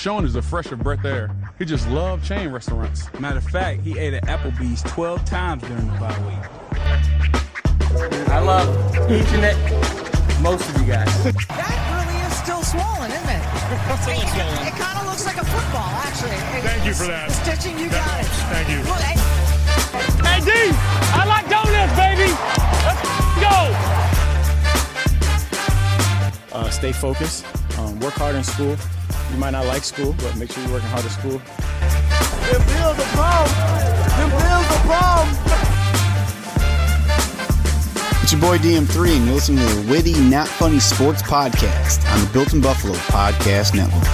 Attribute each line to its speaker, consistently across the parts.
Speaker 1: Sean is a fresher breath air. He just loved chain restaurants.
Speaker 2: Matter of fact, he ate at Applebee's 12 times during the bye week.
Speaker 3: I love each and every, most of you guys.
Speaker 4: That really is still swollen, isn't it?
Speaker 5: It's a little swollen.
Speaker 4: It, kind of looks like a football, actually. It-
Speaker 5: Thank you for
Speaker 4: the
Speaker 5: that.
Speaker 4: stitching, you
Speaker 5: That
Speaker 4: got it.
Speaker 5: Thank you.
Speaker 4: Look, hey,
Speaker 5: Hey, D, I like donuts, baby. Let's go.
Speaker 6: uh, stay focused, um, work hard in school. You might not like school, but make sure you're working hard at school.
Speaker 7: It's your boy DM3, and you're listening to the Witty, Not Funny Sports Podcast on the Built in Buffalo Podcast Network.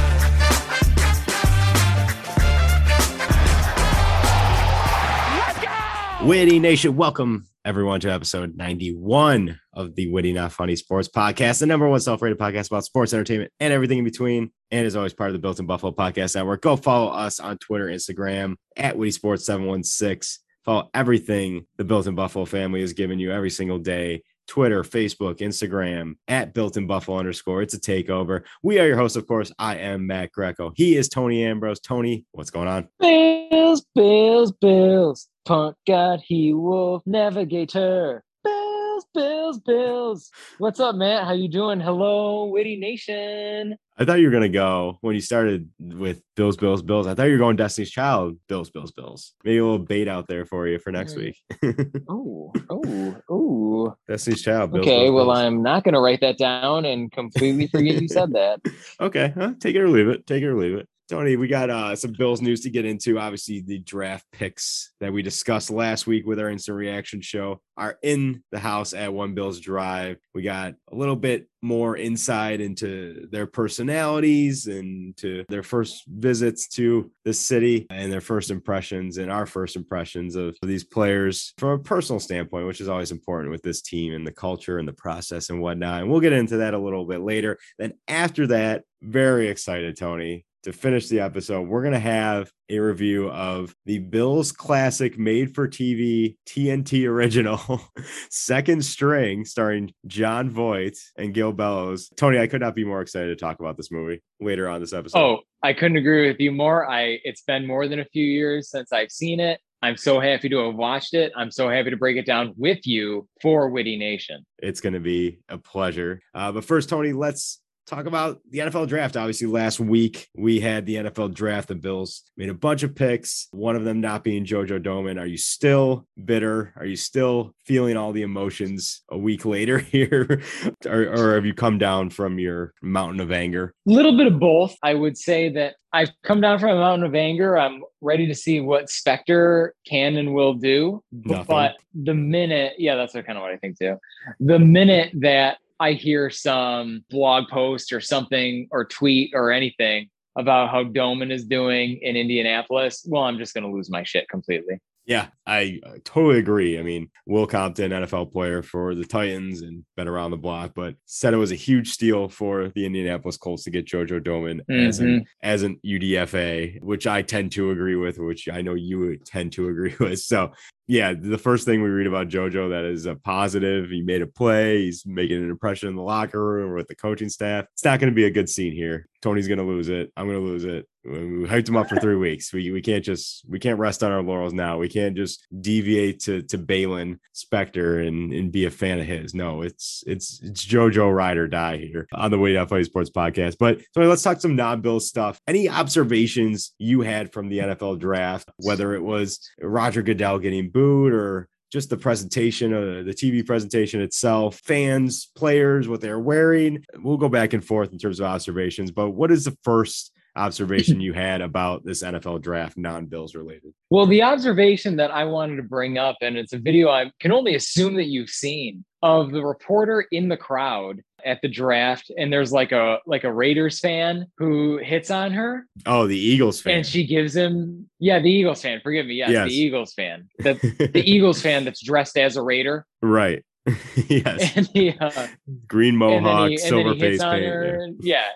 Speaker 8: Witty Nation, welcome everyone to episode 91 of the Witty Not Funny Sports Podcast, the number one self-rated podcast about sports, entertainment, and everything in between. And is always part of the Built in Buffalo Podcast Network. Go follow us on Twitter, Instagram at Witty Sports 716. Follow everything the Built in Buffalo family is giving you every single day. Twitter, Facebook, Instagram at Built in Buffalo underscore. It's a takeover. We are your hosts, of course. I am Matt Greco. He is Tony Ambrose. Tony, what's going on?
Speaker 3: Bills, Bills, Bills. Punk God, he wolf navigator. Bills, Bills, Bills. What's up, Matt? How you doing? Hello, Witty Nation.
Speaker 8: I thought you were gonna go when you started with Bills, Bills, Bills. I thought you were going Destiny's Child, Bills, Bills, Bills. Maybe a little bait out there for you for next week.
Speaker 3: Oh, oh, oh.
Speaker 8: Destiny's Child. Bills,
Speaker 3: Okay,
Speaker 8: Bills,
Speaker 3: well,
Speaker 8: Bills.
Speaker 3: I'm not going to write that down and completely forget you said that.
Speaker 8: okay. Huh? Take it or leave it. Take it or leave it. Tony, we got uh, some Bills news to get into. Obviously, the draft picks that we discussed last week with our instant reaction show are in the house at One Bills Drive. We got a little bit more insight into their personalities and to their first visits to the city and their first impressions and our first impressions of these players from a personal standpoint, which is always important with this team and the culture and the process and whatnot. And we'll get into that a little bit later. Then after that, very excited, Tony, to finish the episode, we're going to have a review of the Bills Classic made for TV TNT original second string starring Jon Voight and Gil Bellows. Tony, I could not be more excited to talk about this movie later on this episode.
Speaker 3: Oh, I couldn't agree with you more. I it's been more than a few years since I've seen it. I'm so happy to have watched it. I'm so happy to break it down with you for Witty Nation.
Speaker 8: it's going to be a pleasure. Uh, but first, Tony, let's talk about the NFL draft. Obviously, last week we had the NFL draft. The Bills made a bunch of picks, one of them not being JoJo Domann. Are you still bitter? Are you still feeling all the emotions a week later here? or, or have you come down from your mountain of anger?
Speaker 3: A little bit of both. I would say that I've come down from a mountain of anger. I'm ready to see what Spector can and will do.
Speaker 8: Nothing.
Speaker 3: But the minute, yeah, that's kind of what I think too. The minute that I hear some blog post or something or tweet or anything about how Domann is doing in Indianapolis, well, I'm just going to lose my shit completely.
Speaker 8: Yeah, I totally agree. I mean, Will Compton, NFL player for the Titans and been around the block, but said it was a huge steal for the Indianapolis Colts to get JoJo Domann as an mm-hmm. as an UDFA, which I tend to agree with, which I know you tend to agree with. So yeah, the first thing we read about JoJo that is a positive. He made a play. He's making an impression in the locker room or with the coaching staff. It's not going to be a good scene here. Tony's going to lose it. I'm going to lose it. We hyped him up for three weeks. We, we can't just we can't rest on our laurels now. We can't just deviate to to Baylon Spector and, and be a fan of his. No, it's it's it's JoJo ride or die here on the Witty Not Funny Sports podcast. But so let's talk some non-bill stuff. Any observations you had from the NFL draft, whether it was Roger Goodell getting booed or just the presentation, uh, the TV presentation itself, fans, players, what they're wearing. We'll go back and forth in terms of observations. But what is the first observation you had about this NFL draft, non-Bills related?
Speaker 3: Well, the observation that I wanted to bring up, and it's a video I can only assume that you've seen of the reporter in the crowd at the draft, and there's like a like a Raiders fan who hits on her,
Speaker 8: Oh, the Eagles fan.
Speaker 3: and she gives him yeah the Eagles fan. Forgive me, yes,
Speaker 8: Yes.
Speaker 3: the Eagles fan. The the Eagles fan that's dressed as a Raider,
Speaker 8: right. yes.
Speaker 3: and he uh,
Speaker 8: Green mohawk,
Speaker 3: he,
Speaker 8: silver face paint.
Speaker 3: her.
Speaker 8: yeah.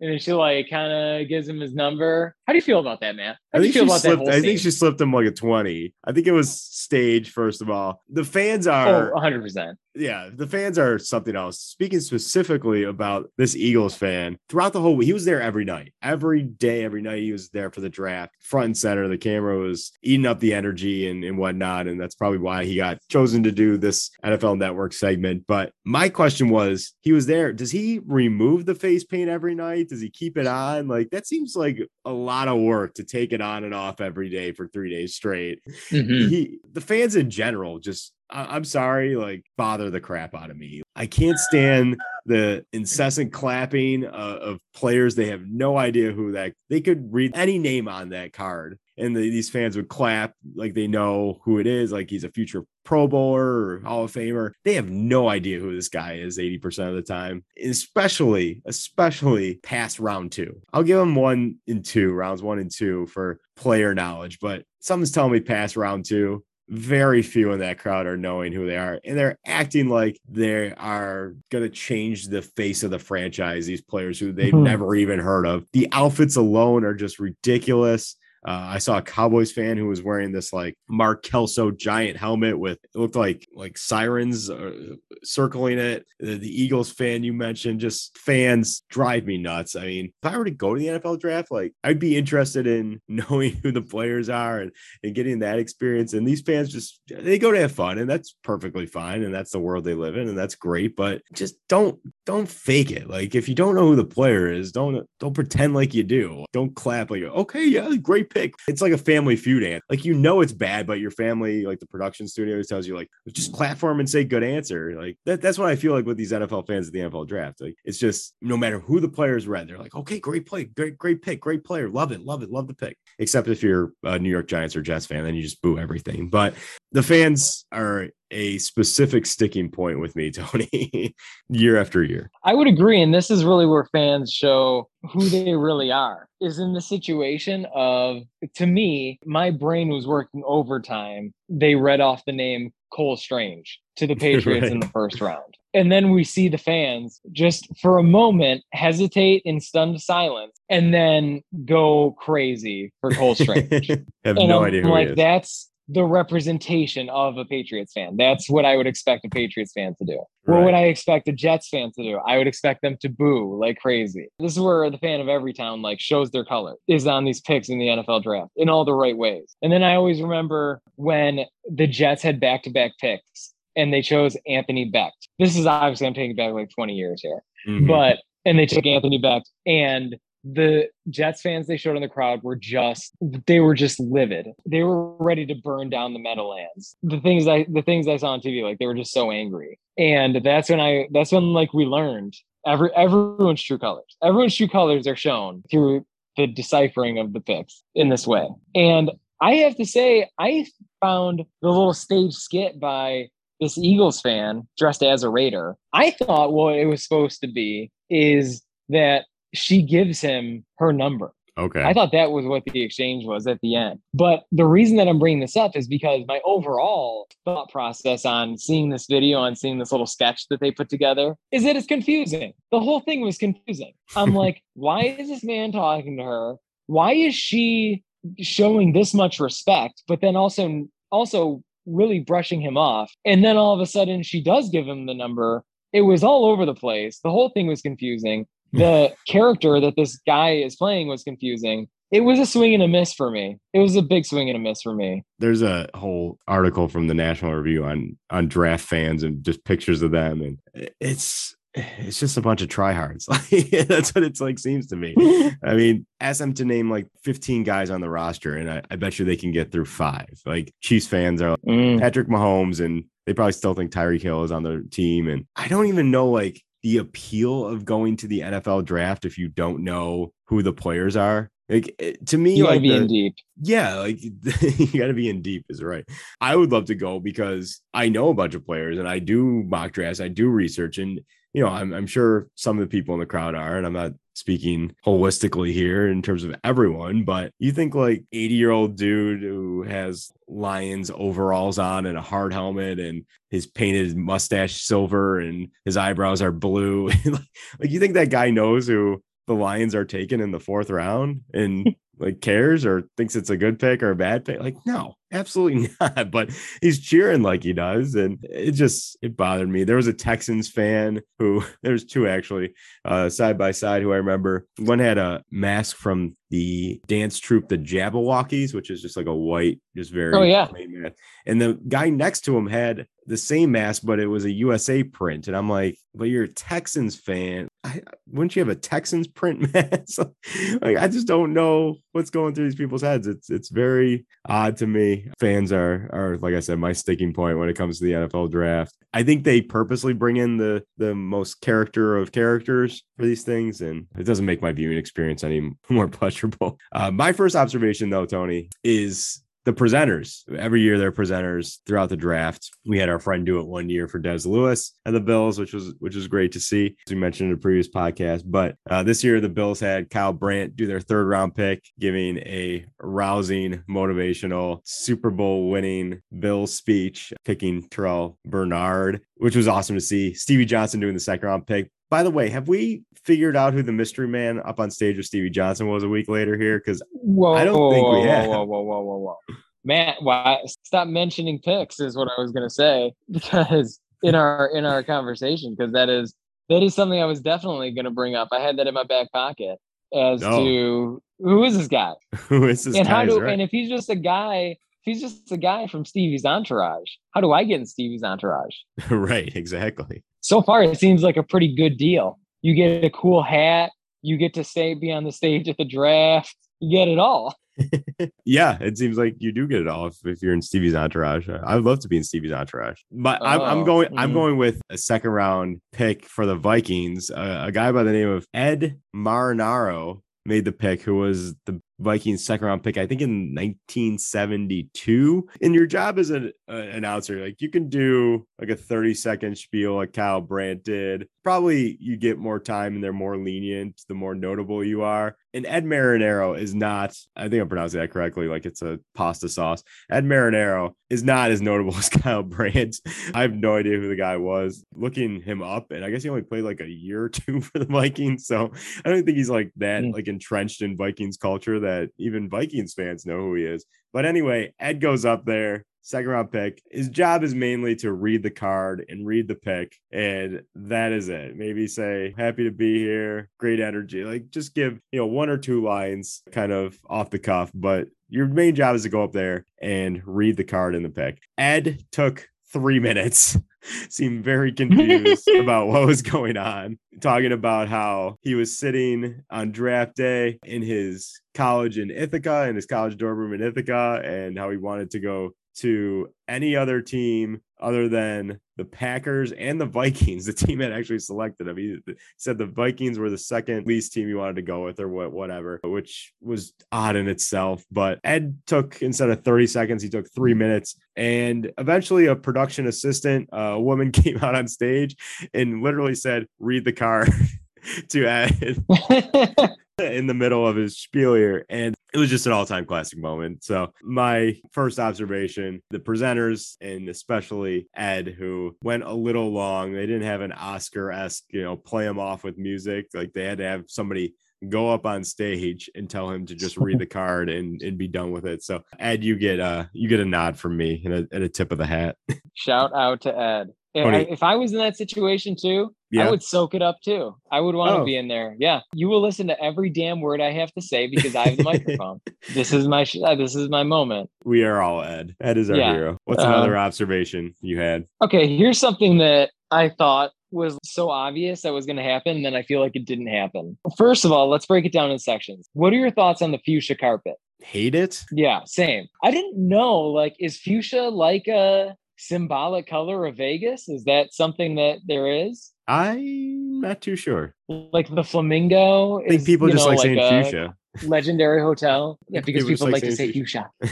Speaker 3: And then she like kind of gives him his number. How do you feel about that, man? How
Speaker 8: I
Speaker 3: do you
Speaker 8: think
Speaker 3: feel
Speaker 8: she
Speaker 3: about
Speaker 8: slipped.
Speaker 3: that
Speaker 8: I think she slipped him like a twenty. I think it was staged. First of all, the fans are
Speaker 3: Oh, 100%.
Speaker 8: Yeah, the fans are something else. Speaking specifically about this Eagles fan, throughout the whole week, he was there every night, every day, every night. He was there for the draft, front and center. The camera was eating up the energy and, and whatnot. And that's probably why he got chosen to do this NFL network segment. But my question was he was there. Does he remove the face paint every night? Does he keep it on? Like, that seems like a lot of work to take it on and off every day for three days straight.
Speaker 3: Mhm.
Speaker 8: He, the fans in general, just I- I'm sorry, like bother the crap out of me. I can't stand the incessant clapping uh, of players. They have no idea who that. They could read any name on that card, and the, these fans would clap like they know who it is, like he's a future Pro Bowler or Hall of Famer. They have no idea who this guy is 80% of the time, especially, especially past round two. I'll give him one and two, rounds one and two for player knowledge, but something's telling me past round two. Very few in that crowd are knowing who they are, and they're acting like they are going to change the face of the franchise. These players who they've
Speaker 3: Mhm.
Speaker 8: never even heard of. The outfits alone are just ridiculous. Uh, I saw a Cowboys fan who was wearing this like Mark Kelso giant helmet with it looked like like sirens uh, circling it. The, the Eagles fan you mentioned, just fans drive me nuts. I mean, if I were to go to the NFL draft, like I'd be interested in knowing who the players are and, and getting that experience. And these fans just they go to have fun, and that's perfectly fine, and that's the world they live in, and that's great. But just don't don't fake it. Like if you don't know who the player is, don't don't pretend like you do. Don't clap like okay, yeah, great pick. It's like a family feud ant. Like you know it's bad, but your family, like the production studios, tells you like just platform and say good answer. Like that, that's what I feel like with these NFL fans at the NFL draft. Like it's just no matter who the players read, they're like, okay, great play, great, great pick, great player, love it, love it, love the pick. Except if you're a New York Giants or Jets fan, then you just boo everything. But the fans are a specific sticking point with me, Tony, year after year.
Speaker 3: I would agree. And this is really where fans show who they really are is in the situation of, to me, my brain was working overtime. They read off the name Cole Strange to the Patriots in the first round. And then we see the fans just for a moment hesitate in stunned silence and then go crazy for Cole Strange.
Speaker 8: have
Speaker 3: and
Speaker 8: no
Speaker 3: I'm
Speaker 8: idea who
Speaker 3: like that's the representation of a Patriots fan. That's what I would expect a Patriots fan to do. What would I expect a Jets fan to do? I would expect them to boo like crazy. This is where the fan of every town like shows their color is on these picks in the NFL draft in all the right ways. And then I always remember when the Jets had back to back picks and they chose Anthony Becht. This is obviously I'm taking back like 20 years here
Speaker 8: Mhm.
Speaker 3: but and they took Anthony Becht and the Jets fans they showed in the crowd were just they were just livid. They were ready to burn down the Meadowlands. The things I the things I saw on TV like they were just so angry. And that's when I that's when like we learned every everyone's true colors. Everyone's true colors are shown through the deciphering of the picks in this way. And I have to say I found the little stage skit by this Eagles fan dressed as a Raider. I thought what it was supposed to be is that she gives him her number.
Speaker 8: okay.
Speaker 3: I thought that was what the exchange was at the end. But the reason that I'm bringing this up is because my overall thought process on seeing this video and seeing this little sketch that they put together is that it's confusing. The whole thing was confusing. I'm like, why is this man talking to her? Why is she showing this much respect, but then also also really brushing him off? And then all of a sudden she does give him the number. It was all over the place. The whole thing was confusing the character that this guy is playing was confusing. It was a swing and a miss for me. It was a big swing and a miss for me.
Speaker 8: There's a whole article from the National Review on on draft fans and just pictures of them, and it's it's just a bunch of tryhards. Like that's what it's like seems to me. I mean, ask them to name like 15 guys on the roster, and I, I bet you they can get through five. Like Chiefs fans are
Speaker 3: Mm.
Speaker 8: Patrick Mahomes, and they probably still think Tyreek Hill is on their team. And I don't even know like the appeal of going to the NFL draft if you don't know who the players are. Like eh, to me,
Speaker 3: You gotta
Speaker 8: like
Speaker 3: be
Speaker 8: the-
Speaker 3: in deep.
Speaker 8: yeah, like you got to be in deep, is right. I would love to go because I know a bunch of players and I do mock drafts, I do research, and you know, I'm, I'm sure some of the people in the crowd are, and I'm not speaking holistically here in terms of everyone, but you think like 80 year old dude who has Lions overalls on and a hard helmet and his painted mustache silver and his eyebrows are blue. like, you think that guy knows who the Lions are taken in the fourth round and like cares or thinks it's a good pick or a bad pick. Like, no, Absolutely not. But he's cheering like he does. And it just it bothered me. There was a Texans fan who there's two actually, uh, side by side who I remember. One had a mask from the dance troupe, the Jabbawockeez, which is just like a white, just very
Speaker 3: Oh, yeah.
Speaker 8: And the guy next to him had the same mask, but it was a USA print. And I'm like, but you're a Texans fan. I, wouldn't you have a Texans print mask? like, I just don't know what's going through these people's heads. It's it's very odd to me. Fans are are like I said, my sticking point when it comes to the NFL draft. I think they purposely bring in the the most character of characters for these things, and it doesn't make my viewing experience any more pleasurable. Uh, my first observation, though, Tony, is the presenters. Every year they're presenters throughout the draft. We had our friend do it one year for Des Lewis and the Bills, which was which was great to see. As we mentioned in a previous podcast. But uh, this year the Bills had Kyle Brandt do their third round pick, giving a rousing, motivational, Super Bowl winning Bills speech, picking Terrell Bernard, which was awesome to see. Stevie Johnson doing the second round pick. By the way, have we figured out who the mystery man up on stage with Stevie Johnson was a week later here? Because I don't think we
Speaker 3: whoa,
Speaker 8: have.
Speaker 3: Whoa, whoa, whoa, whoa, whoa. Matt, why stop mentioning picks is what I was gonna say because in our in our conversation, because that is that is something I was definitely gonna bring up. I had that in my back pocket as
Speaker 8: Oh.
Speaker 3: to who is this guy?
Speaker 8: who is this
Speaker 3: and how do
Speaker 8: right.
Speaker 3: and if he's just a guy, if he's just a guy from Stevie's entourage, how do I get in Stevie's entourage?
Speaker 8: right, exactly.
Speaker 3: So far it seems like a pretty good deal. You get a cool hat, you get to stay be on the stage at the draft, you get it all.
Speaker 8: Yeah, it seems like you do get it all if, if you're in Stevie's entourage. I would love to be in Stevie's entourage, but I'm, I'm
Speaker 3: Oh,
Speaker 8: going. I'm
Speaker 3: mhm.
Speaker 8: going with a second round pick for the Vikings. Uh, a guy by the name of Ed Marinaro made the pick, who was the Vikings second round pick, I think in 1972. And your job as an uh, announcer, like you can do like a 30 second spiel like Kyle Brandt did. Probably you get more time and they're more lenient the more notable you are. And Ed Marinaro is not, I think I'm pronouncing that correctly, like it's a pasta sauce. Ed Marinaro is not as notable as Kyle Brandt. I have no idea who the guy was. Looking him up, and I guess he only played like a year or two for the Vikings. So I don't think he's like that
Speaker 3: Mm.
Speaker 8: like entrenched in Vikings culture that even Vikings fans know who he is. But anyway, Ed goes up there, second round pick. His job is mainly to read the card and read the pick, and that is it. Maybe say happy to be here, great energy. Like just give you know one or two lines, kind of off the cuff. But your main job is to go up there and read the card and the pick. Ed took three minutes seemed very confused about what was going on, talking about how he was sitting on draft day in his college in Ithaca, in his college dorm room in Ithaca, and how he wanted to go to any other team other than the Packers and the Vikings, the team that actually selected him. He said the Vikings were the second least team he wanted to go with, or what, whatever, which was odd in itself. But Ed took instead of 30 seconds, he took three minutes. And eventually, a production assistant, uh, a woman came out on stage and literally said, Read the card to Ed in the middle of his spiel here. And it was just an all time classic moment. So, my first observation the presenters, and especially Ed, who went a little long, they didn't have an Oscar esque, you know, play him off with music. Like they had to have somebody go up on stage and tell him to just read the card and, and be done with it. So Ed, you get uh you get a nod from me and a, and a tip of the hat.
Speaker 3: Shout out to Ed. If
Speaker 8: Tony.
Speaker 3: I, if I was in that situation too,
Speaker 8: Yeah.
Speaker 3: I would soak it up too. I would want to
Speaker 8: Oh.
Speaker 3: be in there. Yeah, you will listen to every damn word I have to say because I have the microphone. This is my sh- uh, this is my moment.
Speaker 8: We are all Ed. Ed is our
Speaker 3: Yeah.
Speaker 8: hero. What's
Speaker 3: Um,
Speaker 8: another observation you had?
Speaker 3: Okay, here's something that I thought was so obvious that was going to happen, and then I feel like it didn't happen. First of all, let's break it down in sections. What are your thoughts on the fuchsia carpet?
Speaker 8: Hate it?
Speaker 3: Yeah, same. I didn't know. Like, is fuchsia like a symbolic color of Vegas? Is that something that there is?
Speaker 8: I'm not too sure.
Speaker 3: Like the flamingo
Speaker 8: I think
Speaker 3: is,
Speaker 8: people just
Speaker 3: know,
Speaker 8: like saying fuchsia.
Speaker 3: legendary hotel. Yeah, because
Speaker 8: People
Speaker 3: people
Speaker 8: like
Speaker 3: like to say fuchsia.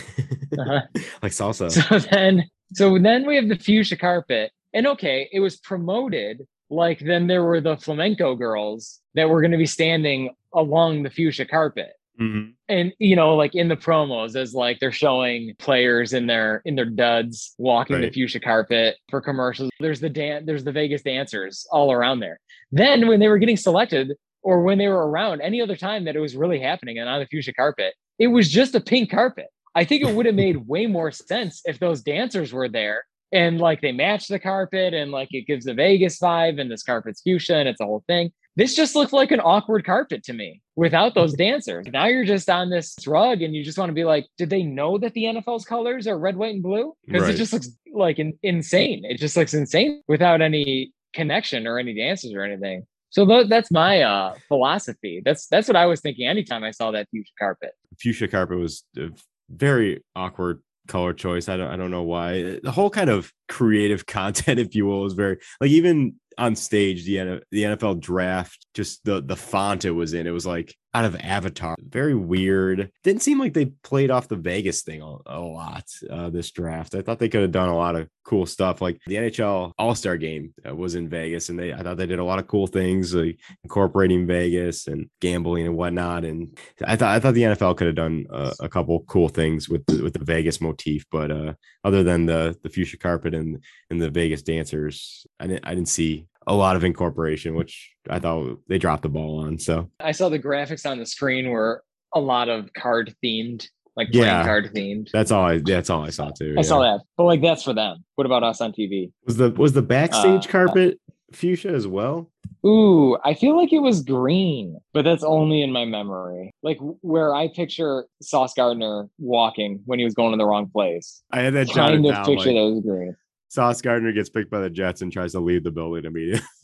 Speaker 3: Uh-huh.
Speaker 8: like salsa.
Speaker 3: So then, so then we have the fuchsia carpet, and okay, it was promoted. Like then there were the flamenco girls that were going to be standing along the fuchsia carpet,
Speaker 8: Mhm.
Speaker 3: and you know, like in the promos, as like they're showing players in their in their duds walking the fuchsia carpet for commercials. There's the dan- there's the Vegas dancers all around there. Then when they were getting selected, or when they were around, any other time that it was really happening and on the fuchsia carpet, it was just a pink carpet. I think it would have made way more sense if those dancers were there and like they match the carpet and like it gives a Vegas vibe and this carpet's fuchsia and it's a whole thing. This just looked like an awkward carpet to me without those dancers. Now you're just on this rug and you just want to be like, did they know that the NFL's colors are red, white, and blue? Because
Speaker 8: Right.
Speaker 3: it just looks like in, insane. It just looks insane without any connection or any dancers or anything. So tho- that's my uh, philosophy. That's that's what I was thinking anytime I saw that fuchsia carpet.
Speaker 8: fuchsia carpet was a very awkward color choice. I don't I don't know why. The whole kind of creative content, if you will, is very like even on stage the the NFL draft, just the the font it was in, it was like out of Avatar. Very weird. Didn't seem like they played off the Vegas thing a, a lot uh, this draft. I thought they could have done a lot of cool stuff. Like the NHL All Star Game uh, was in Vegas, and they I thought they did a lot of cool things, like incorporating Vegas and gambling and whatnot. And I thought I thought the NFL could have done uh, a couple cool things with the, with the Vegas motif, but uh, other than the the fuchsia carpet and and the Vegas dancers, I didn't I didn't see a lot of incorporation, which I thought they dropped the ball on. So
Speaker 3: I saw the graphics on the screen were a lot of card themed, like
Speaker 8: Yeah.
Speaker 3: playing card themed.
Speaker 8: that's all I that's all I saw too.
Speaker 3: I saw that, but like that's for them. What about us on TV?
Speaker 8: Was the was the backstage
Speaker 3: Uh,
Speaker 8: carpet fuchsia as well?
Speaker 3: Ooh, I feel like it was green, but that's only in my memory. Like where I picture Sauce Gardner walking when he was going to the wrong place.
Speaker 8: I had that
Speaker 3: Kind of
Speaker 8: down.
Speaker 3: picture
Speaker 8: Like,
Speaker 3: that was green.
Speaker 8: Sauce Gardner gets picked by the Jets and tries to leave the building immediately.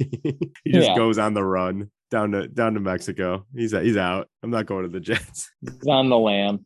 Speaker 8: he just
Speaker 3: Yeah.
Speaker 8: goes on the run down to down to Mexico. He's he's out. I'm not going to the Jets.
Speaker 3: He's on the lamb.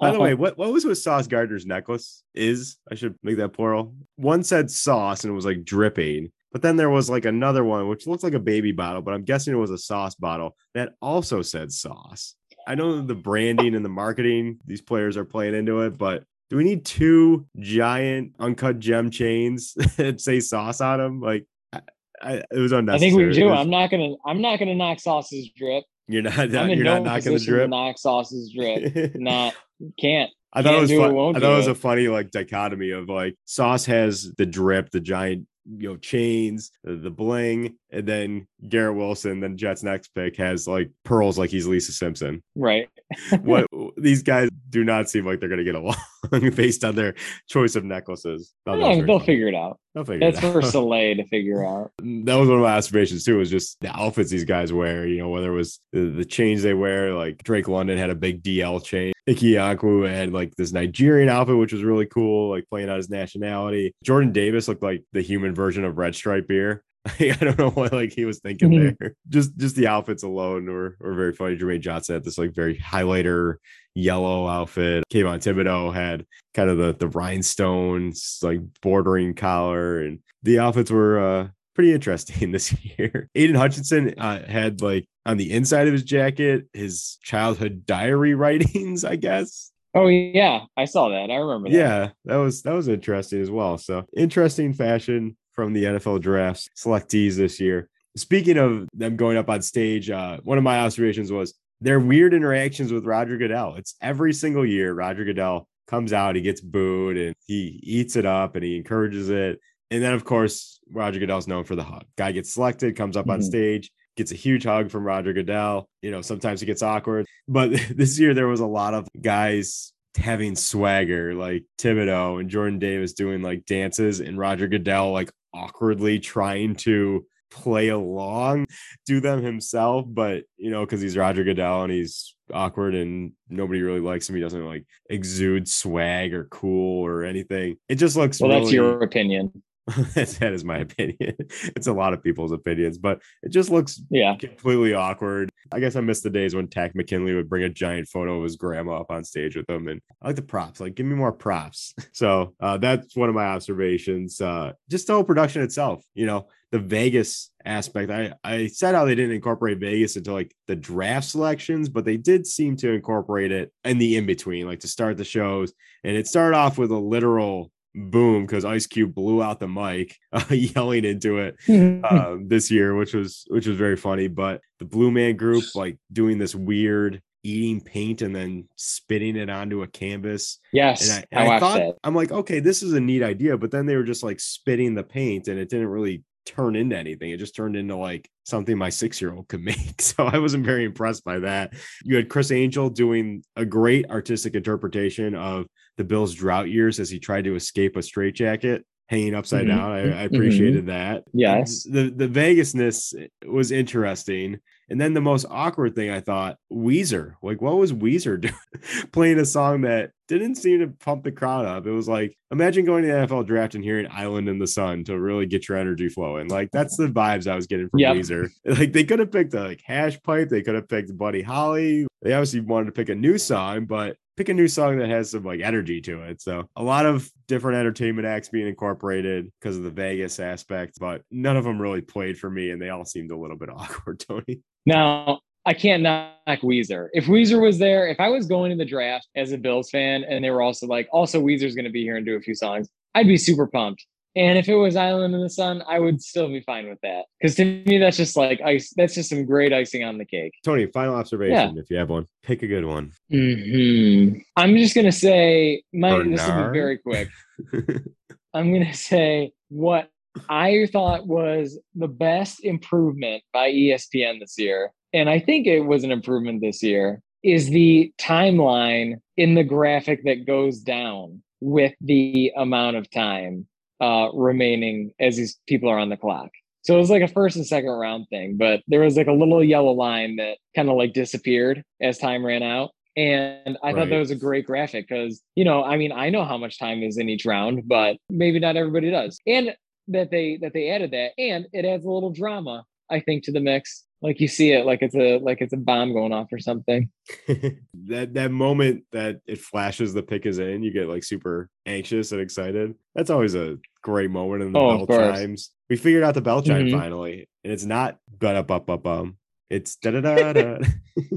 Speaker 8: By the way, what, what was with Sauce Gardner's necklace? Is I should make that plural. One said sauce and it was like dripping, but then there was like another one which looked like a baby bottle, but I'm guessing it was a sauce bottle that also said sauce. I know the branding and the marketing, these players are playing into it, but do we need two giant uncut gem chains that say sauce on them? Like, I, I, it was unnecessary.
Speaker 3: I think we
Speaker 8: It
Speaker 3: do.
Speaker 8: was-
Speaker 3: I'm not gonna. I'm not gonna knock Sauce's drip.
Speaker 8: you're not.
Speaker 3: I'm in
Speaker 8: you're
Speaker 3: no
Speaker 8: not knocking the drip.
Speaker 3: knock Sauce's drip. not can't.
Speaker 8: I thought it
Speaker 3: Can't
Speaker 8: was
Speaker 3: do it, won't
Speaker 8: I thought it was a funny like dichotomy of like Sauce has the drip, the giant you know chains, the, the bling, and then Garrett Wilson, then Jets next pick has like pearls like he's Lisa Simpson.
Speaker 3: Right.
Speaker 8: What these guys do not seem like they're gonna get along based on their choice of necklaces.
Speaker 3: Yeah, they'll figure it out.
Speaker 8: They'll figure it
Speaker 3: That's
Speaker 8: out.
Speaker 3: for Saleh to figure out.
Speaker 8: that was one of my observations too was just the outfits these guys wear you know whether it was the, the chains they wear like drake london had a big dl chain Ickey Ekwonu had like this nigerian outfit which was really cool like playing out his nationality jordan davis looked like the human version of red stripe beer I don't know what like he was thinking
Speaker 3: Mhm.
Speaker 8: there. Just just the outfits alone were, were very funny. Jermaine Johnson had this like very highlighter yellow outfit. Kayvon Thibodeaux had kind of the the rhinestones like bordering collar, and the outfits were uh pretty interesting this year. Aidan Hutchinson uh, had like on the inside of his jacket his childhood diary writings, I guess.
Speaker 3: Oh yeah, I saw that. I remember that.
Speaker 8: Yeah, that was that was interesting as well. So interesting fashion from the NFL drafts selectees this year. Speaking of them going up on stage, uh, one of my observations was their weird interactions with Roger Goodell. It's every single year Roger Goodell comes out, he gets booed, and he eats it up and he encourages it. And then, of course, Roger Goodell's known for the hug. Guy gets selected, comes up on
Speaker 3: Mhm.
Speaker 8: stage, gets a huge hug from Roger Goodell. You know, sometimes it gets awkward, but this year there was a lot of guys having swagger, like Thibodeaux and Jordan Davis doing like dances, and Roger Goodell like awkwardly trying to play along, do them himself, but you know, because he's Roger Goodell and he's awkward and nobody really likes him. He doesn't like exude swag or cool or anything. It just looks
Speaker 3: Well, that's your opinion.
Speaker 8: that is my opinion. It's a lot of people's opinions, but it just looks
Speaker 3: Yeah.
Speaker 8: completely awkward. I guess I miss the days when Takk McKinley would bring a giant photo of his grandma up on stage with him. And I like the props. Like, give me more props. So uh, that's one of my observations. Uh, just the whole production itself, you know, the Vegas aspect. I, I said how they didn't incorporate Vegas into like the draft selections, but they did seem to incorporate it in the in between, like to start the shows. And it started off with a literal boom because Ice Cube blew out the mic, uh, yelling into it um, this year, which was which was very funny. But the Blue Man Group like doing this weird eating paint and then spitting it onto a canvas.
Speaker 3: yes,
Speaker 8: And I,
Speaker 3: I,
Speaker 8: and I
Speaker 3: watched
Speaker 8: thought
Speaker 3: that.
Speaker 8: I'm like, okay, this is a neat idea. But then they were just like spitting the paint, and it didn't really turn into anything. It just turned into like something my six year old could make. So I wasn't very impressed by that. You had Criss Angel doing a great artistic interpretation of the Bills' drought years as he tried to escape a straitjacket hanging upside
Speaker 3: Mhm.
Speaker 8: down. I, I appreciated that.
Speaker 3: Yes.
Speaker 8: The the Vegasness was interesting. And then the most awkward thing I thought, Weezer. Like, what was Weezer doing? Playing a song that didn't seem to pump the crowd up. It was like, imagine going to the NFL draft and hearing Island in the Sun to really get your energy flowing. Like, that's the vibes I was getting from
Speaker 3: Yep.
Speaker 8: Weezer. Like, they could have picked a like hash pipe, they could have picked Buddy Holly. They obviously wanted to pick a new song, but pick a new song that has some like energy to it. So a lot of different entertainment acts being incorporated because of the Vegas aspect, but none of them really played for me and they all seemed a little bit awkward, Tony.
Speaker 3: Now, I can't knock Weezer. If Weezer was there, if I was going to the draft as a Bills fan and they were also like, also Weezer's going to be here and do a few songs, I'd be super pumped. And if it was Island in the Sun, I would still be fine with that. Because to me, that's just like ice. That's just some great icing on the cake.
Speaker 8: Tony, final observation if you have one. Pick a good one.
Speaker 3: hmm I'm just gonna say my this will be very quick. I'm gonna say what I thought was the best improvement by ESPN this year, and I think it was an improvement this year, is the timeline in the graphic that goes down with the amount of time uh, remaining as these people are on the clock. So it was like a first and second round thing, but there was like a little yellow line that kind of like disappeared as time ran out. And I thought that was a great graphic because, you know, I mean, I know how much time is in each round, but maybe not everybody does. And that they that they added that and it adds a little drama, I think, to the mix. Like you see it like it's a like it's a bomb going off or something.
Speaker 8: that that moment that it flashes the pick is in, you get like super anxious and excited. That's always a great moment in the
Speaker 3: Oh,
Speaker 8: bell
Speaker 3: course.
Speaker 8: chimes. We figured out the bell chime
Speaker 3: Mhm.
Speaker 8: finally, and it's not but up up up um. It's da da da da.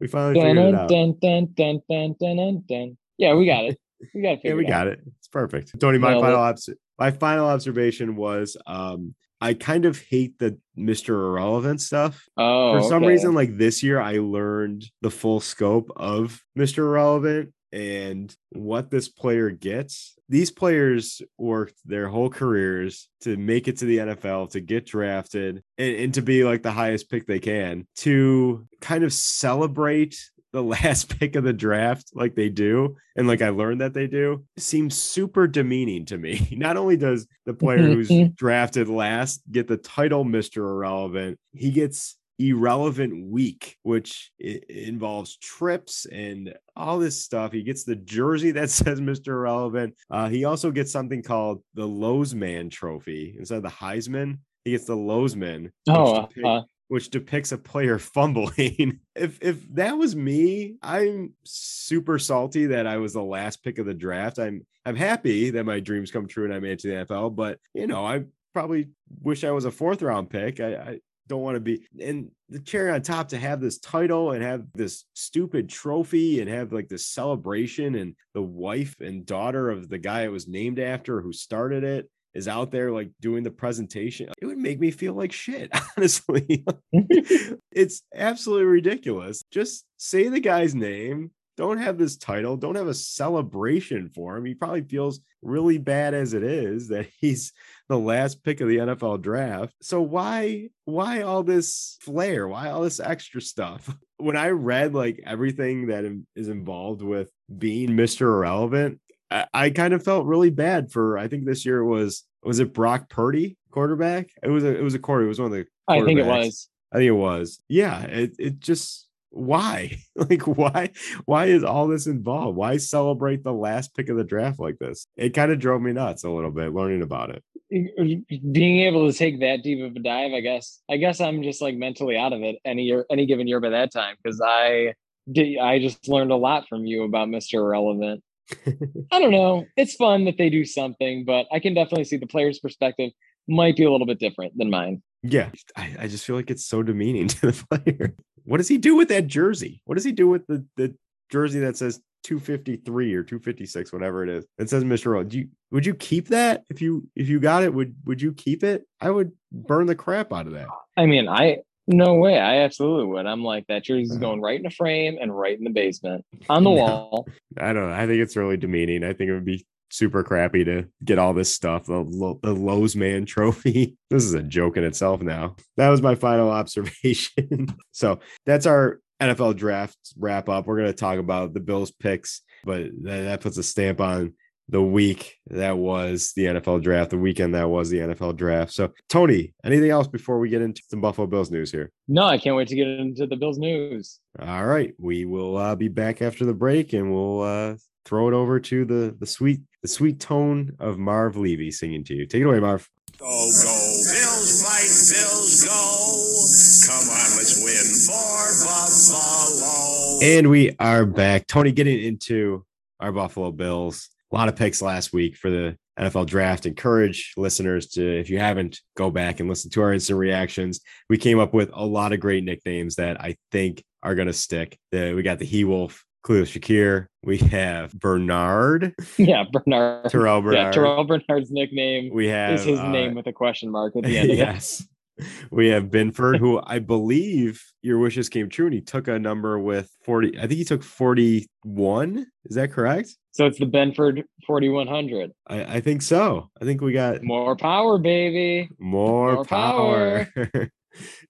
Speaker 8: We finally
Speaker 3: Dun,
Speaker 8: figured it out.
Speaker 3: dun, dun, dun, dun, dun, dun, dun. Yeah, we got it. We got it.
Speaker 8: Yeah, we got it. It's perfect. Tony, my
Speaker 3: Nailed
Speaker 8: final obs- my final observation was um I kind of hate the Mr. Irrelevant stuff.
Speaker 3: Oh,
Speaker 8: For some
Speaker 3: okay.
Speaker 8: reason, like this year, I learned the full scope of Mr. Irrelevant and what this player gets. These players worked their whole careers to make it to the NFL, to get drafted, and, and to be like the highest pick they can, to kind of celebrate the last pick of the draft like they do and like i learned that they do seems super demeaning to me. Not only does the player who's drafted last get the title mr irrelevant he gets irrelevant week which involves trips and all this stuff. He gets the jersey that says mr irrelevant. Uh, he also gets something called the lowsman trophy instead of the heisman. He gets the which
Speaker 3: Oh, uh,
Speaker 8: which depicts a player fumbling. if if that was me, I'm super salty that I was the last pick of the draft. I'm I'm happy that my dreams come true and I made it to the NFL, but you know, I probably wish I was a fourth round pick. I, I don't want to be and the cherry on top to have this title and have this stupid trophy and have like this celebration and the wife and daughter of the guy it was named after who started it is out there like doing the presentation, it would make me feel like shit, honestly. it's absolutely ridiculous. Just say the guy's name. Don't have this title. Don't have a celebration for him. He probably feels really bad as it is that he's the last pick of the NFL draft. So why why all this flair? Why all this extra stuff? When I read like everything that is involved with being Mr. Irrelevant, I, I kind of felt really bad for. I think this year it was was it Brock Purdy quarterback? It was a it was a quarter. It was one of the.
Speaker 3: I think it was.
Speaker 8: I think it was. Yeah. It it just why like why why is all this involved? Why celebrate the last pick of the draft like this? It kind of drove me nuts a little bit learning about it.
Speaker 3: being able to take that deep of a dive, I guess. I guess I'm just like mentally out of it any year, any given year by that time because I did. I just learned a lot from you about Mister Irrelevant. I don't know. It's fun that they do something, but I can definitely see the player's perspective might be a little bit different than mine.
Speaker 8: Yeah, I, I just feel like it's so demeaning to the player. What does he do with that jersey? What does he do with the, the jersey that says 253 or 256, whatever it is? It says Mr. O. Do you would you keep that if you if you got it? Would would you keep it? I would burn the crap out of that.
Speaker 3: I mean, I no way. I absolutely would. I'm like that jersey's uh-huh. going right in a frame and right in the basement on the
Speaker 8: No.
Speaker 3: wall.
Speaker 8: I don't know. I think it's really demeaning. I think it would be super crappy to get all this stuff. The, Lo- the Lowsman trophy. This is a joke in itself now. That was my final observation. so that's our NFL draft wrap up. We're going to talk about the Bills picks, but that, that puts a stamp on the week that was the NFL draft, the weekend that was the NFL draft. So, Tony, anything else before we get into some Buffalo Bills news here?
Speaker 3: No, I can't wait to get into the Bills news.
Speaker 8: All right, we will uh, be back after the break, and we'll uh, throw it over to the the sweet the sweet tone of Marv Levy singing to you. Take it away, Marv.
Speaker 9: Go, go, Bills fight, Bills go. Come on, let's win for Buffalo.
Speaker 8: And we are back. Tony, getting into our Buffalo Bills. A lot of picks last week for the NFL draft. Encourage listeners to, if you haven't, go back and listen to our instant reactions. We came up with a lot of great nicknames that I think are going to stick. The, we got the He Wolf, Khalil Shakir. We have Bernard.
Speaker 3: Yeah, Bernard.
Speaker 8: Terrell Bernard.
Speaker 3: Yeah, Terrell Bernard's nickname
Speaker 8: we have
Speaker 3: is his
Speaker 8: uh,
Speaker 3: name with a question mark at the end of it.
Speaker 8: yes. We have Binford, who I believe your wishes came true, and he took a number with 40. I think he took 41. Is that correct?
Speaker 3: So it's the Benford 4100.
Speaker 8: I, I think so. I think we got
Speaker 3: More power, baby.
Speaker 8: more,
Speaker 3: More
Speaker 8: power.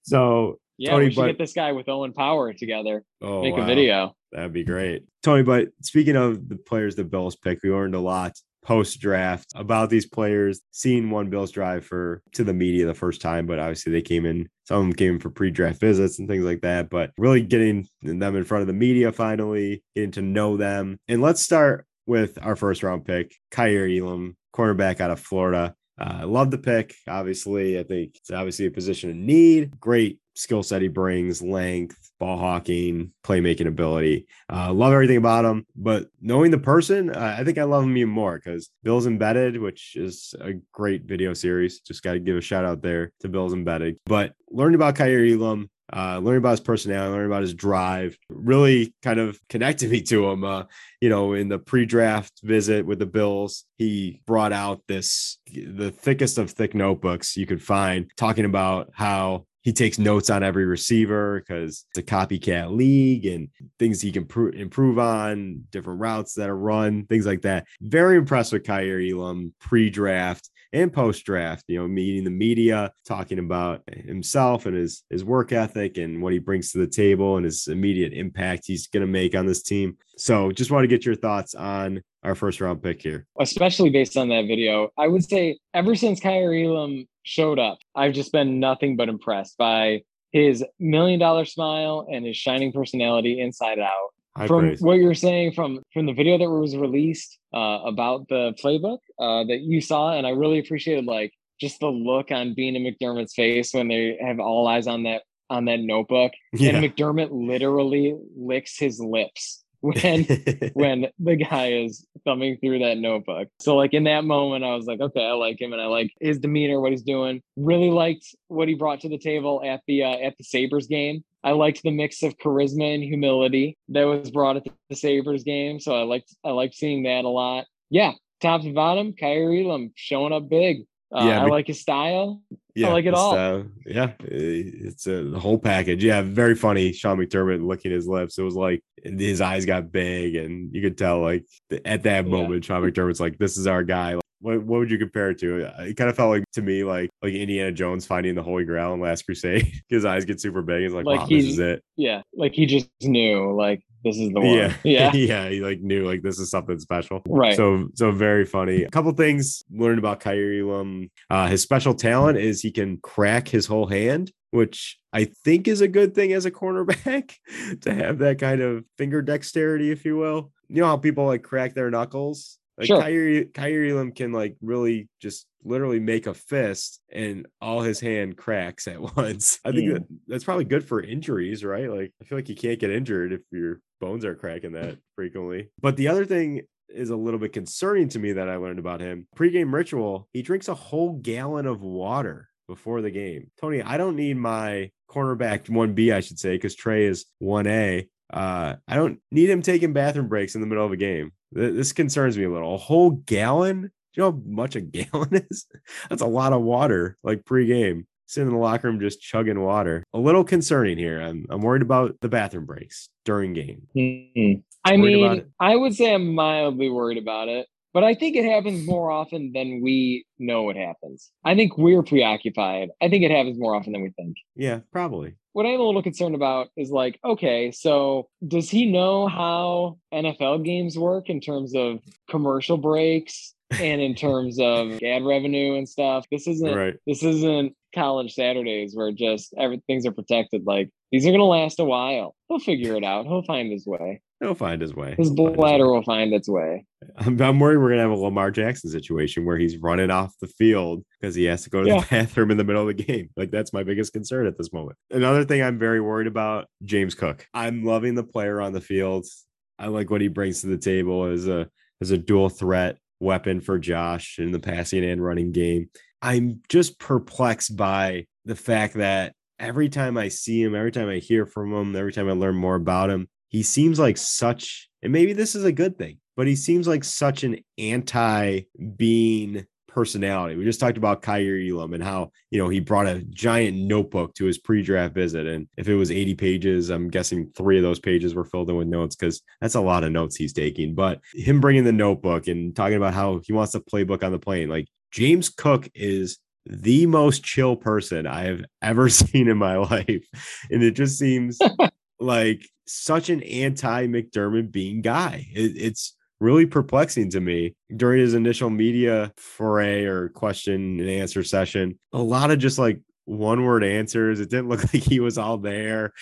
Speaker 8: so,
Speaker 3: Yeah,
Speaker 8: Tony,
Speaker 3: we should
Speaker 8: but-
Speaker 3: get this guy with Owen Power together.
Speaker 8: oh,
Speaker 3: Make
Speaker 8: wow.
Speaker 3: a video.
Speaker 8: That'd be great. Tony, but speaking of the players the Bills picked, we learned a lot post draft about these players, seeing one Bills drive for to the media the first time, but obviously they came in, some of them came in for pre-draft visits and things like that. But really getting them in front of the media finally, getting to know them. And let's start with our first round pick, Kaiir Elam, cornerback out of Florida. Uh, I love the pick. Obviously, I think it's obviously a position of need. Great skill set he brings, length, ball hawking, playmaking ability. Uh, love everything about him. But knowing the person, uh, I think I love him even more because Bill's Embedded, which is a great video series. Just got to give a shout out there to Bill's Embedded. But learning about Kaiir Elam, uh, learning about his personality, learning about his drive, really kind of connected me to him. Uh, you know, in the pre-draft visit with the Bills, he brought out this the thickest of thick notebooks you could find, talking about how he takes notes on every receiver because it's a copycat league and things he can pro- improve on, different routes that are run, things like that. Very impressed with Kaiir Elam pre-draft and post-draft. You know, meeting the media, talking about himself and his his work ethic and what he brings to the table and his immediate impact he's going to make on this team. So, just want to get your thoughts on our first round pick here.
Speaker 3: especially based on that video. I would say ever since Kaiir Elam showed up, I've just been nothing but impressed by his million dollar smile and his shining personality inside out.
Speaker 8: High
Speaker 3: from
Speaker 8: praise.
Speaker 3: what you're saying from from the video that was released uh, about the playbook uh, that you saw, and I really appreciated like just the look on Beane and McDermott's face when they have all eyes on that on that notebook,
Speaker 8: Yeah.
Speaker 3: and McDermott literally licks his lips when when the guy is thumbing through that notebook. So like in that moment, I was like, okay, I like him and I like his demeanor, what he's doing. Really liked what he brought to the table at the uh, at the Sabres game. I liked the mix of charisma and humility that was brought at the Sabres game. So I liked I liked seeing that a lot. Yeah, top to bottom, Kaiir Elam showing up big. Uh,
Speaker 8: Yeah,
Speaker 3: I like his style.
Speaker 8: yeah,
Speaker 3: like it all.
Speaker 8: yeah, it's a the whole package. Yeah, very funny. Sean McDermott licking his lips. It was like his eyes got big, and you could tell like at that
Speaker 3: Yeah.
Speaker 8: moment, Sean McDermott's like, "This is our guy." What, what would you compare it to? It kind of felt like to me like like Indiana Jones finding the Holy Grail in Last Crusade. his eyes get super big. He's like,
Speaker 3: Like
Speaker 8: "Wow,
Speaker 3: he-
Speaker 8: this is it."
Speaker 3: Yeah, like he just knew like this is the one.
Speaker 8: Yeah,
Speaker 3: yeah,
Speaker 8: yeah. He like knew like this is something special.
Speaker 3: right.
Speaker 8: So so very funny. A couple things learned about Kaiir Elam. Uh, his special talent is he can crack his whole hand, which I think is a good thing as a cornerback to have that kind of finger dexterity, if you will. You know how people like crack their knuckles. Like
Speaker 3: Sure.
Speaker 8: Kaiir, Kaiir Elam can like really just literally make a fist and all his hand cracks at once. I think
Speaker 3: Mm.
Speaker 8: that that's probably good for injuries, right? Like I feel like you can't get injured if your bones are cracking that frequently. But the other thing is a little bit concerning to me that I learned about him. Pre-game ritual, he drinks a whole gallon of water before the game. Tony, I don't need my cornerback 1B, I should say, because Tre is 1A. Uh, I don't need him taking bathroom breaks in the middle of a game. Th- This concerns me a little. A whole gallon? Do you know how much a gallon is? That's a lot of water, like pre-game. Sitting in the locker room just chugging water. A little concerning here. I'm I'm worried about the bathroom breaks during game.
Speaker 3: Mhm. I mean. I would say I'm mildly worried about it. but I think it happens more often than we know it happens. I think we're preoccupied. I think it happens more often than we think.
Speaker 8: Yeah, probably.
Speaker 3: What I'm a little concerned about is like, okay, so does he know how NFL games work in terms of commercial breaks and in terms of ad revenue and stuff? This isn't
Speaker 8: Right.
Speaker 3: this isn't college Saturdays where just everything's are protected. Like these are gonna last a while. He'll figure it out. He'll find his way.
Speaker 8: He'll find his way.
Speaker 3: His
Speaker 8: He'll
Speaker 3: bladder will find its way.
Speaker 8: I'm, I'm worried we're gonna have a Lamar Jackson situation where he's running off the field because he has to go to
Speaker 3: Yeah.
Speaker 8: the bathroom in the middle of the game. Like that's my biggest concern at this moment. Another thing I'm very worried about: James Cook. I'm loving the player on the field. I like what he brings to the table as a as a dual threat weapon for Josh in the passing and running game. I'm just perplexed by the fact that every time I see him, every time I hear from him, every time I learn more about him, he seems like such, and maybe this is a good thing, but he seems like such an anti being personality. We just talked about Kaiir Elam and how, you know, he brought a giant notebook to his pre-draft visit. And if it was 80 pages, I'm guessing three of those pages were filled in with notes because that's a lot of notes he's taking. But him bringing the notebook and talking about how he wants the playbook on the plane, like James Cook is the most chill person I have ever seen in my life. And it just seems like such an anti McDermott being guy. It, it's really perplexing to me during his initial media foray or question and answer session. A lot of just like one word answers. It didn't look like he was all there.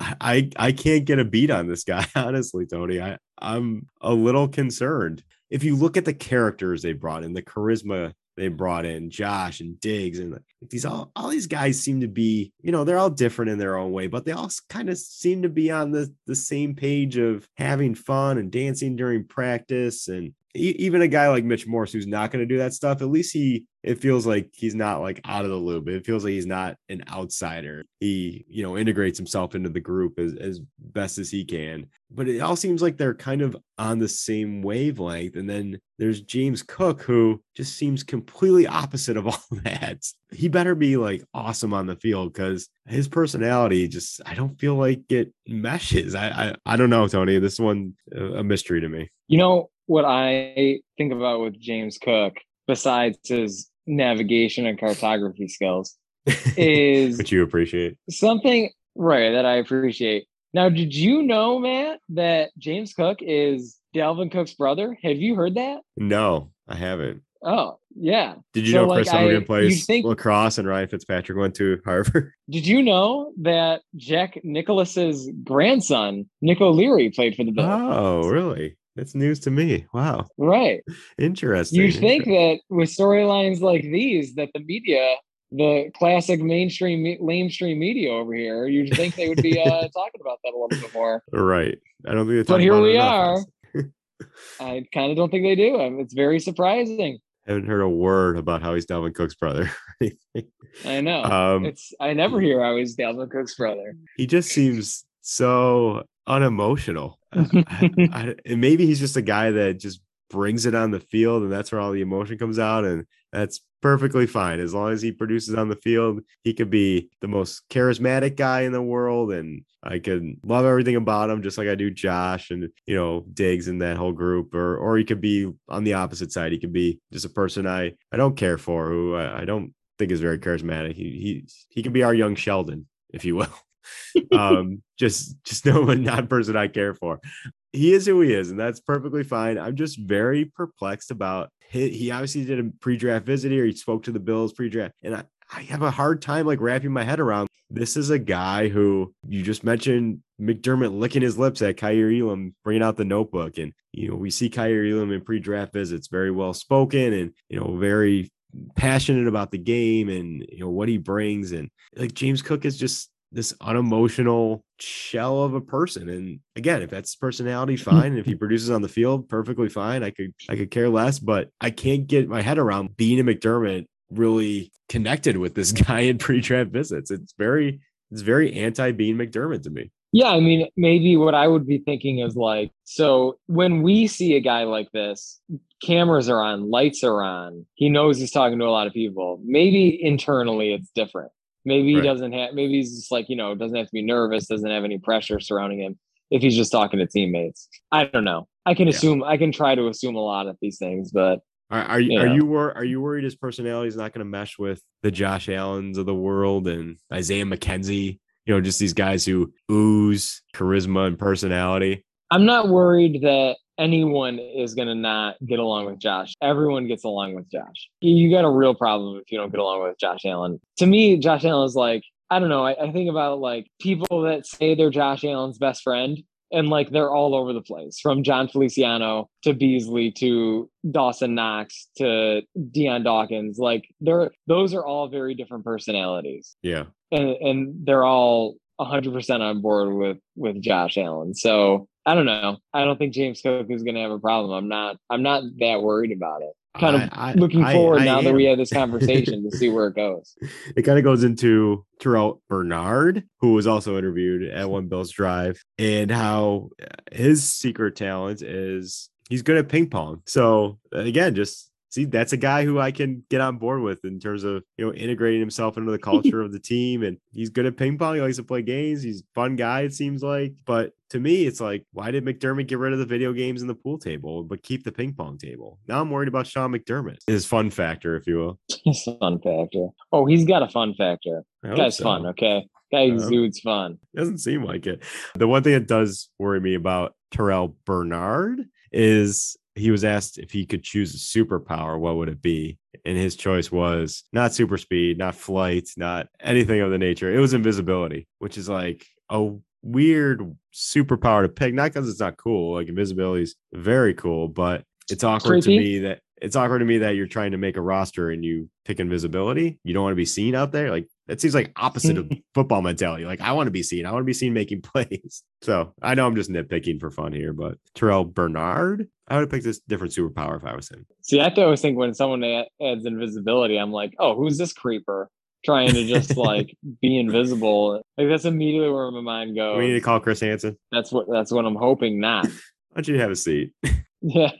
Speaker 8: I I can't get a beat on this guy, honestly, Tony. I, I'm a little concerned. If you look at the characters they brought in, the charisma they brought in, Josh and Diggs, and like, these all all these guys seem to be, you know, they're all different in their own way, but they all kind of seem to be on the the same page of having fun and dancing during practice and even a guy like Mitch Morse who's not going to do that stuff, at least he it feels like he's not like out of the loop. It feels like he's not an outsider. He, you know, integrates himself into the group as, as best as he can. But it all seems like they're kind of on the same wavelength. And then there's James Cook, who just seems completely opposite of all that. He better be like awesome on the field because his personality just I don't feel like it meshes. I I, I don't know, Tony. This one a mystery to me.
Speaker 3: You know what I think about with James Cook, besides his navigation and cartography skills, is
Speaker 8: Which you appreciate.
Speaker 3: something right that I appreciate. Now, did you know, Matt, that James Cook is Dalvin Cook's brother? Have you heard that?
Speaker 8: No, I haven't.
Speaker 3: Oh, yeah.
Speaker 8: Did you
Speaker 3: So,
Speaker 8: know Chris
Speaker 3: like, I-
Speaker 8: Hogan plays
Speaker 3: think-
Speaker 8: lacrosse and Ryan Fitzpatrick went to Harvard?
Speaker 3: Did you know that Jack Nicklaus's grandson, Nick O'Leary, played for the Bills?
Speaker 8: Oh, really? That's news to me. Wow.
Speaker 3: Right.
Speaker 8: Interesting.
Speaker 3: You'd think that with storylines like these, that the media, the classic mainstream me- lamestream media over here, you'd think they would be uh, talking about that a little bit more.
Speaker 8: Right. I don't think they
Speaker 3: But here we are. I kind of don't think they do. Um, It's very surprising.
Speaker 8: haven't heard a word about how he's Dalvin Cook's brother.
Speaker 3: I know.
Speaker 8: um,
Speaker 3: it's I never hear I was Dalvin Cook's brother.
Speaker 8: he just seems so unemotional. I- I- and maybe he's just a guy that just brings it on the field, and that's where all the emotion comes out, and that's perfectly fine as long as he produces on the field. He could be the most charismatic guy in the world, and I could love everything about him, just like I do Josh and you know Diggs and that whole group. Or or he could be on the opposite side. He could be just a person I I don't care for, who I, I don't think is very charismatic. He he he could be our young Sheldon, if you will um just just no one not person i care for he is who he is and that's perfectly fine i'm just very perplexed about he, he obviously did a pre-draft visit here he spoke to the bills pre-draft and i i have a hard time like wrapping my head around this is a guy who you just mentioned McDermott licking his lips at Kaiir Elam, bringing out the notebook. And, you know, we see Kaiir Elam in pre draft visits, very well spoken and, you know, very passionate about the game and, you know, what he brings. And like James Cook is just this unemotional shell of a person. And again, if that's personality, mm-hmm. fine. And if he produces on the field, perfectly fine. I could I could care less, but I can't get my head around being a McDermott really connected with this guy in pre-draft visits. It's very it's very anti Bean McDermott to me.
Speaker 3: Yeah, I mean, maybe what I would be thinking is like, so when we see a guy like this, cameras are on, lights are on, he knows he's talking to a lot of people. Maybe internally it's different. Maybe he
Speaker 8: Right.
Speaker 3: doesn't have, maybe he's just like, you know, doesn't have to be nervous, doesn't have any pressure surrounding him. if he's just talking to teammates. I don't know. I can
Speaker 8: Yeah.
Speaker 3: assume. I can try to assume a lot of these things, but
Speaker 8: Are, are you
Speaker 3: You
Speaker 8: are you wor- are you worried his personality is not going to mesh with the Josh Allens of the world and Isaiah McKenzie? You know, just these guys who ooze charisma and personality.
Speaker 3: I'm not worried that anyone is going to not get along with Josh. Everyone gets along with Josh. You got a real problem if you don't get along with Josh Allen. To me, Josh Allen is like, I don't know. I, I think about like people that say they're Josh Allen's best friend and like they're all over the place from Jon Feliciano to Beasley to Dawson Knox to Dion Dawkins. Like they're those are all very different personalities
Speaker 8: Yeah,
Speaker 3: and and they're all 100% on board with with Josh Allen. So I don't know. I don't think James Cook is going to have a problem. I'm not. I'm not that worried about it. Kind of
Speaker 8: I- I-
Speaker 3: looking forward
Speaker 8: I
Speaker 3: now that we had this conversation to see where it goes.
Speaker 8: it kind of goes into Terrel Bernard, who was also interviewed at One Bills Drive, and how his secret talent is he's good at ping pong. So again, just see that's a guy who I can get on board with in terms of you know integrating himself into the culture of the team, and he's good at ping pong. He likes to play games. He's a fun guy. It seems like, but to me, it's like, why did McDermott get rid of the video games and the pool table, but keep the ping pong table? Now I'm worried about Sean McDermott, his fun factor, if you will.
Speaker 3: His fun factor. Oh, he's got a fun factor. Guy's
Speaker 8: so.
Speaker 3: fun. Okay, guy
Speaker 8: Um,
Speaker 3: exudes fun.
Speaker 8: doesn't seem like it. The one thing that does worry me about Terrel Bernard is he was asked if he could choose a superpower, what would it be? And his choice was not super speed, not flight, not anything of the nature. It was invisibility, which is like a weird superpower to pick. Not because it's not cool. Like invisibility is very cool, but it's awkward to me that it's awkward to me that you're trying to make a roster and you pick invisibility. You don't want to be seen out there. Like that seems like opposite of football mentality. Like I want to be seen. I want to be seen making plays. So I know I'm just nitpicking for fun here, but Terrel Bernard, I would have picked this different superpower if I was him.
Speaker 3: See, I always think when someone adds invisibility, I'm like, oh, who's this creeper trying to just like be invisible? Like that's immediately where my mind goes.
Speaker 8: we need to call Chris Hansen.
Speaker 3: That's what that's what I'm hoping not.
Speaker 8: Why don't you have a seat?
Speaker 3: Yeah.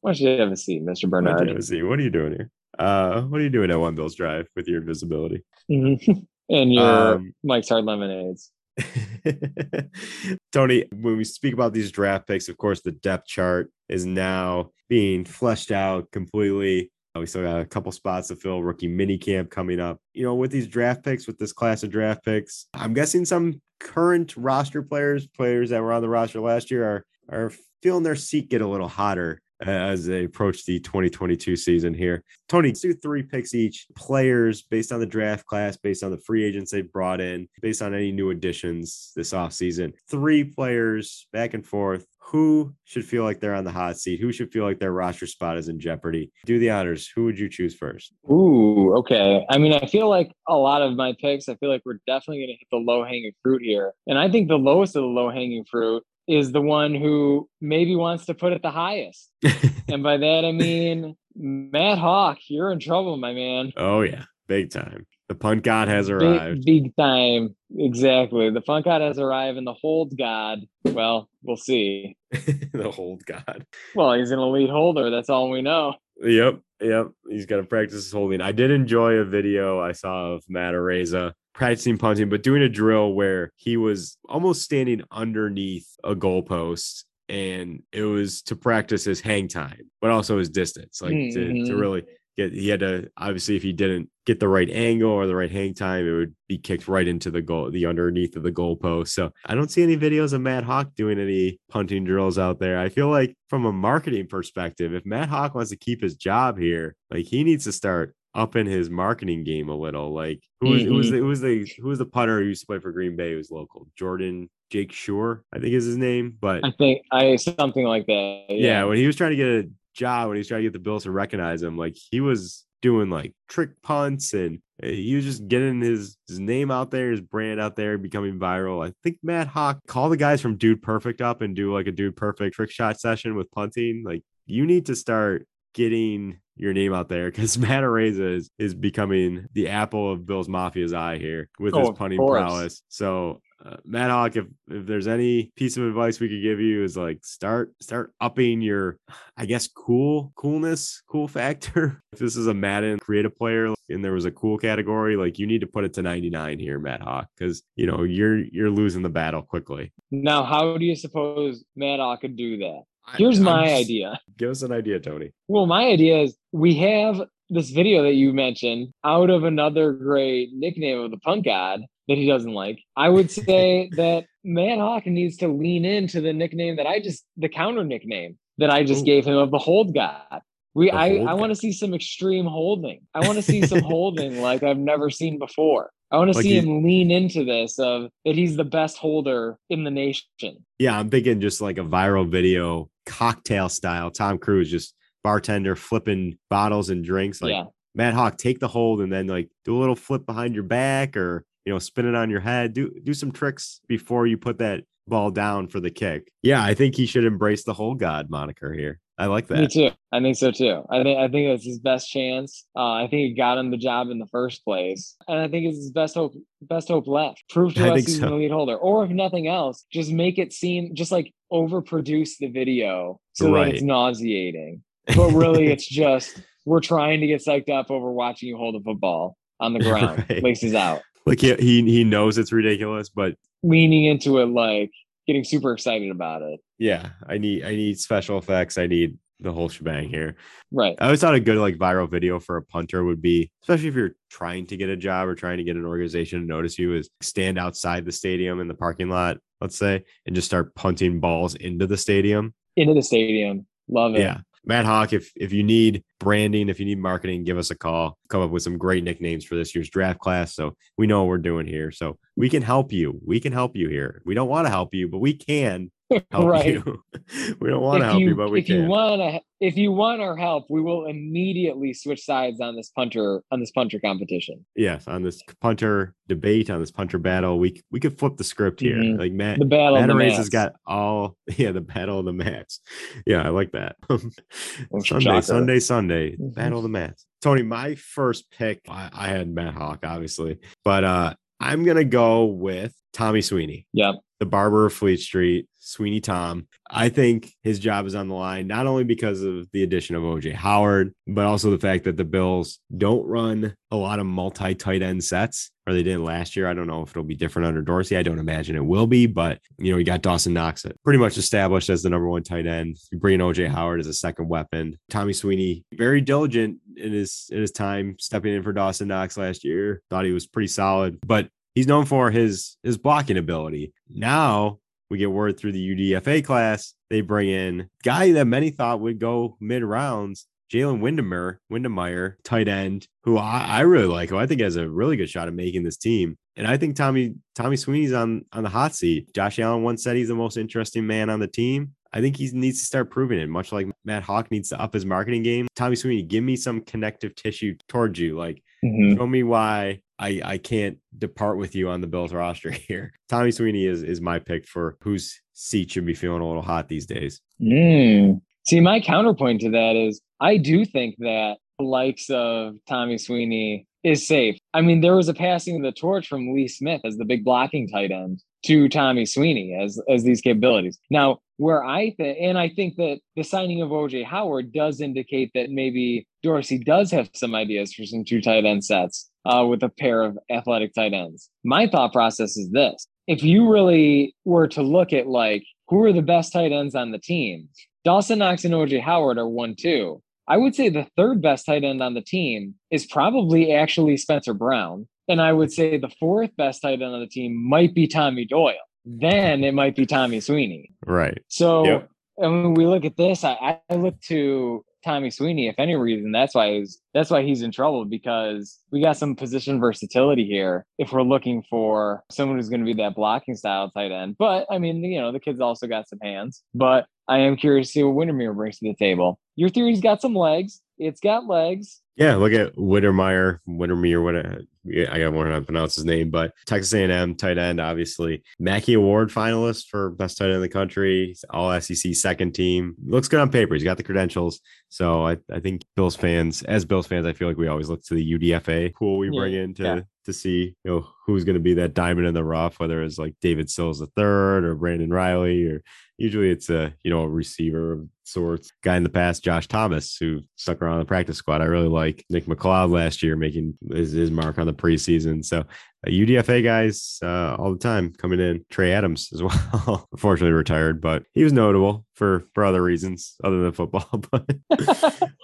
Speaker 3: Why don't you have a seat, Mr.
Speaker 8: Why don't you
Speaker 3: Bernard?
Speaker 8: have a seat? What are you doing here? Uh, what are you doing at One Bills Drive with your invisibility?
Speaker 3: And your
Speaker 8: Um,
Speaker 3: Mike's Hard Lemonades.
Speaker 8: Tony, when we speak about these draft picks, of course, the depth chart is now being fleshed out completely. Uh, We still got a couple spots to fill, rookie mini camp coming up. You know, with these draft picks, with this class of draft picks, I'm guessing some current roster players, players that were on the roster last year, are are feeling their seat get a little hotter as they approach the 2022 season here. Tony, do three picks each. Players based on the draft class, based on the free agents they've brought in, based on any new additions this offseason. Three players back and forth. Who should feel like they're on the hot seat? Who should feel like their roster spot is in jeopardy? Do the honors. Who would you choose first?
Speaker 3: Ooh, okay. I mean, I feel like a lot of my picks, I feel like we're definitely going to hit the low hanging fruit here. And I think the lowest of the low hanging fruit is the one who maybe wants to put it the highest. and by that, I mean, Matt Haack, you're in trouble, my man.
Speaker 8: oh, yeah. Big time. The punt god has arrived.
Speaker 3: big time. Exactly. The fun god has arrived and the hold god, well, we'll see.
Speaker 8: the hold god.
Speaker 3: Well, he's an elite holder. That's all we know.
Speaker 8: Yep, yep. He's got to practice his holding. I did enjoy a video I saw of Matt Araiza practicing punting, but doing a drill where he was almost standing underneath a goalpost, and it was to practice his hang time, but also his distance, like to, to
Speaker 3: Mhm.
Speaker 8: really get. He had to obviously, if he didn't get the right angle or the right hang time, it would be kicked right into the goal, the underneath of the goalpost. So I don't see any videos of Matt Haack doing any punting drills out there. I feel like from a marketing perspective, if Matt Haack wants to keep his job here, like he needs to start upping his marketing game a little. Like who was, who was
Speaker 3: Mhm.
Speaker 8: the who was the who was the punter who used to play for Green Bay? Who was local? Jordan Jake Shore, I think is his name. But
Speaker 3: I think I something like that.
Speaker 8: yeah, when he was trying to get a job, when he was trying to get the Bills to recognize him, like he was doing like trick punts and uh, he was just getting his his name out there, his brand out there, becoming viral. I think Matt Haack call the guys from Dude Perfect up and do like a Dude Perfect trick shot session with punting. Like you need to start getting your name out there because Matt Araiza is, is becoming the apple of Bill's Mafia's eye here with
Speaker 3: Oh,
Speaker 8: his punting prowess. So uh, Matt Haack, if if there's any piece of advice we could give you is like start start upping your, I guess cool coolness cool factor. if this is a Madden creative player and there was a cool category, like you need to put it to 99 here, Matt Haack, because you know you're you're losing the battle quickly.
Speaker 3: Now, how do you suppose Matt Haack could do that? Here's my
Speaker 8: just-
Speaker 3: idea.
Speaker 8: Give us an idea, Tony.
Speaker 3: Well, my idea is we have this video that you mentioned out of another great nickname of the punk god that he doesn't like. I would say that Matt Haack needs to lean into the nickname that I just the counter nickname that I just
Speaker 8: Ooh.
Speaker 3: gave him of the hold god. We I, I want to see some extreme holding. I want to see some holding like I've never seen before. I want to
Speaker 8: Like
Speaker 3: see
Speaker 8: he-
Speaker 3: him lean into this of that he's the best holder in the nation.
Speaker 8: Yeah, I'm thinking just like a viral video, cocktail style. Tom Cruise just bartender flipping bottles and drinks. Like
Speaker 3: yeah.
Speaker 8: Matt Haack, take the hold and then like do a little flip behind your back or you know spin it on your head. Do do some tricks before you put that ball down for the kick. Yeah, I think he should embrace the whole god moniker here. I like that.
Speaker 3: Me too. I think so too. I think I think that's his best chance. Uh, I think it got him the job in the first place, and I think it's his best hope. Best hope left. Prove to
Speaker 8: I
Speaker 3: us he's
Speaker 8: so.
Speaker 3: an elite holder, or if nothing else, just make it seem just like overproduce the video so that it's nauseating. But really, it's just we're trying to get psyched up over watching you hold a football on the ground,
Speaker 8: Right.
Speaker 3: laces out,
Speaker 8: Like he, he he knows it's ridiculous, but
Speaker 3: leaning into it like getting super excited about it.
Speaker 8: yeah, I need I need special effects. I need the whole shebang here.
Speaker 3: Right.
Speaker 8: I always thought a good like viral video for a punter would be, especially if you're trying to get a job or trying to get an organization to notice you, is stand outside the stadium in the parking lot, let's say, and just start punting balls into the stadium.
Speaker 3: Into the stadium. Love it.
Speaker 8: Yeah. Matt Haack, if if you need branding, if you need marketing, give us a call. Come up with some great nicknames for this year's draft class. So we know what we're doing here. So we can help you. We can help you here. We don't want to help you, but we can help
Speaker 3: Right.
Speaker 8: you. we don't want to help
Speaker 3: you,
Speaker 8: you, but we
Speaker 3: if
Speaker 8: can.
Speaker 3: you want to if you want our help we will immediately switch sides on this punter on this punter competition
Speaker 8: yes, on this punter debate, on this punter battle, we we could flip the script here.
Speaker 3: Mhm.
Speaker 8: Like Matt,
Speaker 3: the battle of
Speaker 8: Matt
Speaker 3: the
Speaker 8: Arrays has got all yeah, the battle of the mats. Yeah, I like that. Sunday,
Speaker 3: shocker.
Speaker 8: Sunday, Sunday,
Speaker 3: Mhm.
Speaker 8: battle of the mats. Tony, my first pick, I, I had Matt Haack, obviously, but uh I'm gonna go with Tommy Sweeney
Speaker 3: yep
Speaker 8: the barber of Fleet Street, Sweeney Tom. I think his job is on the line, not only because of the addition of OJ Howard, but also the fact that the Bills don't run a lot of multi tight end sets, or they didn't last year. I don't know if it'll be different under Dorsey. I don't imagine it will be, but you know, you got Dawson Knox uh, pretty much established as the number one tight end. You bring in OJ Howard as a second weapon. Tommy Sweeney, very diligent in his in his time stepping in for Dawson Knox last year. Thought he was pretty solid, but he's known for his his blocking ability. Now we get word through the UDFA class, they bring in guy that many thought would go mid rounds, Jalen Windemer, Windemeyer, tight end, who I, I really like, who I think has a really good shot at making this team. And I think Tommy Tommy Sweeney's on on the hot seat. Josh Allen once said he's the most interesting man on the team. I think he needs to start proving it, much like Matt Haack needs to up his marketing game. Tommy Sweeney, give me some connective tissue towards you. Like
Speaker 3: Mhm.
Speaker 8: show me why I, I can't depart with you on the Bills roster here. Tommy Sweeney is is my pick for whose seat should be feeling a little hot these days.
Speaker 3: Mm. see my counterpoint to that is i do think that the likes of tommy sweeney is safe i mean there was a passing of the torch from lee smith as the big blocking tight end to tommy sweeney as as these capabilities now where i think and i think that the signing of oj howard does indicate that maybe dorsey does have some ideas for some two tight end sets uh, with a pair of athletic tight ends my thought process is this if you really were to look at like who are the best tight ends on the team Dawson Knox and OJ Howard are one, two. I would say the third best tight end on the team is probably actually Spencer Brown. And I would say the fourth best tight end on the team might be Tommy Doyle. Then it might be Tommy Sweeney.
Speaker 8: Right.
Speaker 3: So
Speaker 8: Yep.
Speaker 3: and when we look at this, I, I look to Tommy Sweeney, if any reason, that's why he's that's why he's in trouble because we got some position versatility here. If we're looking for someone who's going to be that blocking style tight end, but I mean, you know, the kid's also got some hands. But I am curious to see what Windermere brings to the table. Your theory's got some legs. It's got legs.
Speaker 8: Yeah, look at Wittermeyer, Wintermeer, what yeah, I got one how to pronounce his name, but Texas A&M tight end, obviously Mackey Award finalist for best tight end in the country, all SEC second team. Looks good on paper. He's got the credentials. So I, I think Bills fans, as Bills fans, I feel like we always look to the UDFA pool we bring
Speaker 3: Yeah,
Speaker 8: in to
Speaker 3: yeah.
Speaker 8: to see you know who's going to be that diamond in the rough, whether it's like David Sills the third or Brandon Riley or usually it's a you know a receiver of sorts. Guy in the past, Josh Thomas, who stuck around the practice squad. I really like Nick McCloud last year making his, his mark on the preseason. So UDFA guys uh, all the time coming in. Trey Adams as well, unfortunately retired, but he was notable for for other reasons other than football. but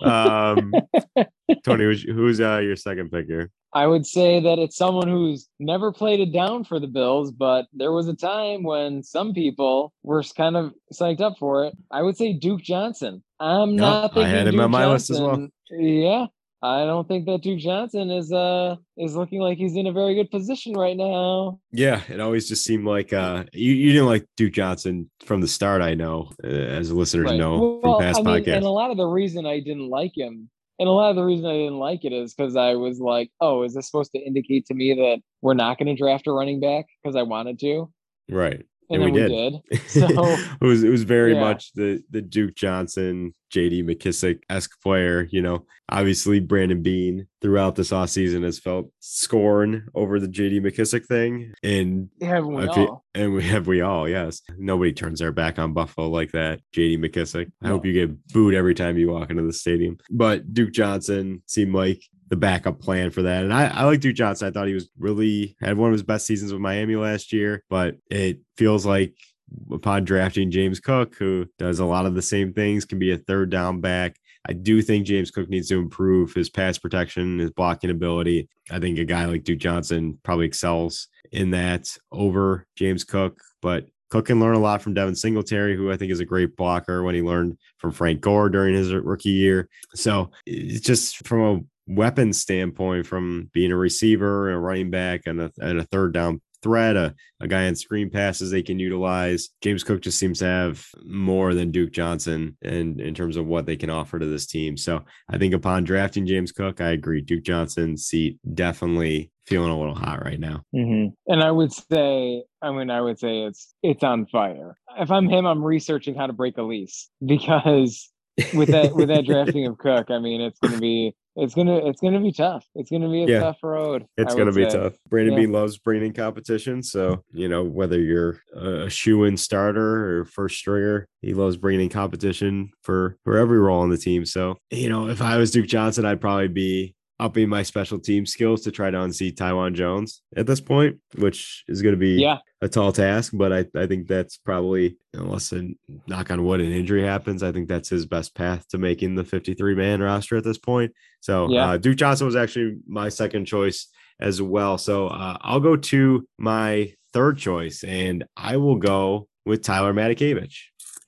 Speaker 8: um, Tony, who's, who's uh, your second pick here?
Speaker 3: I would say that it's someone who's never played it down for the Bills, but there was a time when some people were kind of psyched up for it. I would say Duke Johnson. I'm not
Speaker 8: I had him
Speaker 3: Duke
Speaker 8: on my
Speaker 3: Johnson.
Speaker 8: list as well.
Speaker 3: Yeah. I don't think that Duke Johnson is uh is looking like he's in a very good position right now.
Speaker 8: Yeah, it always just seemed like uh, you, you didn't like Duke Johnson from the start. I know, uh, as listeners
Speaker 3: Right.
Speaker 8: know
Speaker 3: Well,
Speaker 8: from past
Speaker 3: I mean,
Speaker 8: podcasts.
Speaker 3: and a lot of the reason I didn't like him, and a lot of the reason I didn't like it is because I was like, oh, is this supposed to indicate to me that we're not going to draft a running back because I wanted to,
Speaker 8: right.
Speaker 3: And,
Speaker 8: And we
Speaker 3: we
Speaker 8: did.
Speaker 3: did. So
Speaker 8: it was it was very
Speaker 3: Yeah.
Speaker 8: much the the Duke Johnson, JD McKissic esque player. You know, obviously Brandon Beane throughout this offseason has felt scorn over the JD McKissic thing. And
Speaker 3: haven't we all?
Speaker 8: and we have we all, yes. Nobody turns their back on Buffalo like that. JD McKissic. I hope you get booed every time you walk into the stadium. But Duke Johnson seemed like the backup plan for that. And I, I like Duke Johnson. I thought he was really had one of his best seasons with Miami last year, but it feels like upon drafting James Cook, who does a lot of the same things, can be a third down back. I do think James Cook needs to improve his pass protection, his blocking ability. I think a guy like Duke Johnson probably excels in that over James Cook, but Cook can learn a lot from Devin Singletary, who I think is a great blocker when he learned from Frank Gore during his rookie year. So it's just from a weapon standpoint, from being a receiver and a running back and a, and a third down threat, a, a guy on screen passes they can utilize. James Cook just seems to have more than Duke Johnson in, in terms of what they can offer to this team. So I think upon drafting James Cook, I agree. Duke Johnson's seat definitely feeling a little hot right now.
Speaker 3: Mm-hmm. And I would say, I mean, I would say it's it's on fire. If I'm him, I'm researching how to break a lease because with that with that drafting of Cook, I mean, it's gonna be it's gonna it's gonna be tough. It's gonna be a
Speaker 8: Yeah.
Speaker 3: tough road.
Speaker 8: It's
Speaker 3: I
Speaker 8: going to be
Speaker 3: say.
Speaker 8: tough. Brandon
Speaker 3: Yeah.
Speaker 8: Beane loves bringing in competition. So, you know, whether you're a shoe in starter or first stringer, he loves bringing in competition for, for every role on the team. So, you know, if I was Duke Johnson, I'd probably be upping my special team skills to try to unseat Taiwan Jones at this point, which is going to be
Speaker 3: Yeah.
Speaker 8: a tall task. But I, I think that's probably, unless a knock on wood, an injury happens, I think that's his best path to making the 53 man roster at this point. So
Speaker 3: Yeah.
Speaker 8: uh, Duke Johnson was actually my second choice as well. So uh, I'll go to my third choice, and I will go with Tyler Matakevich.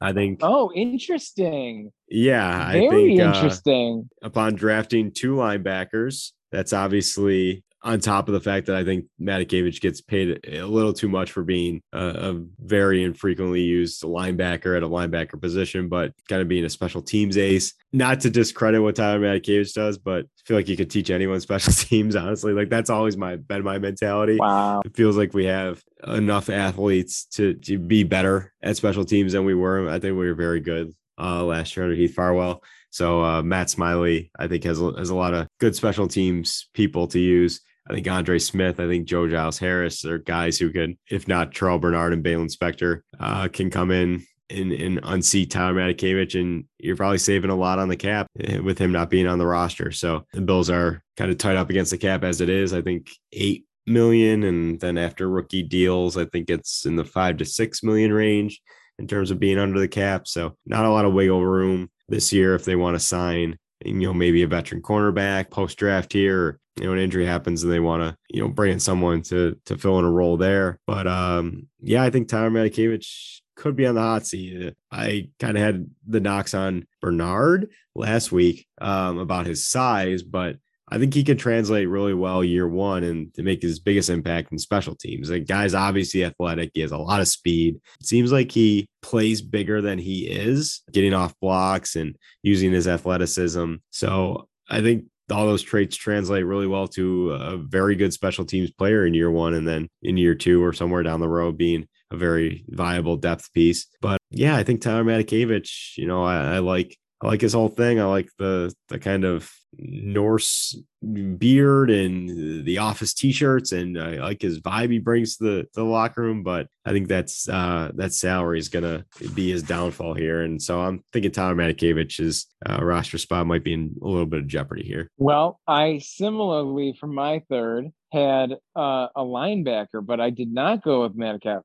Speaker 8: I think,
Speaker 3: Oh, interesting.
Speaker 8: yeah, I
Speaker 3: Very
Speaker 8: think uh,
Speaker 3: interesting.
Speaker 8: upon drafting two linebackers, that's obviously on top of the fact that I think Matakevich gets paid a little too much for being a, a very infrequently used linebacker at a linebacker position, but kind of being a special teams ace. Not to discredit what Tyler Matakevich does, but I feel like you could teach anyone special teams, honestly. Like that's always my been my mentality.
Speaker 3: Wow.
Speaker 8: It feels like we have enough athletes to, to be better at special teams than we were. I think we were very good uh, last year under Heath Farwell. So uh, Matt Smiley, I think, has, has a lot of good special teams people to use. I think Andre Smith, I think Joe Giles Harris are guys who could, if not Terrell Bernard and Baylon Spector, uh, can come in and, and unseat Tyler Matakevich. And you're probably saving a lot on the cap eh, with him not being on the roster. So the Bills are kind of tied up against the cap as it is. I think eight million. And then after rookie deals, I think it's in the five to six million range in terms of being under the cap. So not a lot of wiggle room this year if they want to sign, you know, maybe a veteran cornerback post draft here. Or, you know, an injury happens and they want to, you know, bring in someone to to fill in a role there. But um, yeah, I think Tyler Matakevich could be on the hot seat. I kind of had the knocks on Bernard last week um, about his size, but I think he could translate really well year one and to make his biggest impact in special teams. The guy's obviously athletic. He has a lot of speed. It seems like he plays bigger than he is, getting off blocks and using his athleticism. So I think all those traits translate really well to a very good special teams player in year one and then in year two or somewhere down the road being a very viable depth piece. But yeah, I think Tyler Matakevich, you know, I, I like I like his whole thing. I like the the kind of Norse beard and the office t-shirts and I like his vibe he brings to the, to the locker room but I think that's uh that salary is gonna be his downfall here and so I'm thinking Tyler Matakevich uh, roster spot might be in a little bit of jeopardy here.
Speaker 3: Well, I similarly for my third had uh, a linebacker, but I did not go with Matakevich.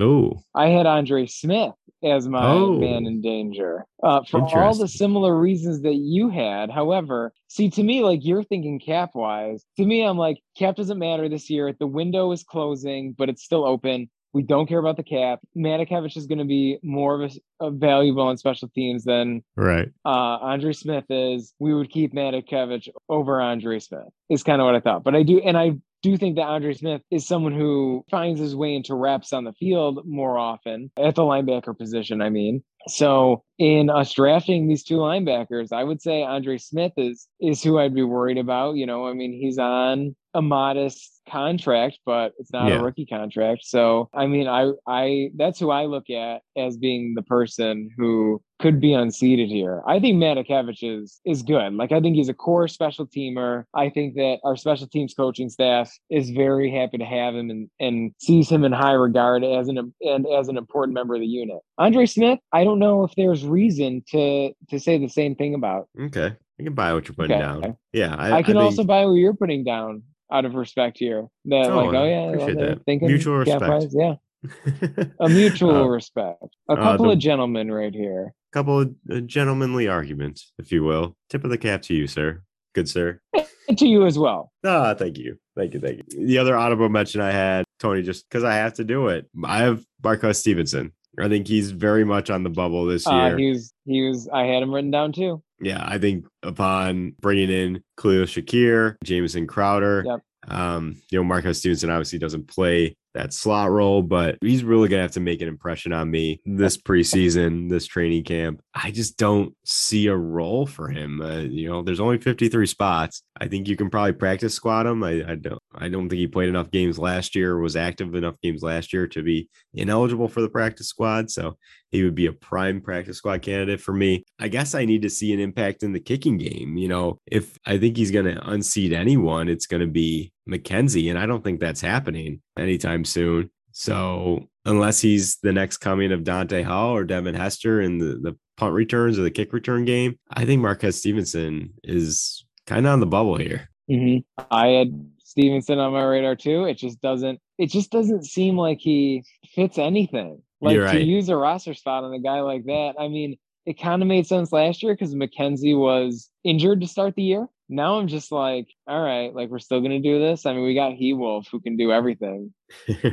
Speaker 8: Oh,
Speaker 3: I had Andre Smith as my
Speaker 8: Oh.
Speaker 3: man in danger uh, for all the similar reasons that you had. However, see, to me, like you're thinking cap wise, to me, I'm like, cap doesn't matter this year. The window is closing, but it's still open. We don't care about the cap. Matakevich is going to be more of a valuable on special teams than
Speaker 8: right.
Speaker 3: uh, Andre Smith is. We would keep Matakevich over Andre Smith, is kind of what I thought. But I do, and I do think that Andre Smith is someone who finds his way into reps on the field more often at the linebacker position. I mean, so in us drafting these two linebackers, I would say Andre Smith is is who I'd be worried about. You know, I mean, he's on a modest contract, but it's not
Speaker 8: Yeah.
Speaker 3: a rookie contract. So I mean, I I that's who I look at as being the person who could be unseated here. I think Matakevich is is good. Like I think he's a core special teamer. I think that our special teams coaching staff is very happy to have him and, and sees him in high regard as an and as an important member of the unit. Andre Smith, I don't know if there's reason to to say the same thing about.
Speaker 8: Okay. I can buy what you're putting
Speaker 3: Okay.
Speaker 8: down. Yeah.
Speaker 3: I, can
Speaker 8: think-
Speaker 3: also buy what you're putting down out of respect here. That
Speaker 8: Oh,
Speaker 3: like, oh yeah,
Speaker 8: appreciate that.
Speaker 3: thinking
Speaker 8: Mutual respect.
Speaker 3: wise, yeah. A mutual
Speaker 8: Uh,
Speaker 3: respect. A
Speaker 8: uh,
Speaker 3: couple
Speaker 8: the-
Speaker 3: of gentlemen right here.
Speaker 8: A couple of uh, gentlemanly arguments, if you will. Tip of the cap to you, sir. Good sir.
Speaker 3: To you as well.
Speaker 8: Ah, thank you. Thank you. Thank you. The other honorable mention I had, Tony, just because I have to do it. I have Marquez Stevenson. I think he's very much on the bubble this
Speaker 3: Uh,
Speaker 8: year.
Speaker 3: he was he was I had him written down too.
Speaker 8: yeah, I think upon bringing in Khalil Shakir, Jamison Crowder,
Speaker 3: Yep.
Speaker 8: um, you know, Marquez Stevenson obviously doesn't play that slot role, but he's really gonna have to make an impression on me this preseason, this training camp. I just don't see a role for him. Uh, you know, there's only 53 spots. I think you can probably practice squad him. I, I don't. I don't think he played enough games last year, was active enough games last year to be ineligible for the practice squad. So he would be a prime practice squad candidate for me. I guess I need to see an impact in the kicking game. You know, if I think he's going to unseat anyone, it's going to be McKenzie, and I don't think that's happening anytime soon. So unless he's the next coming of Dante Hall or Devin Hester in the, the punt returns or the kick return game, I think Marquez Stevenson is kind of on the bubble here.
Speaker 3: hmm I had Stevenson on my radar too. It just doesn't. It just doesn't seem like he fits anything. Like
Speaker 8: You're
Speaker 3: to use a roster spot on a guy like that. I mean, it kind of made sense last year because McKenzie was injured to start the year. Now I'm just like, all right, like we're still gonna do this. I mean, we got He Wolf who can do everything.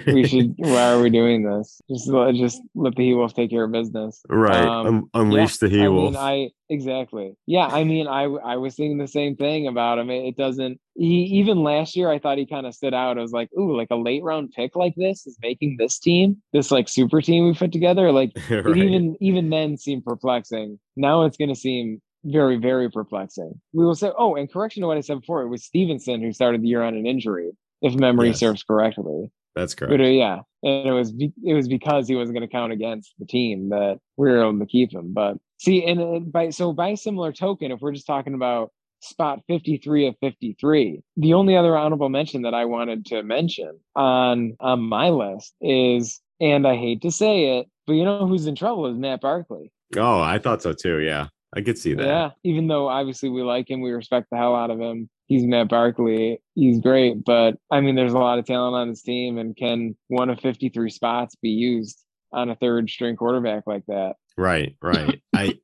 Speaker 3: We should. why are we doing this? Just let just let the He Wolf take care of business.
Speaker 8: right.
Speaker 3: Um,
Speaker 8: Un- unleash the he
Speaker 3: I
Speaker 8: wolf.
Speaker 3: mean, I exactly. Yeah, I mean, I I was thinking the same thing about him. It, it doesn't. He even last year, I thought he kind of stood out. I was like, ooh, like a late round pick like this is making this team, this like super team we put together. Like
Speaker 8: right.
Speaker 3: it even even then seemed perplexing. Now it's going to seem very very perplexing. We will say, oh, and correction to what I said before, it was Stevenson who started the year on an injury, if memory
Speaker 8: Yes.
Speaker 3: serves correctly.
Speaker 8: That's
Speaker 3: But
Speaker 8: correct.
Speaker 3: uh, yeah, and it was be- it was because he wasn't going to count against the team that we were able to keep him. But see, and uh, by so by similar token, if we're just talking about spot 53 of 53, the only other honorable mention that I wanted to mention on on my list is, and I hate to say it, but you know who's in trouble is Matt Barkley.
Speaker 8: Oh, I thought so too. Yeah. I could see that.
Speaker 3: Yeah, even though obviously we like him, we respect the hell out of him. He's Matt Barkley. He's great, but I mean, there's a lot of talent on this team, and can one of 53 spots be used on a third string quarterback like that?
Speaker 8: Right, right. I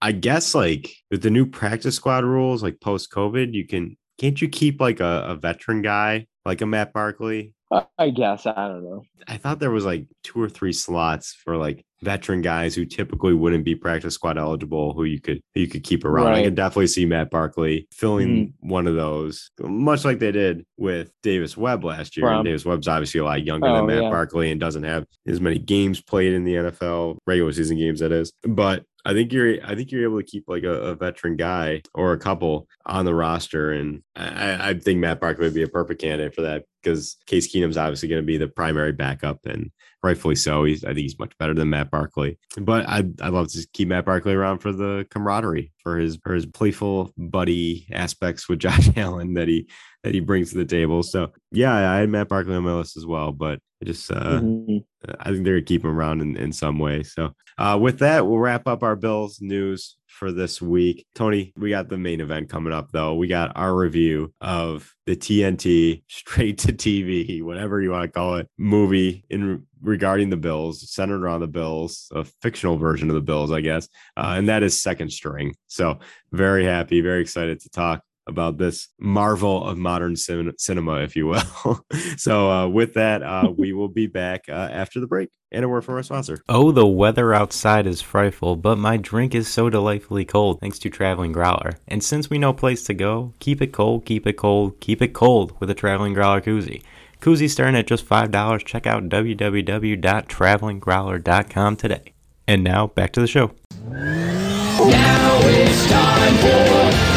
Speaker 8: I guess like with the new practice squad rules, like post COVID, you can can't you keep like a, a veteran guy like a Matt Barkley?
Speaker 3: I- I guess I don't know.
Speaker 8: I thought there was like two or three slots for like veteran guys who typically wouldn't be practice squad eligible who you could who you could keep around. I
Speaker 3: Right.
Speaker 8: could definitely see Matt Barkley filling mm. one of those, much like they did with Davis Webb last year. And
Speaker 3: From-
Speaker 8: Davis Webb's obviously a lot younger
Speaker 3: Oh,
Speaker 8: than Matt
Speaker 3: yeah.
Speaker 8: Barkley and doesn't have as many games played in the NFL, regular season games that is. But I think you're I think you're able to keep like a, a veteran guy or a couple on the roster. And I, I think Matt Barkley would be a perfect candidate for that because Case Keenum's obviously going to be the primary backup, and rightfully so. He's I think he's much better than Matt Barkley. But I I love to keep Matt Barkley around for the camaraderie, for his for his playful buddy aspects with Josh Allen that he that he brings to the table. So yeah, I had Matt Barkley on my list as well, but I just uh, mm-hmm. I think they're gonna keep him around in, in some way. So uh, with that, we'll wrap up our Bills news for this week. Tony, we got the main event coming up though. We got our review of the TNT straight to TV, whatever you want to call it, movie in regarding the Bills, centered around the Bills, a fictional version of the Bills, I guess. Uh, and that is second string. So very happy, very excited to talk about this marvel of modern cin- cinema, if you will. so, uh, with that, uh, we will be back uh, after the break and a word from our sponsor.
Speaker 10: Oh, the weather outside is frightful, but my drink is so delightfully cold thanks to Traveling Growler. And since we know place to go, keep it cold, keep it cold, keep it cold with a Traveling Growler koozie. Koozie starting at just $5. Check out www.travelinggrowler.com today. And now, back to the show. Now it's time for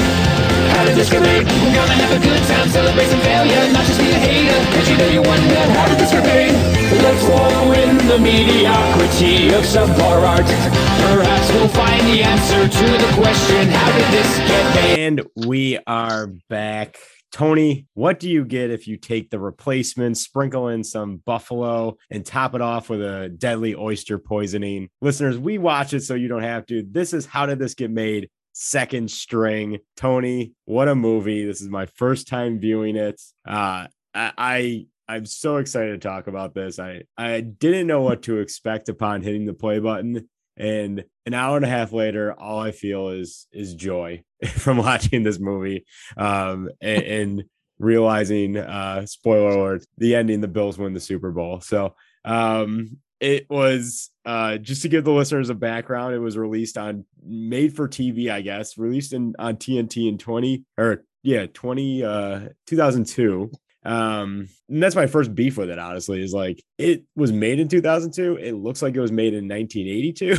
Speaker 10: get made? We're gonna have a good time, celebrate some failure, not just be a hater. Cause you know you wonder, how did this get made? Let's wallow in the mediocrity of subpar art. Perhaps we'll find the answer to the question, how did this get made?
Speaker 8: And we are back. Tony, what do you get if you take the replacement, sprinkle in some buffalo, and top it off with a deadly oyster poisoning? Listeners, we watch it so you don't have to. This is How Did This Get Made? Second string. Tony, what a movie. This is my first time viewing it. Uh, I, I I'm so excited to talk about this. I I didn't know what to expect upon hitting the play button, and an hour and a half later, all I feel is is joy from watching this movie, um, and, and realizing, uh, spoiler alert, the ending, the Bills win the Super Bowl. So, um, it was uh, just to give the listeners a background. It was released on made for TV, I guess, released in on TNT in 20 or yeah, 20 uh 2002. Um, and that's my first beef with it, honestly, is like it was made in 2002. It looks like it was made in 1982.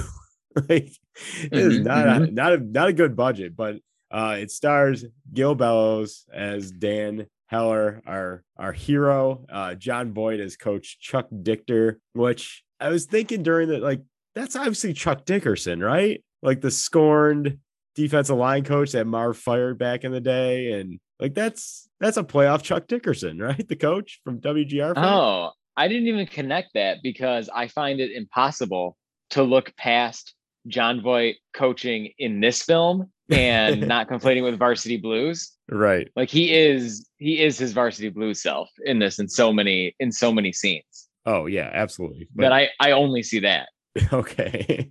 Speaker 8: like it is mm-hmm, not mm-hmm. a, not a not a good budget, but uh it stars Gil Bellows as Dan Heller, our our hero, uh, Jon Voight as Coach Chuck Dichter, which I was thinking during the like that's obviously Chuck Dickerson, right? Like the scorned defensive line coach that Marv fired back in the day, and like that's that's a playoff Chuck Dickerson, right? The coach from WGR.
Speaker 3: Oh, I didn't even connect that because I find it impossible to look past Jon Voight coaching in this film and not conflating with Varsity Blues.
Speaker 8: Right.
Speaker 3: Like he is he is his Varsity Blues self in this in so many in so many scenes.
Speaker 8: Oh yeah, absolutely.
Speaker 3: But, but I I only see that.
Speaker 8: Okay.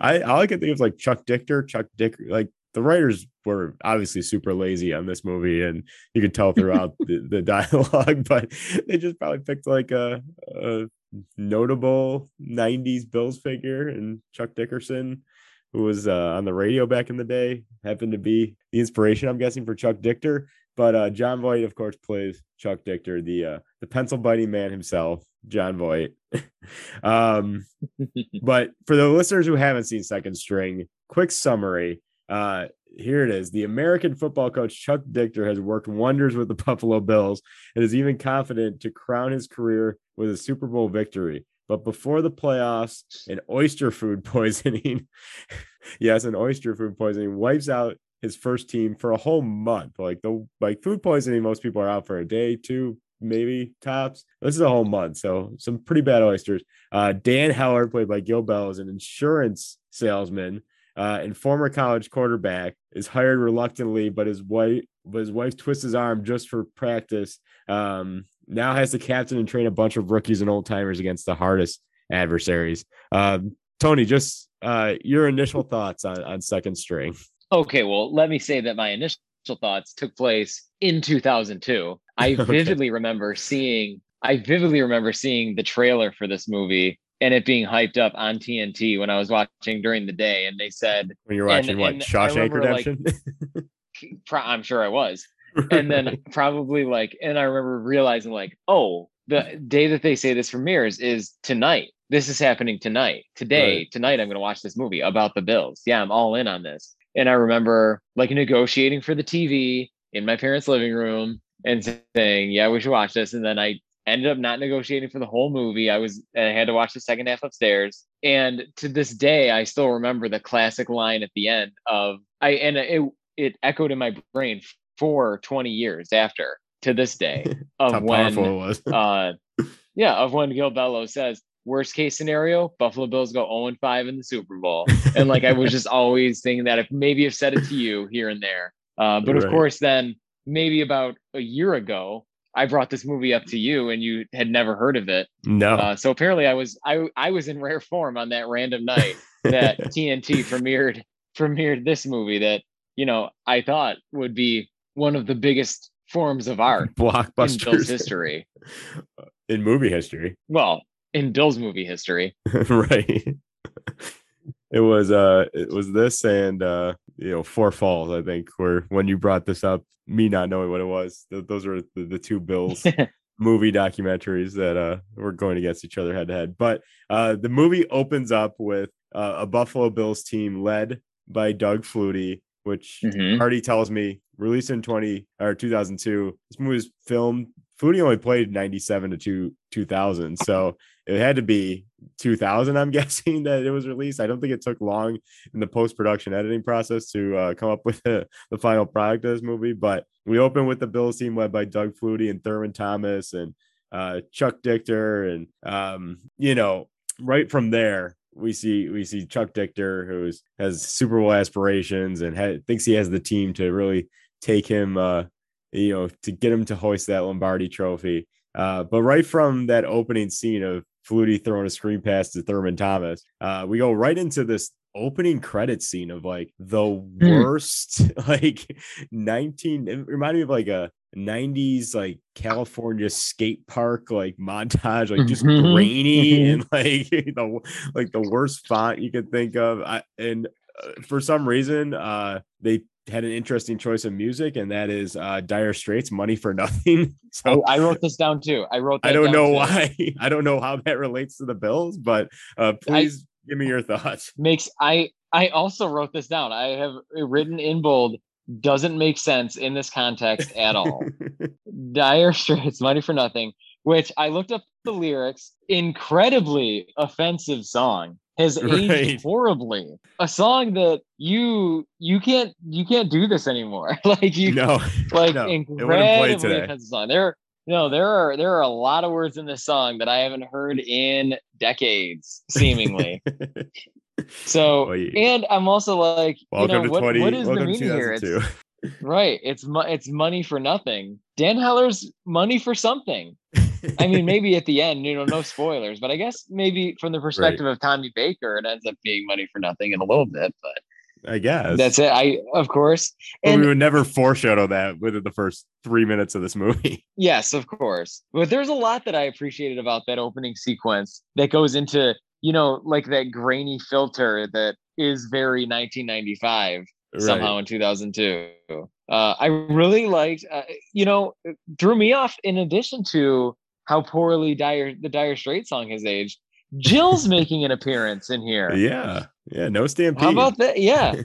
Speaker 8: I all I can think of is like Chuck Dichter, Chuck Dick like the writers were obviously super lazy on this movie and you could tell throughout the, the, dialogue, but they just probably picked like a, a notable 90s Bills figure and Chuck Dickerson who was uh, on the radio back in the day, happened to be the inspiration, I'm guessing, for Chuck Dichter. But uh, Jon Voight, of course, plays Chuck Dichter, the uh, the pencil biting man himself, Jon Voight. um, but for the listeners who haven't seen Second String, quick summary. Uh, here it is. The American football coach Chuck Dichter has worked wonders with the Buffalo Bills and is even confident to crown his career with a Super Bowl victory. But before the playoffs, an oyster food poisoning, yes, an oyster food poisoning wipes out his first team for a whole month. Like the like food poisoning, most people are out for a day, two, maybe tops. This is a whole month, so some pretty bad oysters. Uh, Dan Heller, played by Gil Bell, is an insurance salesman uh, and former college quarterback, is hired reluctantly, but his wife, but his wife twists his arm just for practice. Um, now has to captain and train a bunch of rookies and old timers against the hardest adversaries. Um, Tony, just uh, your initial thoughts on, on second string.
Speaker 3: Okay, well, let me say that my initial thoughts took place in 2002. I okay. vividly remember seeing I vividly remember seeing the trailer for this movie and it being hyped up on TNT when I was watching during the day. And they said
Speaker 8: when you're watching and, what and Shawshank Redemption.
Speaker 3: Like, I'm sure I was and then probably like and i remember realizing like oh the day that they say this premieres is tonight this is happening tonight today right. tonight i'm going to watch this movie about the bills yeah i'm all in on this and i remember like negotiating for the tv in my parents living room and saying, "Yeah, we should watch this." And then I ended up not negotiating for the whole movie. I was I had to watch the second half upstairs. And to this day, I still remember the classic line at the end of I and it it echoed in my brain for 20 years after to this day of
Speaker 8: How
Speaker 3: when
Speaker 8: powerful it was.
Speaker 3: uh yeah, of when Gil Bello says, worst case scenario, Buffalo Bills go 0 5 in the Super Bowl. And like I was just always thinking that if maybe I've said it to you here and there. Uh, but of course, then maybe about a year ago, I brought this movie up to you and you had never heard of it.
Speaker 8: no.
Speaker 3: Uh, so apparently I was I I was in rare form on that random night that TNT premiered premiered this movie that, you know, I thought would be one of the biggest forms of art in
Speaker 8: Blockbusters
Speaker 3: history.
Speaker 8: in movie history.
Speaker 3: Well, in Bill's movie history.
Speaker 8: right. It was uh it was this and uh you know Four Falls I think where when you brought this up me not knowing what it was th- those are the, the two Bills movie documentaries that uh were going against each other head to head but uh the movie opens up with uh, a Buffalo Bills team led by Doug Flutie which
Speaker 3: Mhm.
Speaker 8: Hardy tells me released in 20 or 2002 this movie was filmed Flutie only played 97 to 2 2000 so it had to be 2000 i'm guessing that it was released. I don't think it took long in the post-production editing process to uh, come up with the, the final product of this movie but we open with the bills team led by doug flutie and thurman thomas and uh, chuck dichter and um, you know right from there we see we see chuck dichter who has super bowl aspirations and ha- thinks he has the team to really take him uh, you know to get him to hoist that lombardi trophy uh, but right from that opening scene of Flutie throwing a screen pass to Thurman Thomas, uh, we go right into this opening credit scene of like the worst, like 19, it reminded me of like a 90s like California skate park like montage, like just
Speaker 3: Mhm.
Speaker 8: grainy
Speaker 3: Mhm.
Speaker 8: and like the like the worst font you could think of. I, and uh, for some reason, uh, they had an interesting choice of music, and that is uh, Dire Straits, "Money for Nothing." So
Speaker 3: Oh, I wrote this down too. I wrote that
Speaker 8: I don't know
Speaker 3: too.
Speaker 8: why. I don't know how that relates to the Bills, but uh, please give me your thoughts.
Speaker 3: Makes I I also wrote this down. I have written in bold. Doesn't make sense in this context at all. Dire Straits, Money for Nothing, which I looked up the lyrics. Incredibly offensive song. Has aged
Speaker 8: Right.
Speaker 3: horribly. A song that you you can't you can't do this anymore. like you
Speaker 8: no,
Speaker 3: like
Speaker 8: no, it wouldn't play
Speaker 3: incredibly offensive song. There no, there are there are a lot of words in this song that I haven't heard in decades, seemingly. So
Speaker 8: Well, you-
Speaker 3: and I'm also like,
Speaker 8: welcome
Speaker 3: you know,
Speaker 8: to
Speaker 3: what,
Speaker 8: 20.
Speaker 3: what is the meaning here? It's right. It's it's money for nothing. Dan Heller's money for something. I mean, maybe at the end, you know, no spoilers, but I guess maybe from the perspective of Tommy Baker, it ends up being money for nothing in a little bit. But
Speaker 8: I guess
Speaker 3: that's it. I of course.
Speaker 8: But
Speaker 3: And
Speaker 8: we would never foreshadow that within the first three minutes of this movie.
Speaker 3: Yes, of course. But there's a lot that I appreciated about that opening sequence that goes into, you know, like that grainy filter that is very 1995 somehow in 2002. Uh, I really liked, uh, you know, threw me off in addition to how poorly Dire the Dire Straits song has aged. Jill's making an appearance in here.
Speaker 8: Yeah, yeah, no stampede.
Speaker 3: How about that? Yeah.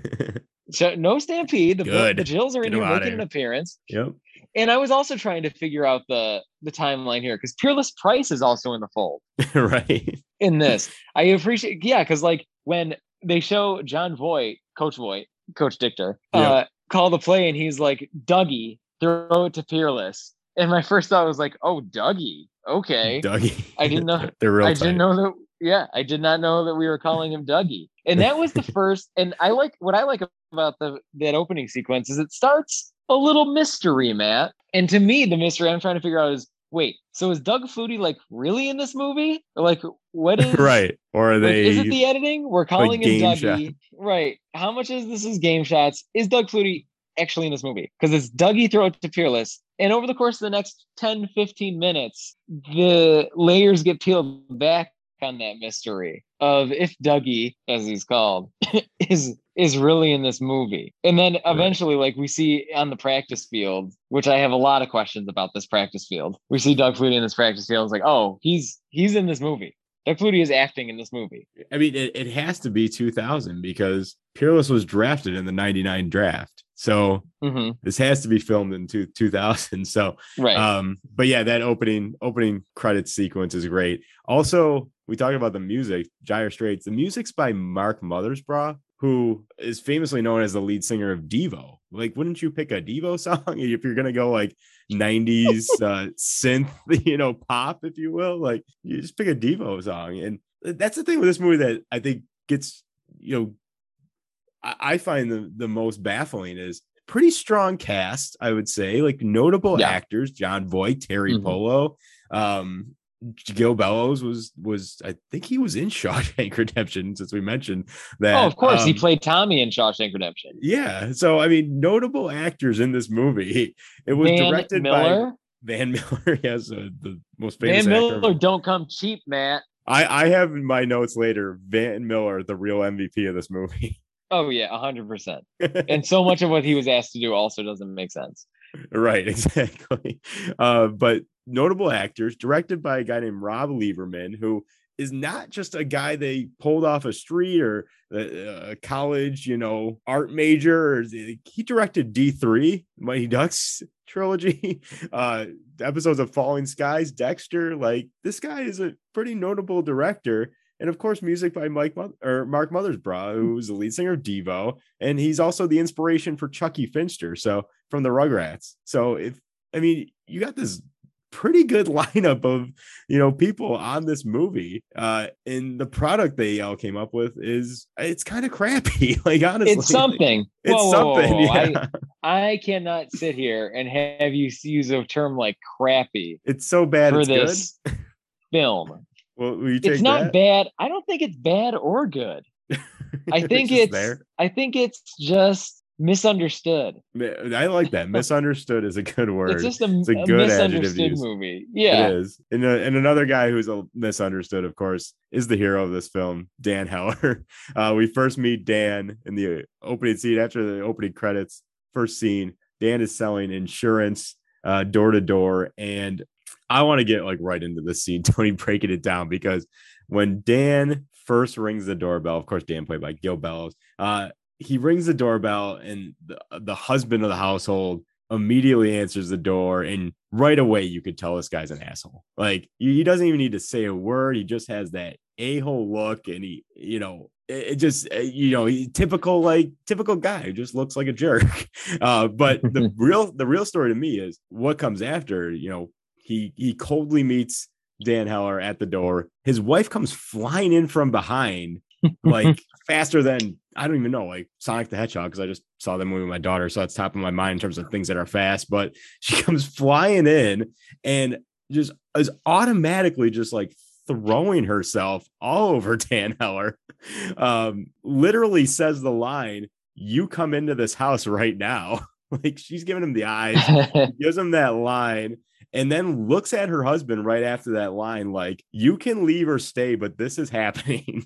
Speaker 3: So no stampede. The,
Speaker 8: Good.
Speaker 3: the Jills are in here making an appearance.
Speaker 8: yep.
Speaker 3: And I was also trying to figure out the the timeline here because Peerless Price is also in the fold
Speaker 8: right.
Speaker 3: in this. I appreciate, yeah, because like when they show Jon Voight, Coach Voight, Coach Dichter,
Speaker 8: Yep.
Speaker 3: uh, call the play, and he's like, Dougie, throw it to Peerless. And my first thought was like, oh, Dougie, okay.
Speaker 8: Dougie.
Speaker 3: I didn't know.
Speaker 8: They're real
Speaker 3: I
Speaker 8: tight.
Speaker 3: didn't know that. Yeah, I did not know that we were calling him Dougie. And that was the first. And I like what I like about the that opening sequence is it starts a little mystery, Matt. And to me, the mystery I'm trying to figure out is wait, so is Doug Flutie like really in this movie? Or like what is
Speaker 8: right. Or are
Speaker 3: like,
Speaker 8: they?
Speaker 3: is it the editing? We're calling him
Speaker 8: game
Speaker 3: Dougie. Right. How much is this is game shots? Is Doug Flutie actually in this movie? Because it's Dougie throw it to Peerless. And over the course of the next 10, 15 minutes, the layers get peeled back on that mystery of if Dougie, as he's called, is is really in this movie. And then eventually, like we see on the practice field, which I have a lot of questions about this practice field. We see Doug Flutie in this practice field. It's like, oh, he's he's in this movie. Doug Flutie is acting in this movie.
Speaker 8: I mean, it, it has to be 2000 because Peerless was drafted in the 99 draft. So
Speaker 3: hmm
Speaker 8: this has to be filmed in two, 2000. So
Speaker 3: Right.
Speaker 8: um, but yeah, that opening opening credits sequence is great. Also, we talked about the music, Dire Straits. The music's by Mark Mothersbaugh, who is famously known as the lead singer of Devo. Like, wouldn't you pick a Devo song if you're gonna go like 90s uh synth, you know, pop, if you will? Like, you just pick a Devo song. And that's the thing with this movie that I think gets, you know, I, find the, the most baffling is pretty strong cast, I would say, like notable
Speaker 3: Yeah.
Speaker 8: actors, Jon Voight, Teri
Speaker 3: Mhm.
Speaker 8: Polo, um, Gil Bellows was was I think he was in Shawshank Redemption since we mentioned that.
Speaker 3: oh, of course, he
Speaker 8: um,
Speaker 3: played Tommy in Shawshank Redemption.
Speaker 8: Yeah, so I mean, notable actors in this movie. It was
Speaker 3: Van
Speaker 8: directed by
Speaker 3: Miller.
Speaker 8: Van Miller. Yes, uh, the most
Speaker 3: Van
Speaker 8: famous actor.
Speaker 3: Miller, don't come cheap, Matt.
Speaker 8: I I have in my notes later Van Miller, the real MVP of this movie.
Speaker 3: Oh yeah, hundred percent. And so much of what he was asked to do also doesn't make sense.
Speaker 8: right exactly uh but notable actors directed by a guy named rob lieberman who is not just a guy they pulled off a street or a, a college you know art major he directed d3 mighty ducks trilogy uh episodes of falling skies dexter like this guy is a pretty notable director and of course, music by Mike Mo- or Mark Mothersbaugh, who's the lead singer of Devo, and he's also the inspiration for Chuckie Finster. So from the Rugrats. So if I mean, you got this pretty good lineup of you know people on this movie, uh, and the product they all came up with is it's kind of crappy. like honestly,
Speaker 3: It's something.
Speaker 8: It's
Speaker 3: Whoa, whoa, whoa,
Speaker 8: something.
Speaker 3: whoa.
Speaker 8: Yeah.
Speaker 3: I, I cannot sit here and have you use a term like crappy
Speaker 8: it's so bad.
Speaker 3: for
Speaker 8: It's
Speaker 3: this film.
Speaker 8: Well, will you take
Speaker 3: It's not
Speaker 8: that?
Speaker 3: bad. I don't think it's bad or good. I think it's
Speaker 8: there.
Speaker 3: I think it's just misunderstood.
Speaker 8: I like that. Misunderstood is a good word.
Speaker 3: It's just a,
Speaker 8: It's a
Speaker 3: a
Speaker 8: good
Speaker 3: misunderstood movie. Yeah.
Speaker 8: It is. And, uh, and another guy who's a misunderstood, of course, is the hero of this film, Dan Heller. Uh, we first meet Dan in the opening scene after the opening credits. First scene, Dan is selling insurance uh, door to door. And I want to get like right into the scene, Tony breaking it down because when Dan first rings the doorbell, of course, Dan played by Gil Bellows, uh, he rings the doorbell and the, the husband of the household immediately answers the door and right away you could tell this guy's an asshole. Like he doesn't even need to say a word he just has that a-hole look and he you know it it just uh, you know typical like typical guy who just looks like a jerk. Uh but the real the real story to me is what comes after you know he he coldly meets dan heller at the door his wife comes flying in from behind like faster than I don't even know, like Sonic the Hedgehog, because I just saw the movie with my daughter, so that's top of my mind in terms of things that are fast. But she comes flying in and just is automatically just like throwing herself all over Dan Heller. Um, literally says the line, "You come into this house right now." like she's giving him the eyes, gives him that line, and then looks at her husband right after that line, like, you can leave or stay, but this is happening.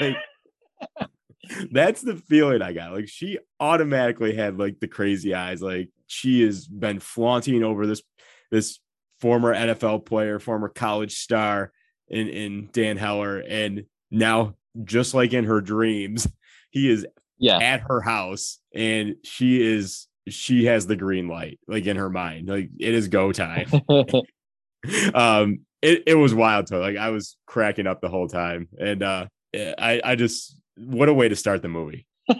Speaker 8: like, that's the feeling I got. Like, she automatically had like the crazy eyes. Like, she has been flaunting over this, this former NFL player, former college star in, in Dan Heller. And now, just like in her dreams, he is
Speaker 3: yeah.
Speaker 8: at her house and she is she has the green light like in her mind like it is go time um it, it was wild to like i was cracking up the whole time and uh i i just what a way to start the movie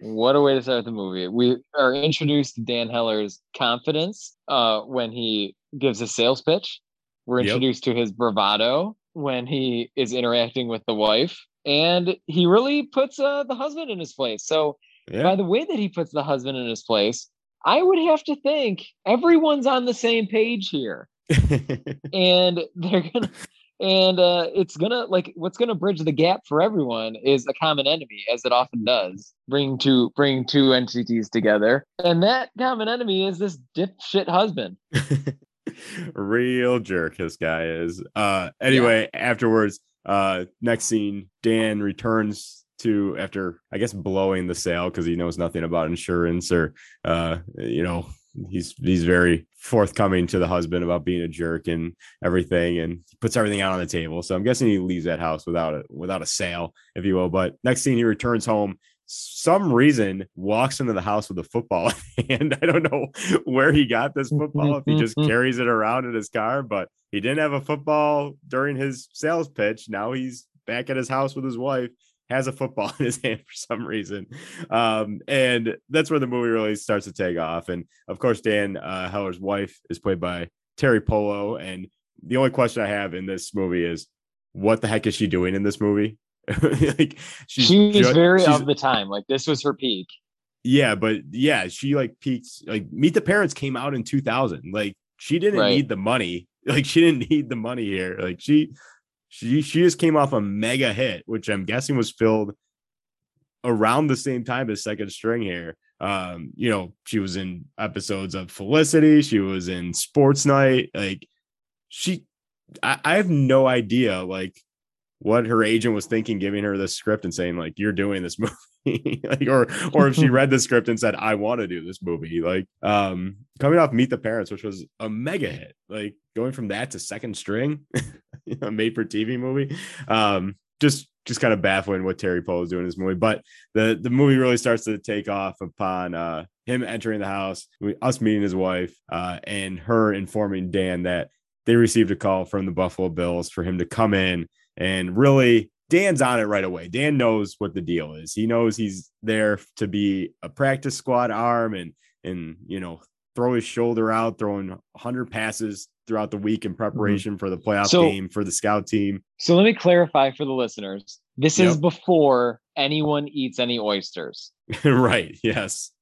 Speaker 3: What a way to start the movie. We are introduced to Dan Heller's confidence uh, when he gives a sales pitch. We're
Speaker 8: Yep.
Speaker 3: introduced to his bravado when he is interacting with the wife. And he really puts uh, the husband in his place. So,
Speaker 8: yeah.
Speaker 3: By the way that he puts the husband in his place, I would have to think everyone's on the same page here. and they're gonna and uh it's gonna like what's gonna bridge the gap for everyone is a common enemy as it often does bring two bring two entities together. And that common enemy is this dipshit husband.
Speaker 8: Real jerk this guy is. Uh anyway afterwards uh next scene dan returns to after i guess blowing the sale because he knows nothing about insurance or uh you know he's he's very forthcoming to the husband about being a jerk and everything and he puts everything out on the table. So i'm guessing he leaves that house without a without a sale if you will. But next scene he returns home some reason walks into the house with a football and I don't know where he got this football if he just carries it around in his car, but he didn't have a football during his sales pitch. Now he's back at his house with his wife, has a football in his hand for some reason. Um, and that's where the movie really starts to take off. And of course, Dan uh, Heller's wife is played by Teri Polo. And the only question I have in this movie is what the heck is she doing in this movie? like
Speaker 3: she's she was ju- very of the time. Like this was her peak.
Speaker 8: Yeah, but yeah, she like peaked. Like Meet the Parents came out in 2000. Like she didn't right. need the money. Like she didn't need the money here. Like she she she just came off a mega hit, which I'm guessing was filled around the same time as Second String here. Um, you know, she was in episodes of Felicity. She was in Sports Night. Like she, I, I have no idea. Like what her agent was thinking giving her this script and saying like you're doing this movie like or or if she read the script and said i want to do this movie like um coming off meet the parents which was a mega hit like going from that to second string a made for tv movie um just just kind of baffling what Teri Polo is doing in this movie but the the movie really starts to take off upon uh him entering the house us meeting his wife uh and her informing dan that they received a call from the buffalo bills for him to come in and really, Dan's on it right away. Dan knows what the deal is. He knows he's there to be a practice squad arm and and you know throw his shoulder out, throwing 100 passes throughout the week in mm-hmm. preparation mm-hmm. for the playoff so, game for the scout team.
Speaker 3: So let me clarify for the listeners. This yep. is before anyone eats any oysters.
Speaker 8: right. Yes.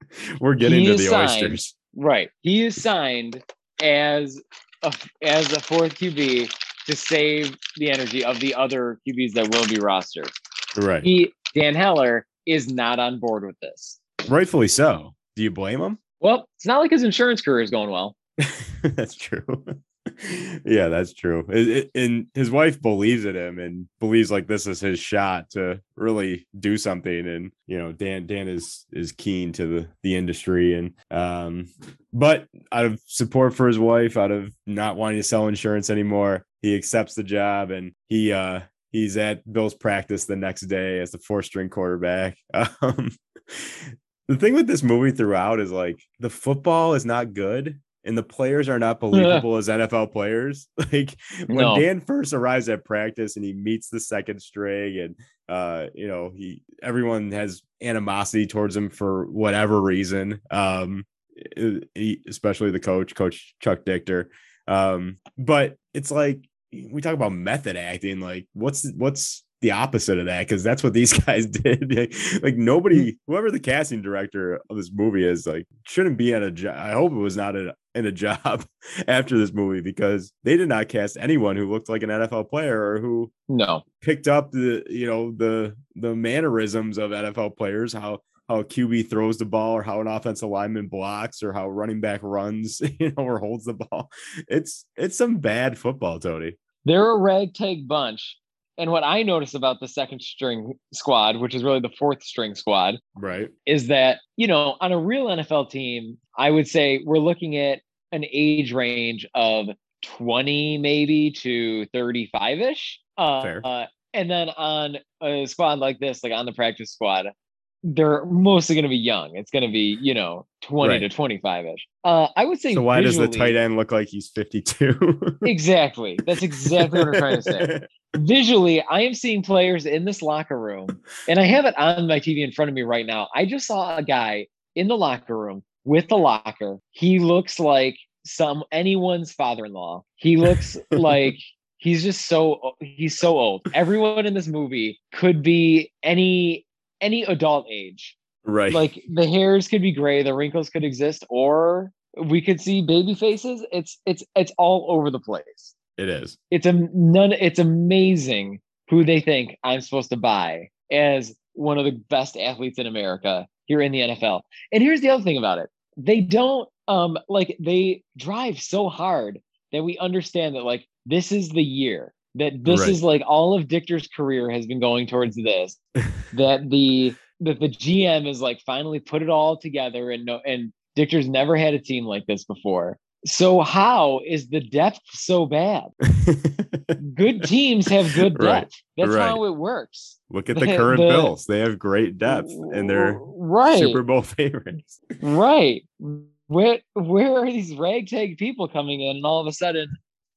Speaker 8: We're getting he to the
Speaker 3: signed,
Speaker 8: oysters.
Speaker 3: Right. He is signed as a, as a fourth QB to save the energy of the other QBs that will be rostered.
Speaker 8: Right.
Speaker 3: He, Dan Heller is not on board with this.
Speaker 8: Rightfully so. Do you blame him?
Speaker 3: Well, it's not like his insurance career is going well.
Speaker 8: that's true. Yeah, that's true. It, it, and his wife believes in him and believes like this is his shot to really do something. And you know, Dan Dan is is keen to the the industry and um, but out of support for his wife, out of not wanting to sell insurance anymore, he accepts the job and he uh he's at Bill's practice the next day as the four string quarterback. Um, the thing with this movie throughout is like the football is not good and the players are not believable as NFL players. Like when no. Dan first arrives at practice and he meets the second string and uh you know he everyone has animosity towards him for whatever reason. Um he, especially the coach, coach Chuck Dichter. Um but it's like we talk about method acting like what's what's the opposite of that because that's what these guys did. like nobody, mm. whoever the casting director of this movie is, like shouldn't be at a job. I hope it was not a, in a job after this movie because they did not cast anyone who looked like an NFL player or who
Speaker 3: no
Speaker 8: picked up the you know the the mannerisms of NFL players how how a QB throws the ball or how an offensive lineman blocks or how running back runs you know or holds the ball. It's it's some bad football, Tony.
Speaker 3: They're a ragtag bunch and what I notice about the second string squad, which is really the fourth string squad,
Speaker 8: right,
Speaker 3: is that, you know, on a real NFL team, I would say we're looking at an age range of 20 maybe to 35 ish. Uh, Fair. Uh, and then on a squad like this, like on the practice squad, they're mostly going to be young. It's going to be, you know, 20 right. to 25 ish. Uh, I would say.
Speaker 8: So why visually, does the tight end look like he's 52?
Speaker 3: exactly. That's exactly what I'm trying to say. Visually, I am seeing players in this locker room, and I have it on my TV in front of me right now. I just saw a guy in the locker room with the locker. He looks like some anyone's father-in-law. He looks like he's just so he's so old. Everyone in this movie could be any any adult age.
Speaker 8: Right.
Speaker 3: Like the hairs could be gray, the wrinkles could exist, or we could see baby faces. It's it's it's all over the place.
Speaker 8: It is.
Speaker 3: It's a none. It's amazing who they think I'm supposed to buy as one of the best athletes in America here in the NFL. And here's the other thing about it: they don't um like they drive so hard that we understand that like this is the year that this right. is like all of Dichter's career has been going towards this. that the that the GM is like finally put it all together and no and Dichter's never had a team like this before. So how is the depth so bad? good teams have good depth.
Speaker 8: Right,
Speaker 3: That's
Speaker 8: right.
Speaker 3: how it works.
Speaker 8: Look at the
Speaker 3: The-
Speaker 8: current
Speaker 3: the-
Speaker 8: Bills. They have great depth and they're
Speaker 3: right.
Speaker 8: Super Bowl favorites.
Speaker 3: Right. Where where are these ragtag people coming in? And all of a sudden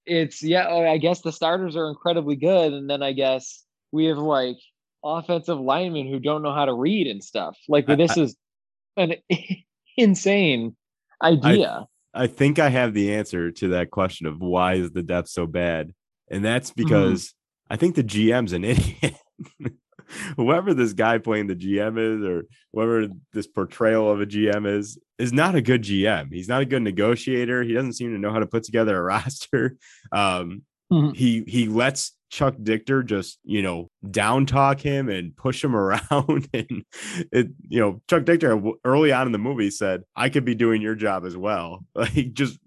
Speaker 3: it's yeah, I guess the starters are incredibly good. And then I guess we have like offensive linemen who don't know how to read and stuff. Like
Speaker 8: I-
Speaker 3: this is an insane idea.
Speaker 8: I think I have the answer to that question of why is the depth so bad, and that's
Speaker 3: Mm-hmm.
Speaker 8: because I think the GM's an idiot. Whoever this guy playing the GM is, or whoever this portrayal of a GM is, is not a good GM. He's not a good negotiator. He doesn't seem to know how to put together a roster. Um,
Speaker 3: Mhm.
Speaker 8: he he lets Chuck Dichter just you know down talk him and push him around and it you know Chuck Dichter early on in the movie said I could be doing your job as well like just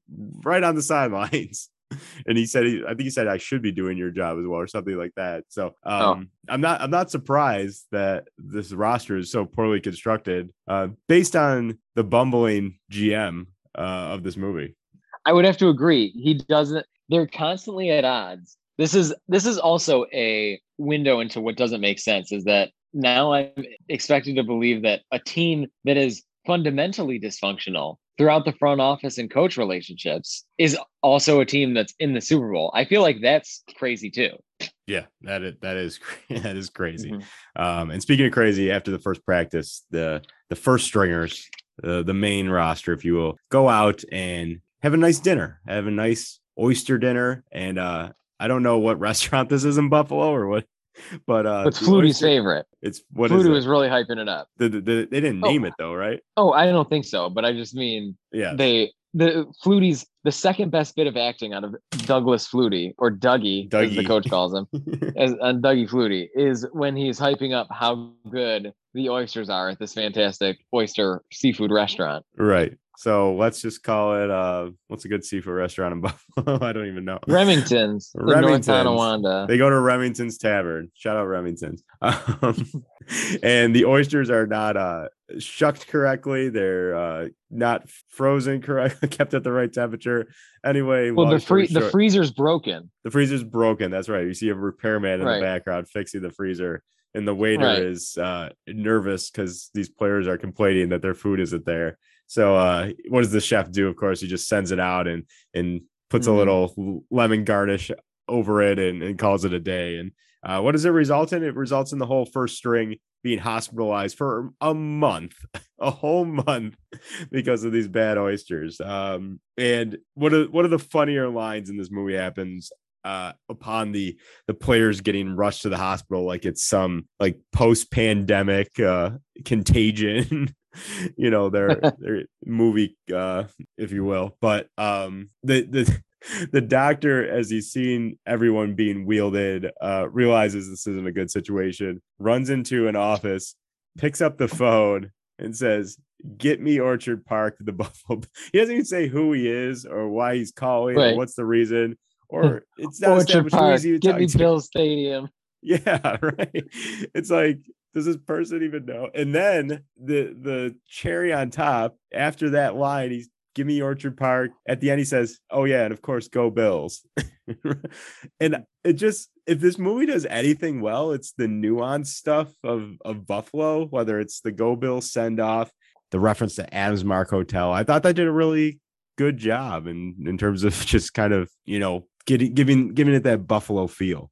Speaker 8: right on the sidelines and he said he, I think he said I should be doing your job as well or something like that so um I'm not I'm not surprised that this roster is so poorly constructed uh based on the bumbling GM uh, of this movie
Speaker 3: I would have to agree. He doesn't. They're constantly at odds. This is this is also a window into what doesn't make sense. Is that now I'm expected to believe that a team that is fundamentally dysfunctional throughout the front office and coach relationships is also a team that's in the Super Bowl. I feel like that's crazy too.
Speaker 8: Yeah, that is that is that is crazy.
Speaker 3: Mhm.
Speaker 8: Um, and speaking of crazy, after the first practice, the the first stringers, uh, the main roster, if you will, go out and have a nice dinner, have a nice oyster dinner, and uh, I don't know what restaurant this is in Buffalo or what, but uh,
Speaker 3: It's Flutie's favorite.
Speaker 8: It's what is
Speaker 3: Flutie
Speaker 8: it?
Speaker 3: was really hyping it up.
Speaker 8: The- the- the- they didn't
Speaker 3: Oh.
Speaker 8: name it though, right?
Speaker 3: Oh, I don't think so, but I just mean
Speaker 8: Yeah,
Speaker 3: they the Flutie's the second best bit of acting out of Douglas Flutie or Dougie, as the coach calls him, as on Dougie Flutie, is when he's hyping up how good the oysters are at this fantastic oyster seafood restaurant.
Speaker 8: right. So let's just call it. Uh, what's a good seafood restaurant in Buffalo? I don't even know.
Speaker 3: Remington's, in North
Speaker 8: Remington's.
Speaker 3: Tonawanda.
Speaker 8: They go to Remington's Tavern. Shout out Remington's. Um, and the oysters are not uh, shucked correctly. They're uh, not frozen correctly, kept at the right temperature. Anyway,
Speaker 3: Well, the free the freezer's broken.
Speaker 8: the freezer's broken. That's right. You see a repairman in
Speaker 3: Right.
Speaker 8: the background fixing the freezer, and the waiter
Speaker 3: Right.
Speaker 8: is uh, nervous because these players are complaining that their food isn't there. So, uh, what does the chef do? Of course, he just sends it out and and puts
Speaker 3: Mhm.
Speaker 8: a little lemon garnish over it and, and calls it a day. And uh, what does it result in? It results in the whole first string being hospitalized for a month, a whole month, because of these bad oysters. Um, and what are one of the funnier lines in this movie happens uh, upon the the players getting rushed to the hospital, like it's some like post pandemic uh, contagion. you know their their movie uh if you will but um the the the doctor as he's seeing everyone being wielded uh realizes this isn't a good situation runs into an office picks up the phone and says get me orchard park the buffalo he doesn't even say who he is or why he's calling or what's the reason or it's not
Speaker 3: Orchard Park. Give me
Speaker 8: to.
Speaker 3: Bill Stadium.
Speaker 8: Yeah, right. It's like, does this person even know? And then the the cherry on top, after that line, he's give me Orchard Park. At the end, he says, Oh yeah, and of course, go Bills. and it just if this movie does anything well, it's the nuanced stuff of of Buffalo, whether it's the Go Bills send off, the reference to Adams Mark Hotel. I thought that did a really good job in in terms of just kind of, you know, getting giving giving it that Buffalo feel.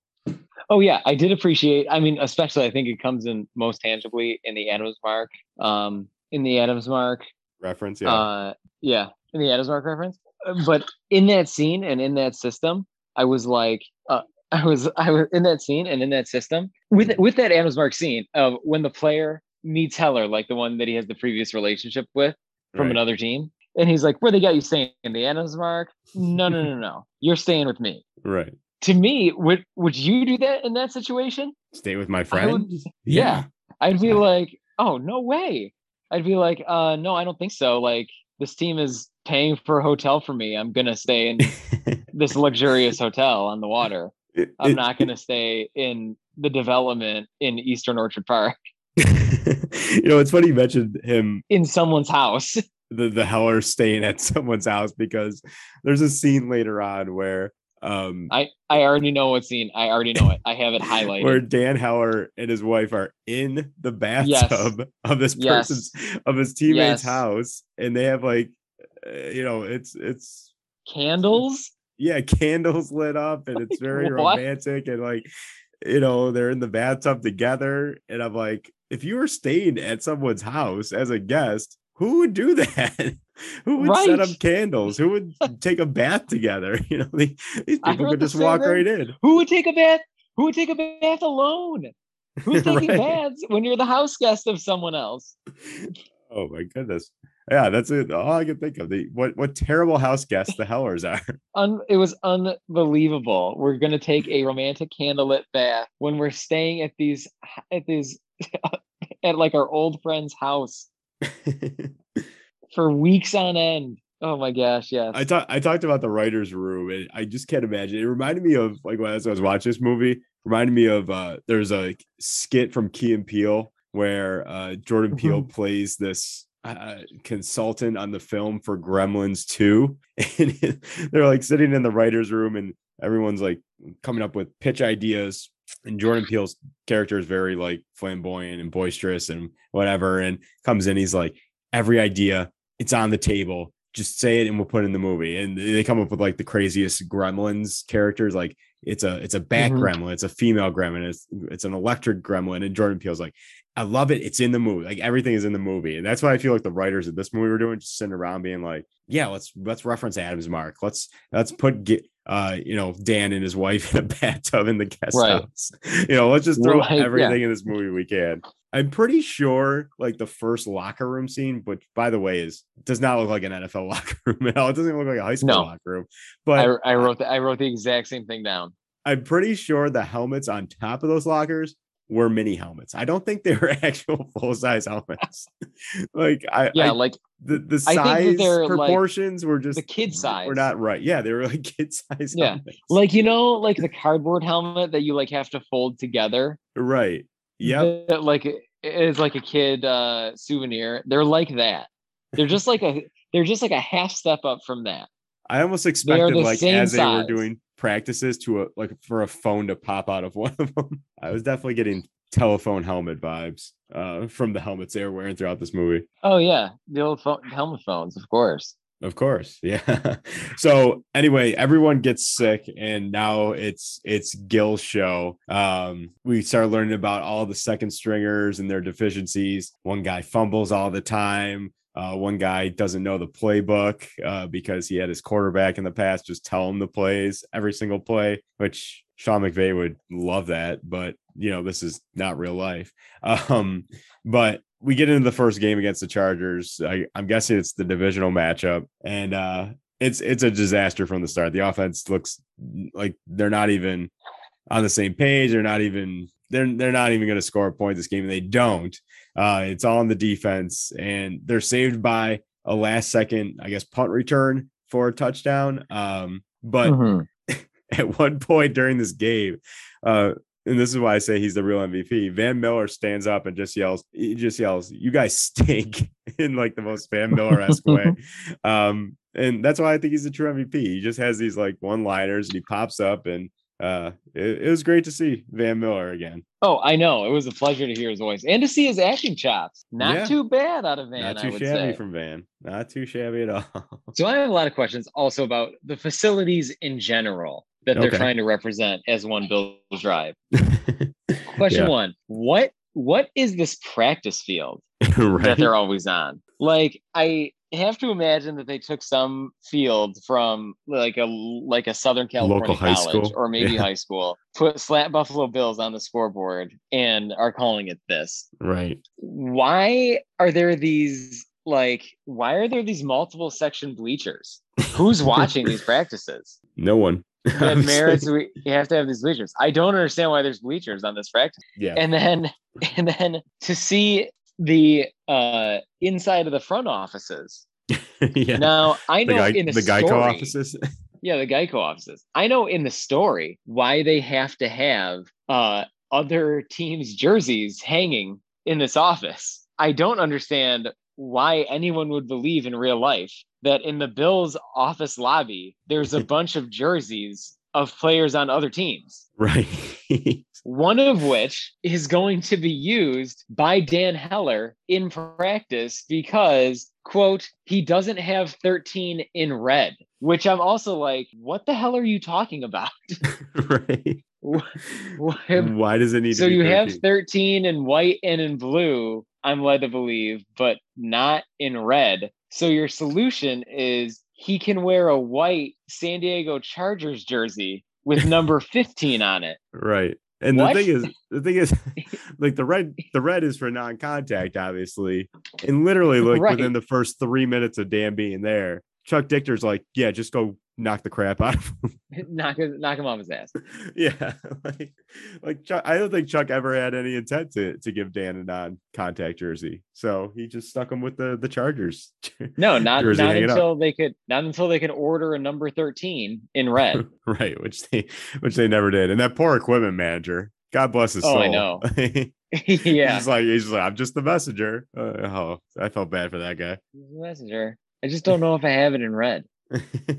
Speaker 3: Oh yeah, I did appreciate. I mean, especially I think it comes in most tangibly in the Adams Mark. Um, in the Adams Mark,
Speaker 8: Reference, yeah.
Speaker 3: uh, yeah, in the Adams Mark reference. But in that scene and in that system, I was like, uh, I was, I was in that scene and in that system with with that Adams Mark scene of when the player meets Heller, like the one that he has the previous relationship with from
Speaker 8: Right.
Speaker 3: another team, and he's like, "Where they got you staying in the Adams Mark? No, no, no, no, you're staying with me."
Speaker 8: Right.
Speaker 3: To me, would would you do that in that situation?
Speaker 8: Stay with my friend.
Speaker 3: would- yeah. I'd be like, oh, no way. I'd be like, uh, no, I don't think so. Like, this team is paying for a hotel for me. I'm gonna stay in this luxurious hotel on the water.
Speaker 8: It-
Speaker 3: I'm
Speaker 8: it-
Speaker 3: not gonna stay in the development in Eastern Orchard Park
Speaker 8: you know, it's funny you mentioned him.
Speaker 3: in someone's house.
Speaker 8: the the Heller staying at someone's house because there's a scene later on where um
Speaker 3: I I already know what scene. I already know it. I have it highlighted.
Speaker 8: where Dan Heller and his wife are in the bathtub of this
Speaker 3: Yes.
Speaker 8: person's of his teammate's
Speaker 3: Yes.
Speaker 8: house and they have like uh, you know it's it's
Speaker 3: Candles.
Speaker 8: yeah candles lit up and it's very
Speaker 3: what?
Speaker 8: romantic and like you know they're in the bathtub together and i'm like if you were staying at someone's house as a guest who would do that who would set up candles who would take a bath together you know the- these people could just walk right in
Speaker 3: Who would take a bath? Who would take a bath alone? Who's taking
Speaker 8: Right.
Speaker 3: baths when you're the house guest of someone else?
Speaker 8: oh my goodness yeah that's it all i can think of the what what terrible house guests the hellers are
Speaker 3: Un- it was unbelievable. We're gonna take a romantic candlelit bath when we're staying at these at these at like our old friend's house for weeks on end. Oh my gosh, yes.
Speaker 8: I talked I talked about the writers' room, and I just can't imagine. It reminded me of like when I was watching this movie. Reminded me of uh there's a skit from Key and Peele where uh Jordan Peele plays this uh, consultant on the film for Gremlins 2, and they're like sitting in the writers' room, and everyone's like coming up with pitch ideas. And Jordan Peele's character is very like flamboyant and boisterous and whatever, and comes in. He's like, every idea, it's on the table just say it and we'll put it in the movie. And they come up with like the craziest gremlins characters. Like it's a it's a bat
Speaker 3: Mhm.
Speaker 8: gremlin, it's a female gremlin, it's it's an electric gremlin. And Jordan Peele's like, I love it. It's in the movie. Like everything is in the movie. And that's why I feel like the writers of this movie were doing, just sitting around being like, yeah, let's let's reference Adam's mark. Let's let's put get uh you know Dan and his wife in a bathtub in the guest
Speaker 3: Right.
Speaker 8: house. You know, let's just throw
Speaker 3: Right, yeah.
Speaker 8: everything in this movie we can. I'm pretty sure like the first locker room scene, which by the way is does not look like an NFL locker room at all. It doesn't look like a high school
Speaker 3: No.
Speaker 8: locker room. But
Speaker 3: I, I wrote the, I wrote the exact same thing down.
Speaker 8: I'm pretty sure the helmets on top of those lockers were mini helmets. I don't think they were actual full size helmets. like I,
Speaker 3: Yeah,
Speaker 8: I-
Speaker 3: like
Speaker 8: the the
Speaker 3: I think that
Speaker 8: size
Speaker 3: they're, like,
Speaker 8: proportions were just
Speaker 3: the kid size.
Speaker 8: Were not right. Yeah, they were like kid size.
Speaker 3: Yeah.
Speaker 8: helmets.
Speaker 3: like you know, like the cardboard helmet that you like have to fold together.
Speaker 8: right.
Speaker 3: Yeah. like it is like a kid uh souvenir. They're like that. They're just like a they're just like a half step up from that.
Speaker 8: I almost expected like as they were doing practices to a like for a phone to pop out of one of them. I was definitely getting telephone helmet vibes uh from the helmets they were wearing throughout this movie.
Speaker 3: Oh yeah, the old phone, helmet phones, of course.
Speaker 8: Of course. Yeah. so anyway, everyone gets sick and now it's it's Gil's show. Um we start learning about all the second stringers and their deficiencies. One guy fumbles all the time. Uh, one guy doesn't know the playbook uh, because he had his quarterback in the past just tell him the plays every single play, which Sean McVay would love that, but you know this is not real life. Um, but we get into the first game against the Chargers. I, I'm guessing it's the divisional matchup, and uh, it's it's a disaster from the start. The offense looks like they're not even on the same page. They're not even they're they're not even going to score a point this game, and they don't. Uh, it's all on the defense, and they're saved by a last second, I guess, punt return for a touchdown. Um, but
Speaker 3: Mhm.
Speaker 8: at one point during this game, uh, and this is why I say he's the real MVP. Van Miller stands up and just yells, he just yells, "You guys stink!" in like the most Van Miller esque way. Um, and that's why I think he's a true MVP. He just has these like one liners and he pops up, and uh, it, it was great to see Van Miller again.
Speaker 3: Oh, I know. It was a pleasure to hear his voice and to see his acting chops. Not
Speaker 8: Yeah.
Speaker 3: too bad out of Van,
Speaker 8: Not
Speaker 3: I
Speaker 8: too
Speaker 3: would
Speaker 8: shabby
Speaker 3: say.
Speaker 8: from Van. Not too shabby at all.
Speaker 3: So I have a lot of questions also about the facilities in general that they're
Speaker 8: Okay.
Speaker 3: trying to represent as one Bill Drive. Question
Speaker 8: Yeah.
Speaker 3: one: What what is this practice field that they're always on? Like I have to imagine that they took some field from like a like a Southern California
Speaker 8: Local high
Speaker 3: college
Speaker 8: school.
Speaker 3: or maybe
Speaker 8: Yeah.
Speaker 3: high school, put Slat Buffalo Bills on the scoreboard and are calling it this.
Speaker 8: Right.
Speaker 3: Why are there these like why are there these multiple section bleachers? Who's watching these practices?
Speaker 8: No one.
Speaker 3: That merits we you have to have these bleachers. I don't understand why there's bleachers on this practice
Speaker 8: Yeah.
Speaker 3: and then and then to see the uh inside of the front offices
Speaker 8: yeah.
Speaker 3: now i
Speaker 8: the
Speaker 3: know
Speaker 8: guy,
Speaker 3: in the,
Speaker 8: the Geico offices.
Speaker 3: yeah the geico offices i know in the story why they have to have uh other teams jerseys hanging in this office i don't understand why anyone would believe in real life that in the Bills office lobby, there's a bunch of jerseys of players on other teams.
Speaker 8: Right.
Speaker 3: One of which is going to be used by Dan Heller in practice because, quote, he doesn't have 13 in red, which I'm also like, what the hell are you talking about?
Speaker 8: right. Why does it need
Speaker 3: so
Speaker 8: to be
Speaker 3: you have
Speaker 8: 13?
Speaker 3: 13 in white and in blue, I'm led to believe, but not in red. So your solution is he can wear a white San Diego Chargers jersey with number 15 on it.
Speaker 8: Right. And
Speaker 3: What?
Speaker 8: the thing is, the thing is, like the red, the red is for non-contact, obviously. And literally, like
Speaker 3: Right.
Speaker 8: within the first three minutes of Dan being there, Chuck Dichter's like, "Yeah, just go knock the crap out of him."
Speaker 3: knock, knock him off his ass.
Speaker 8: yeah, like, like Chuck, I don't think Chuck ever had any intent to to give Dan a non-contact jersey, so he just stuck him with the the Chargers.
Speaker 3: No, not, not
Speaker 8: hanging up.
Speaker 3: until they could not until they could order a number 13 in red.
Speaker 8: right, which they which they never did. And that poor equipment manager, God bless his
Speaker 3: Oh,
Speaker 8: soul.
Speaker 3: I know. Yeah.
Speaker 8: just like he's like I'm just the messenger. Uh, oh, I felt bad for that guy.
Speaker 3: Messenger. I just don't know if I have it in red.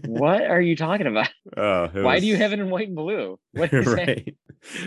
Speaker 3: What are you talking about?
Speaker 8: Oh,
Speaker 3: Why do you have it in white and blue? What is that?
Speaker 8: right,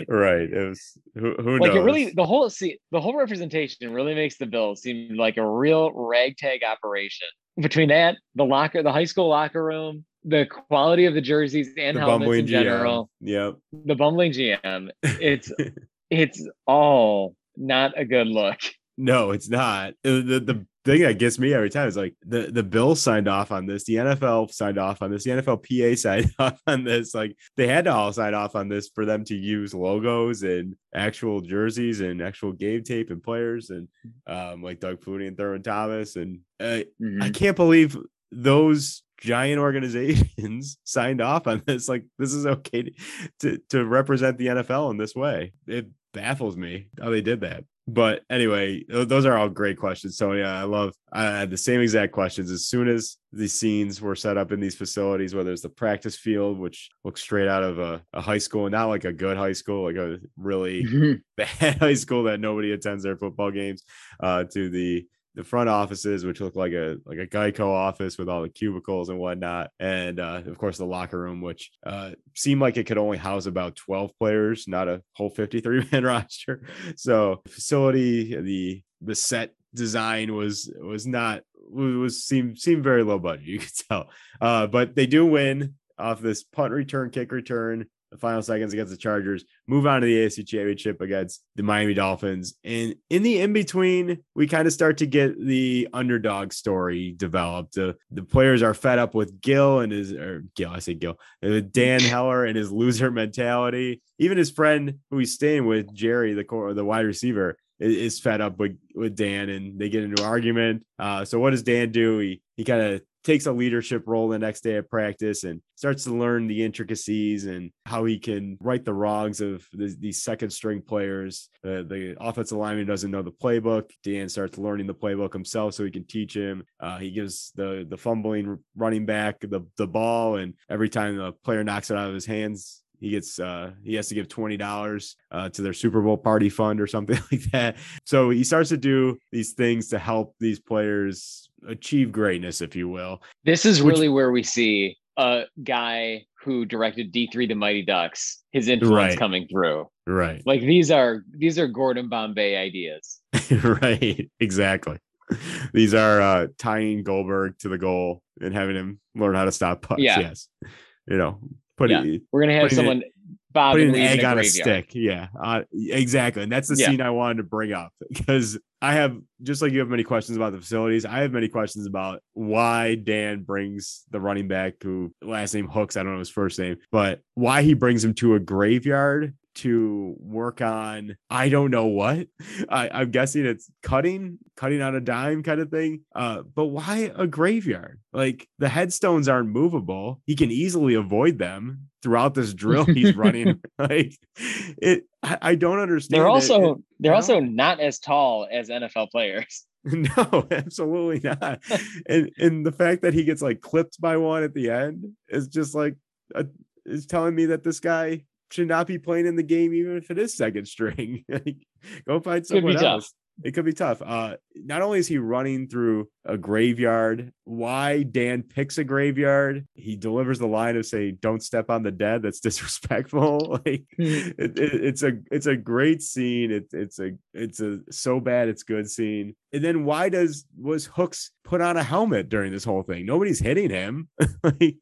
Speaker 8: right. It was who, who
Speaker 3: like
Speaker 8: knows?
Speaker 3: it really the whole see the whole representation really makes the Bills seem like a real ragtag operation. Between that, the locker, the high school locker room, the quality of the jerseys and
Speaker 8: the
Speaker 3: helmets in general,
Speaker 8: GM. Yep.
Speaker 3: the bumbling GM, it's it's all not a good look.
Speaker 8: No, it's not. Uh, The, the thing that gets me every time is like the, the Bills signed off on this, the NFL signed off on this, the NFLPA signed off on this. Like they had to all sign off on this for them to use logos and actual jerseys and actual game tape and players and um, like Doug Flutie and Thurman Thomas. And uh,
Speaker 3: Mm-hmm.
Speaker 8: I can't believe those giant organizations signed off on this. Like this is okay to, to, to represent the NFL in this way. It baffles me how they did that. But anyway, those are all great questions, Tony. I love. I had the same exact questions as soon as the scenes were set up in these facilities, whether it's the practice field, which looks straight out of a, a high school, not like a good high school, like a really bad high school that nobody attends their football games, uh, to the the front offices, which look like a like a Geico office with all the cubicles and whatnot, and uh, of course the locker room, which uh, seemed like it could only house about twelve players, not a whole fifty three man roster. So facility, the the set design was was not was seemed seemed very low budget. You could tell, uh, but they do win off this punt return, kick return, the final seconds against the Chargers, move on to the AFC Championship against the Miami Dolphins. And in the in between, we kind of start to get the underdog story developed. The the players are fed up with Gil and his or Gil, I say Gil, uh, Dan Heller and his loser mentality. Even his friend who he's staying with, Jerry, the core, the wide receiver, is fed up with with Dan, and they get into an argument. Uh, so what does Dan do? He he kind of takes a leadership role the next day at practice and starts to learn the intricacies and how he can right the wrongs of the, these second string players. Uh, the offensive lineman doesn't know the playbook. Dan starts learning the playbook himself so he can teach him. Uh, he gives the the fumbling running back the the ball, and every time the player knocks it out of his hands, he gets uh he has to give twenty dollars uh to their Super Bowl party fund or something like that. So he starts to do these things to help these players achieve greatness, if you will.
Speaker 3: This is
Speaker 8: Which-
Speaker 3: really where we see a guy who directed D3 The Mighty Ducks, his influence
Speaker 8: Right.
Speaker 3: coming through.
Speaker 8: Right.
Speaker 3: Like these are these are Gordon Bombay ideas.
Speaker 8: right. Exactly. These are uh tying Goldberg to the goal and having him learn how to stop pucks.
Speaker 3: Yeah.
Speaker 8: Yes. You know, putting
Speaker 3: Yeah. We're gonna have
Speaker 8: putting it-
Speaker 3: someone bob
Speaker 8: putting an egg
Speaker 3: a
Speaker 8: on a stick. Yeah, uh, exactly. And that's the
Speaker 3: Yeah.
Speaker 8: scene I wanted to bring up because I have just like you have many questions about the facilities. I have many questions about why Dan brings the running back who last name Hooks. I don't know his first name, but why he brings him to a graveyard to work on I don't know what. I, I'm guessing it's cutting, cutting on a dime kind of thing. Uh, but why a graveyard? Like the headstones aren't movable. He can easily avoid them throughout this drill he's running. like it, I, I don't understand.
Speaker 3: They're also
Speaker 8: It-
Speaker 3: they're
Speaker 8: no.
Speaker 3: also not as tall as NFL players.
Speaker 8: no, absolutely not. and and the fact that he gets like clipped by one at the end is just like a, is telling me that this guy should not be playing in the game, even if it is second string. like, go find
Speaker 3: Could be
Speaker 8: someone
Speaker 3: tough.
Speaker 8: else. it could be tough. Uh, not only is he running through a graveyard, why Dan picks a graveyard, he delivers the line of say, "Don't step on the dead." That's disrespectful. like hmm. it, it, it's a it's a great scene. It's it's a it's a so bad it's good scene. And then why does was Hooks put on a helmet during this whole thing? Nobody's hitting him. like,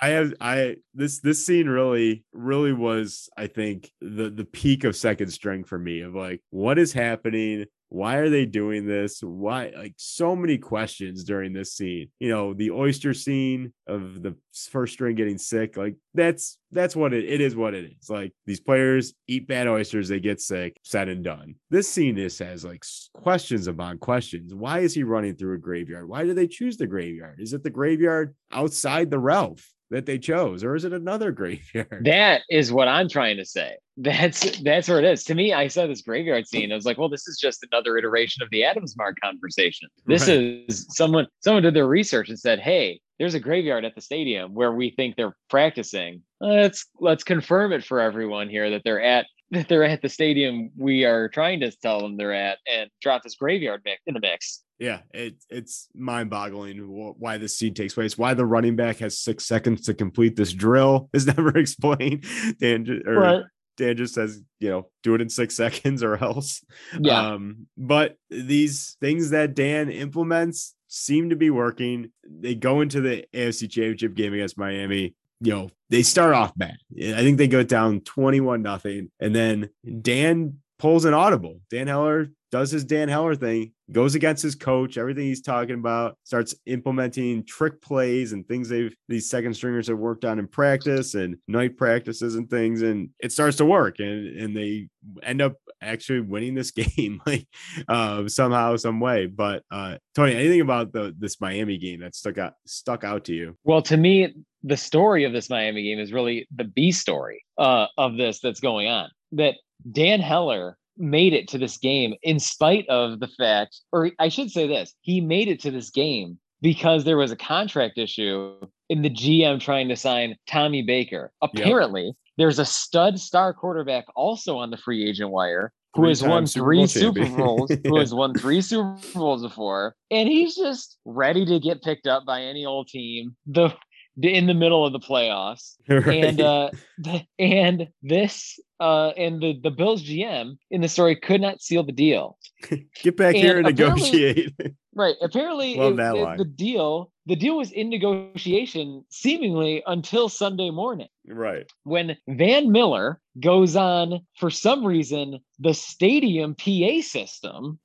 Speaker 8: I have I this this scene really really was I think the the peak of second string for me of like what is happening why are they doing this? Why like so many questions during this scene. You know the oyster scene of the first string getting sick like that's that's what it, it is what it is. Like these players eat bad oysters they get sick said and done. This scene is has like questions upon questions. Why is he running through a graveyard? Why do they choose the graveyard? Is it the graveyard outside the ralph that they chose or is it another graveyard?
Speaker 3: That is what i'm trying to say. That's that's where it is. To me i saw this graveyard scene i was like well this is just another iteration of the adams mark conversation. This right. is someone someone did their research and said hey there's a graveyard at the stadium where we think they're practicing. Let's let's confirm it for everyone here that they're at that they're at the stadium we are trying to tell them they're at and drop this graveyard mix in the mix
Speaker 8: yeah, it, it's mind boggling why this scene takes place. Why the running back has six seconds to complete this drill is never explained. Dan, or right. Dan just says, you know, do it in six seconds or else.
Speaker 3: Yeah.
Speaker 8: Um, but these things that Dan implements seem to be working. They go into the AFC championship game against Miami. You know, they start off bad. I think they go down 21 nothing. And then Dan pulls an audible. Dan Heller does his Dan Heller thing, goes against his coach, everything he's talking about, starts implementing trick plays and things they've these second stringers have worked on in practice and night practices and things, and it starts to work, and and they end up actually winning this game like uh, somehow, some way. But uh, Tony, anything about the this Miami game that stuck out stuck out to you?
Speaker 3: Well, to me, the story of this Miami game is really the B story uh, of this that's going on. That Dan Heller made it to this game in spite of the fact, or I should say this, he made it to this game because there was a contract issue in the GM trying to sign Tommy Baker. Apparently, yep. there's a stud star quarterback also on the free agent wire who has won three Super Bowls, who has won three Super Bowls before, and he's just ready to get picked up by any old team. The in the middle of the playoffs, right. and uh, and this uh, and the the Bills GM in the story could not seal the deal.
Speaker 8: Get back and here and negotiate.
Speaker 3: right. Apparently, it, it, the deal the deal was in negotiation seemingly until Sunday morning.
Speaker 8: Right.
Speaker 3: When Van Miller goes on for some reason the stadium PA system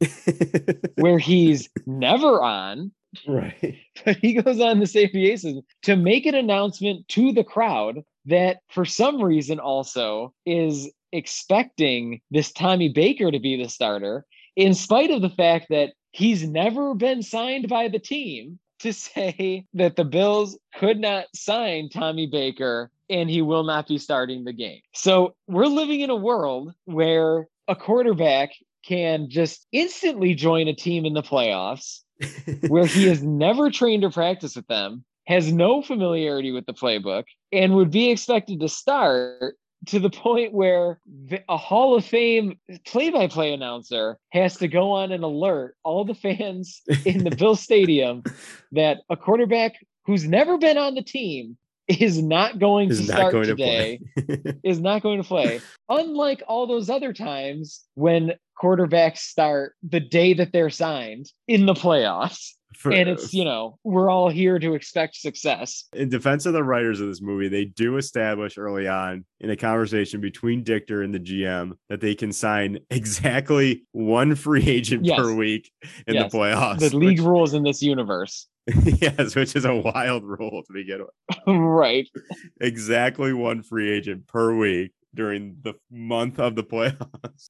Speaker 3: where he's never on
Speaker 8: Right.
Speaker 3: But he goes on the same basis to make an announcement to the crowd that for some reason also is expecting this Tommy Baker to be the starter, in spite of the fact that he's never been signed by the team to say that the Bills could not sign Tommy Baker and he will not be starting the game. So we're living in a world where a quarterback can just instantly join a team in the playoffs where he has never trained or practiced with them, has no familiarity with the playbook, and would be expected to start to the point where a Hall of Fame play by play announcer has to go on and alert all the fans in the Bill Stadium that a quarterback who's never been on the team is not going is to start going today, to is not going to play. Unlike all those other times when quarterbacks start the day that they're signed in the playoffs. For, and it's you know we're all here to expect success.
Speaker 8: In defense of the writers of this movie they do establish early on in a conversation between Dichter and the gm that they can sign exactly one free agent yes. per week in yes. the playoffs
Speaker 3: the league which, rules in this universe.
Speaker 8: Yes which is a wild rule to begin with.
Speaker 3: Right.
Speaker 8: Exactly one free agent per week during the month of the playoffs.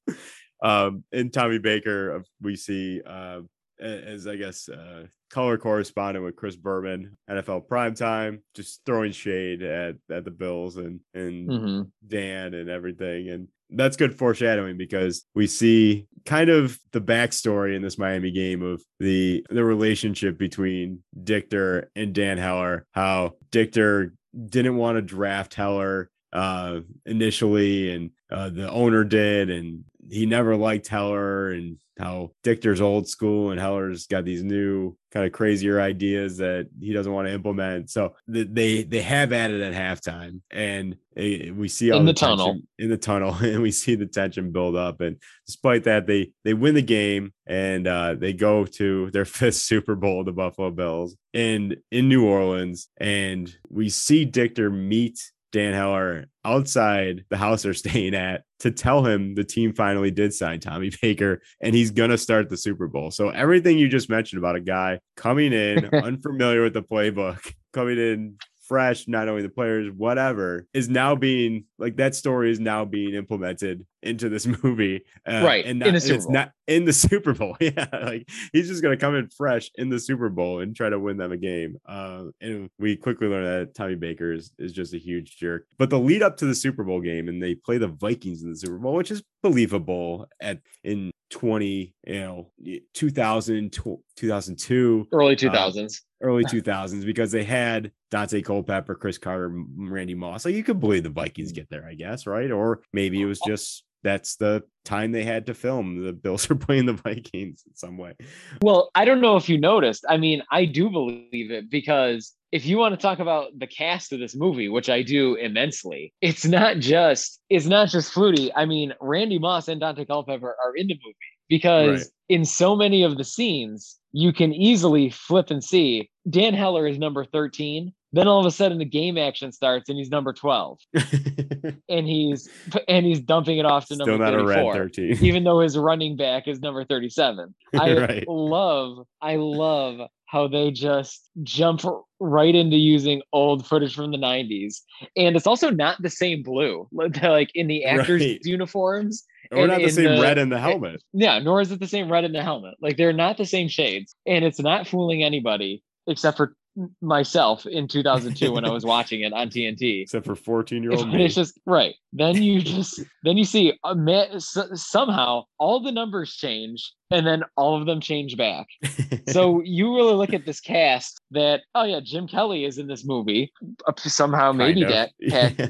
Speaker 8: Um, in Tommy Baker, we see uh, as I guess uh, color correspondent with Chris Berman, NFL primetime, just throwing shade at at the Bills and and mm-hmm. Dan and everything, and that's good foreshadowing because we see kind of the backstory in this Miami game of the the relationship between Dichter and Dan Heller, how Dichter didn't want to draft Heller uh initially and uh the owner did and he never liked Heller and how Dichter's old school and Heller's got these new kind of crazier ideas that he doesn't want to implement. So they they have added at halftime, and eh, we see all
Speaker 3: In the
Speaker 8: tension
Speaker 3: tunnel.
Speaker 8: in the tunnel, and we see the tension build up. And despite that, they they win the game and uh, they go to their fifth Super Bowl, the Buffalo Bills, and in New Orleans, and we see Dichter meet Dan Heller outside the house they're staying at to tell him the team finally did sign Tommy Baker and he's going to start the Super Bowl. So everything you just mentioned about a guy coming in unfamiliar with the playbook, coming in fresh, not only the players, whatever, is now being like that story is now being implemented into this movie. Uh,
Speaker 3: Right,
Speaker 8: And,
Speaker 3: in
Speaker 8: not,
Speaker 3: the
Speaker 8: and
Speaker 3: Super
Speaker 8: it's
Speaker 3: Bowl.
Speaker 8: not in the Super Bowl. Yeah. Like he's just to come in fresh in the Super Bowl and try to win them a game. Uh, and we quickly learn that Tommy Baker is, is just a huge jerk. But the lead up to the Super Bowl game and they play the Vikings in the Super Bowl, which is believable at in 20, you know, 2000, 2002
Speaker 3: Early
Speaker 8: uh,
Speaker 3: 2000s.
Speaker 8: early 2000s because they had Daunte Culpepper, Cris Carter, Randy Moss. Like you could believe the Vikings get there, I guess, right? Or maybe it was just that's the time they had to film. The Bills are playing the Vikings in some way.
Speaker 3: Well, I don't know if you noticed. I mean, I do believe it because if you want to talk about the cast of this movie, which I do immensely, it's not just it's not just Flutie. I mean, Randy Moss and Daunte Culpepper are in the movie because
Speaker 8: Right.
Speaker 3: in so many of the scenes, you can easily flip and see Dan Heller is number 13. Then all of a sudden the game action starts and he's number 12. and he's and he's dumping it off to
Speaker 8: Still
Speaker 3: number
Speaker 8: not a red
Speaker 3: 34
Speaker 8: 13.
Speaker 3: even though his running back is number 37 i
Speaker 8: Right.
Speaker 3: love i love how they just jump right into using old footage from the 90s and it's also not the same blue like like in the actors
Speaker 8: Right.
Speaker 3: uniforms
Speaker 8: or
Speaker 3: and
Speaker 8: not the same
Speaker 3: the-
Speaker 8: red in the eh, helmet.
Speaker 3: yeah nor is it the same red in the helmet like they're not the same shades and it's not fooling anybody except for myself in 2002 when i was watching it on tnt
Speaker 8: Except for 14 year old
Speaker 3: but it's just right. Then you just then you see a man, s- somehow all the numbers change and then all of them change back. So you really look at this cast that oh yeah, Jim Kelly is in this movie uh, somehow maybe that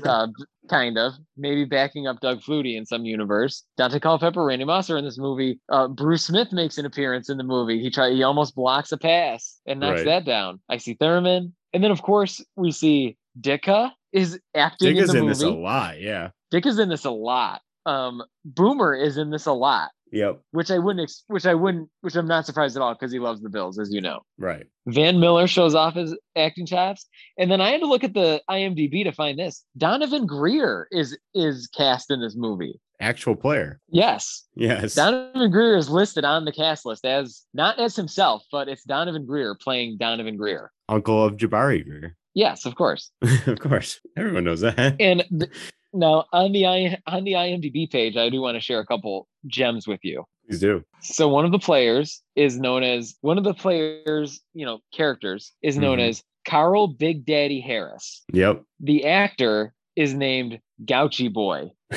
Speaker 3: uh, kind of maybe backing up Doug Flutie in some universe. Daunte Culpepper, Randy Moss are in this movie. Uh, Bruce Smith makes an appearance in the movie. He try he almost blocks a pass and knocks
Speaker 8: Right.
Speaker 3: that down. I see Thurman, and then of course we see Dicka is acting
Speaker 8: Dick
Speaker 3: in
Speaker 8: is
Speaker 3: the
Speaker 8: in
Speaker 3: movie.
Speaker 8: this a lot. Yeah.
Speaker 3: Dick is in this a lot. Um, Boomer is in this a lot,
Speaker 8: Yep.
Speaker 3: which I wouldn't, which I wouldn't, which I'm not surprised at all because he loves the Bills, as you know.
Speaker 8: Right.
Speaker 3: Van Miller shows off his acting chops, and then I had to look at the IMDb to find this. Donovan Greer is is cast in this movie.
Speaker 8: Actual player.
Speaker 3: Yes,
Speaker 8: Yes.
Speaker 3: Donovan Greer is listed on the cast list as not as himself, but it's Donovan Greer playing Donovan Greer.
Speaker 8: Uncle of Jabari Greer.
Speaker 3: Yes, of course.
Speaker 8: of course. Everyone knows that.
Speaker 3: And th- now on the I on the IMDb page, I do want to share a couple gems with you.
Speaker 8: Please do.
Speaker 3: So one of the players is known as one of the players, you know, characters is known
Speaker 8: Mhm.
Speaker 3: as Carl Big Daddy Harris.
Speaker 8: Yep.
Speaker 3: The actor is named Gouchy Boy.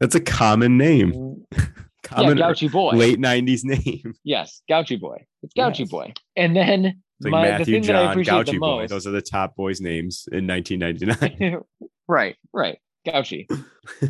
Speaker 8: That's a common name. Common
Speaker 3: yeah, Gouchy Boy.
Speaker 8: late 90s name.
Speaker 3: Yes, Gouchy Boy. It's Gouchy
Speaker 8: Yes.
Speaker 3: Boy. And then
Speaker 8: like
Speaker 3: my, the
Speaker 8: Matthew
Speaker 3: thing that I
Speaker 8: John
Speaker 3: appreciate
Speaker 8: Gouchy Boy.
Speaker 3: most.
Speaker 8: Those are the top boys' names in 1999.
Speaker 3: Right, right. Gouchy.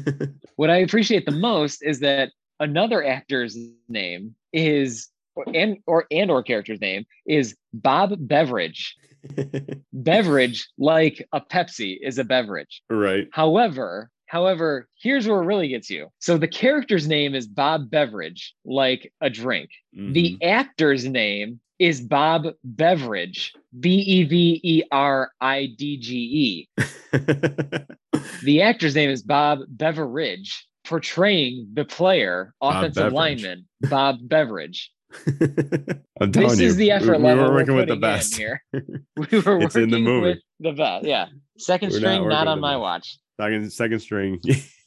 Speaker 3: what I appreciate the most is that another actor's name is and or and or character's name is Bob Beverage. beverage like a Pepsi is a beverage.
Speaker 8: right.
Speaker 3: However, however, here's where it really gets you. So the character's name is Bob Beverage, like a drink.
Speaker 8: Mm-hmm.
Speaker 3: The actor's name is Bob Beveridge, B E V E R I D G E. The actor's name is Bob Beveridge, portraying the player, offensive
Speaker 8: Beveridge.
Speaker 3: lineman, Bob Beveridge.
Speaker 8: I'm telling
Speaker 3: This
Speaker 8: you,
Speaker 3: is the effort
Speaker 8: we,
Speaker 3: level
Speaker 8: we were
Speaker 3: we're
Speaker 8: working with the best.
Speaker 3: here. We were
Speaker 8: It's in the
Speaker 3: working
Speaker 8: movie.
Speaker 3: with the best. Yeah. 2nd
Speaker 8: We're
Speaker 3: string,
Speaker 8: working
Speaker 3: not on my
Speaker 8: best.
Speaker 3: watch.
Speaker 8: Second, second string.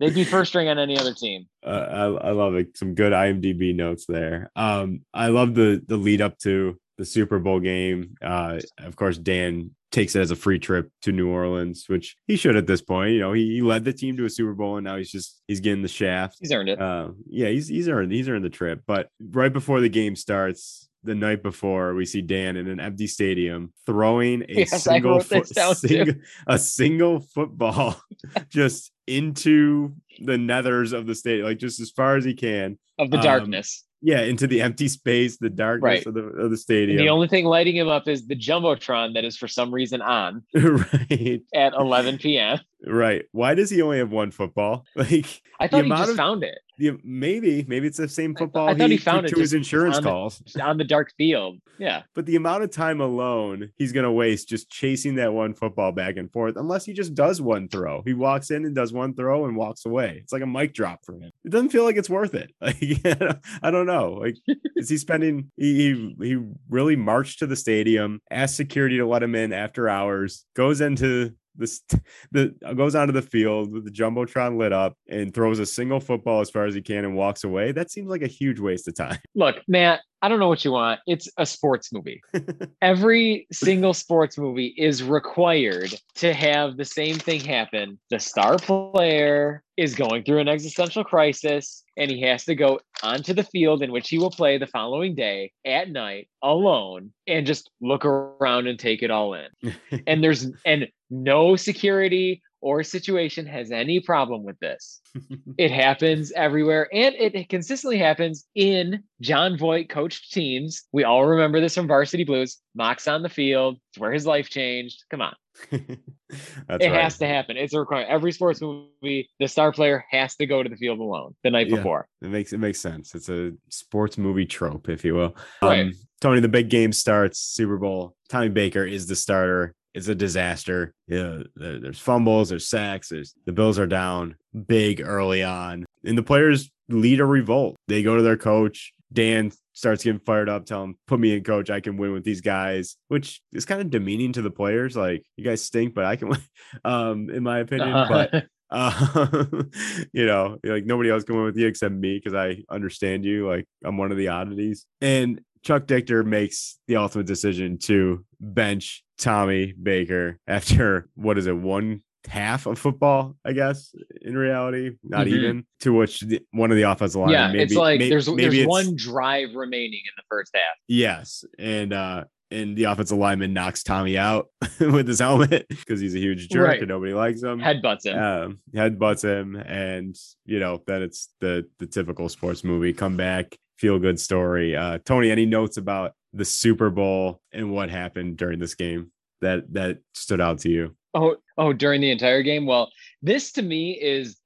Speaker 3: They'd be first string on any other team.
Speaker 8: uh, I, I love it. Some good IMDb notes there. Um, I love the the lead up to the Super Bowl game. Uh, of course, Dan takes it as a free trip to New Orleans, which he should at this point. You know, he, he led the team to a Super Bowl, and now he's just he's getting the shaft.
Speaker 3: He's earned it.
Speaker 8: Uh, yeah, he's he's earned he's earned the trip. But right before the game starts, the night before we see Dan in an empty stadium throwing a
Speaker 3: Yes,
Speaker 8: single
Speaker 3: wrote this
Speaker 8: foot,
Speaker 3: down too.
Speaker 8: single, a single football just into the nethers of the state like just as far as he can.
Speaker 3: of the
Speaker 8: Um,
Speaker 3: darkness.
Speaker 8: Yeah, into the empty space, the darkness
Speaker 3: Right.
Speaker 8: of the of the
Speaker 3: And
Speaker 8: stadium.
Speaker 3: the only thing lighting him up is the jumbotron that is for some reason on
Speaker 8: right,
Speaker 3: at 11 p.m.
Speaker 8: right. Why does he only have one football? Like
Speaker 3: I thought he just
Speaker 8: of-
Speaker 3: found it
Speaker 8: the, maybe, maybe it's the same
Speaker 3: I
Speaker 8: football
Speaker 3: thought he found it
Speaker 8: to his insurance
Speaker 3: on the-
Speaker 8: calls.
Speaker 3: on the dark field. Yeah.
Speaker 8: But the amount of time alone he's going to waste just chasing that one football back and forth, unless he just does one throw. He walks in and does one throw and walks away. It's like a mic drop for him. It doesn't feel like it's worth it. Like I don't know. Like is he spending? He he, he really marched to the stadium, asked security to let him in after hours, goes into this the uh, goes onto the field with the jumbotron lit up and throws a single football as far as he can and walks away. That seems like a huge waste of time.
Speaker 3: Look, Matt, I don't know what you want. It's a sports movie. Every single sports movie is required to have the same thing happen. The star player is going through an existential crisis and he has to go onto the field in which he will play the following day at night alone and just look around and take it all in. and there's and no security or situation has any problem with this. It happens everywhere and it consistently happens in Jon Voight coached teams. We all remember this from Varsity Blues. Mock's on the field. It's where his life changed. Come on.
Speaker 8: That's
Speaker 3: it
Speaker 8: right.
Speaker 3: has to happen. It's a requirement. Every sports movie, the star player has to go to the field alone the night
Speaker 8: Yeah.
Speaker 3: before.
Speaker 8: It makes it makes sense. It's a sports movie trope, if you will.
Speaker 3: Right.
Speaker 8: Um, Tony, the big game starts. Super Bowl. Tommy Baker is the starter. It's a disaster. Yeah, there's fumbles, there's sacks. There's the Bills are down big early on, and the players lead a revolt. They go to their coach. Dan starts getting fired up, tell him, "Put me in, coach. I can win with these guys," which is kind of demeaning to the players. Like, you guys stink, but I can win. Um, in my opinion, but uh, you know, like nobody else can win with you except me because I understand you. Like I'm one of the oddities. And Chuck Dichter makes the ultimate decision to bench Tommy Baker after what is it, one half of football, I guess, in reality, not
Speaker 3: Mhm.
Speaker 8: even to which the, one of the offensive line.
Speaker 3: yeah,
Speaker 8: maybe,
Speaker 3: it's like
Speaker 8: may-
Speaker 3: there's
Speaker 8: maybe
Speaker 3: there's
Speaker 8: it's-
Speaker 3: one drive remaining in the first half.
Speaker 8: Yes, and uh and the offensive lineman knocks Tommy out with his helmet because he's a huge jerk
Speaker 3: Right.
Speaker 8: and nobody likes him.
Speaker 3: Headbutts him.
Speaker 8: Um, headbutts him, and you know then it's the the typical sports movie come back, feel good story. Uh, Tony, any notes about the Super Bowl and what happened during this game that that stood out to you?
Speaker 3: Oh, oh, during the entire game. Well, this to me is,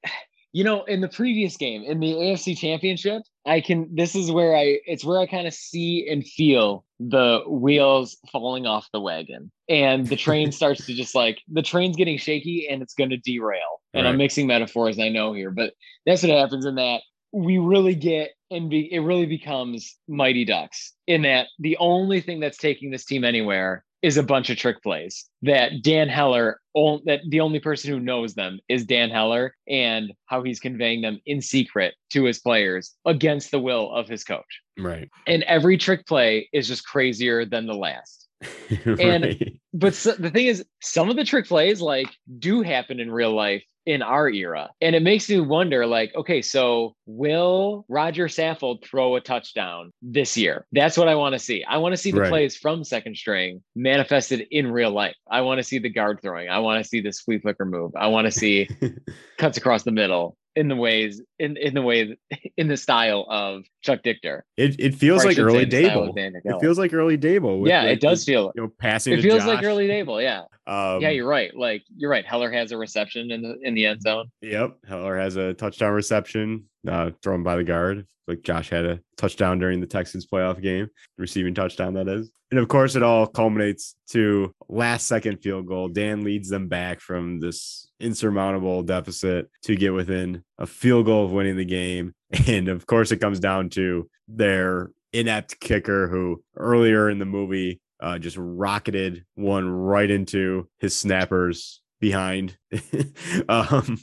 Speaker 3: you know, in the previous game in the AFC Championship, I can. This is where I. It's where I kind of see and feel the wheels falling off the wagon, and the train starts to just like the train's getting shaky and it's going to derail. And I'm mixing metaphors, I know here, but that's what happens in that we really get and be, it really becomes Mighty Ducks in that the only thing that's taking this team anywhere is a bunch of trick plays that Dan Heller on- that the only person who knows them is Dan Heller and how he's conveying them in secret to his players against the will of his coach.
Speaker 8: Right.
Speaker 3: And every trick play is just crazier than the last.
Speaker 8: right.
Speaker 3: And But so, the thing is, some of the trick plays like do happen in real life in our era, and it makes me wonder. Like, okay, so will Rodger Saffold throw a touchdown this year? That's what I want to see. I want to see the
Speaker 8: Right.
Speaker 3: plays from second string manifested in real life. I want to see the guard throwing. I want to see the sweep flicker move. I want to see cuts across the middle in the ways in in the way in the style of Chuck Dichter.
Speaker 8: It it feels like early
Speaker 3: say the style Daboll.
Speaker 8: It feels like early Daboll.
Speaker 3: yeah,
Speaker 8: like,
Speaker 3: it does feel
Speaker 8: You know, passing.
Speaker 3: it feels like early Daboll. Yeah.
Speaker 8: Um,
Speaker 3: yeah, you're right. Like you're right. Heller has a reception in the in the end zone.
Speaker 8: Yep. Heller has a touchdown reception uh, thrown by the guard. Like Josh had a touchdown during the Texans playoff game, receiving touchdown, that is. And of course, it all culminates to last second field goal. Dan leads them back from this insurmountable deficit to get within a field goal of winning the game. And of course, it comes down to their inept kicker who earlier in the movie uh, just rocketed one right into his snappers behind, um,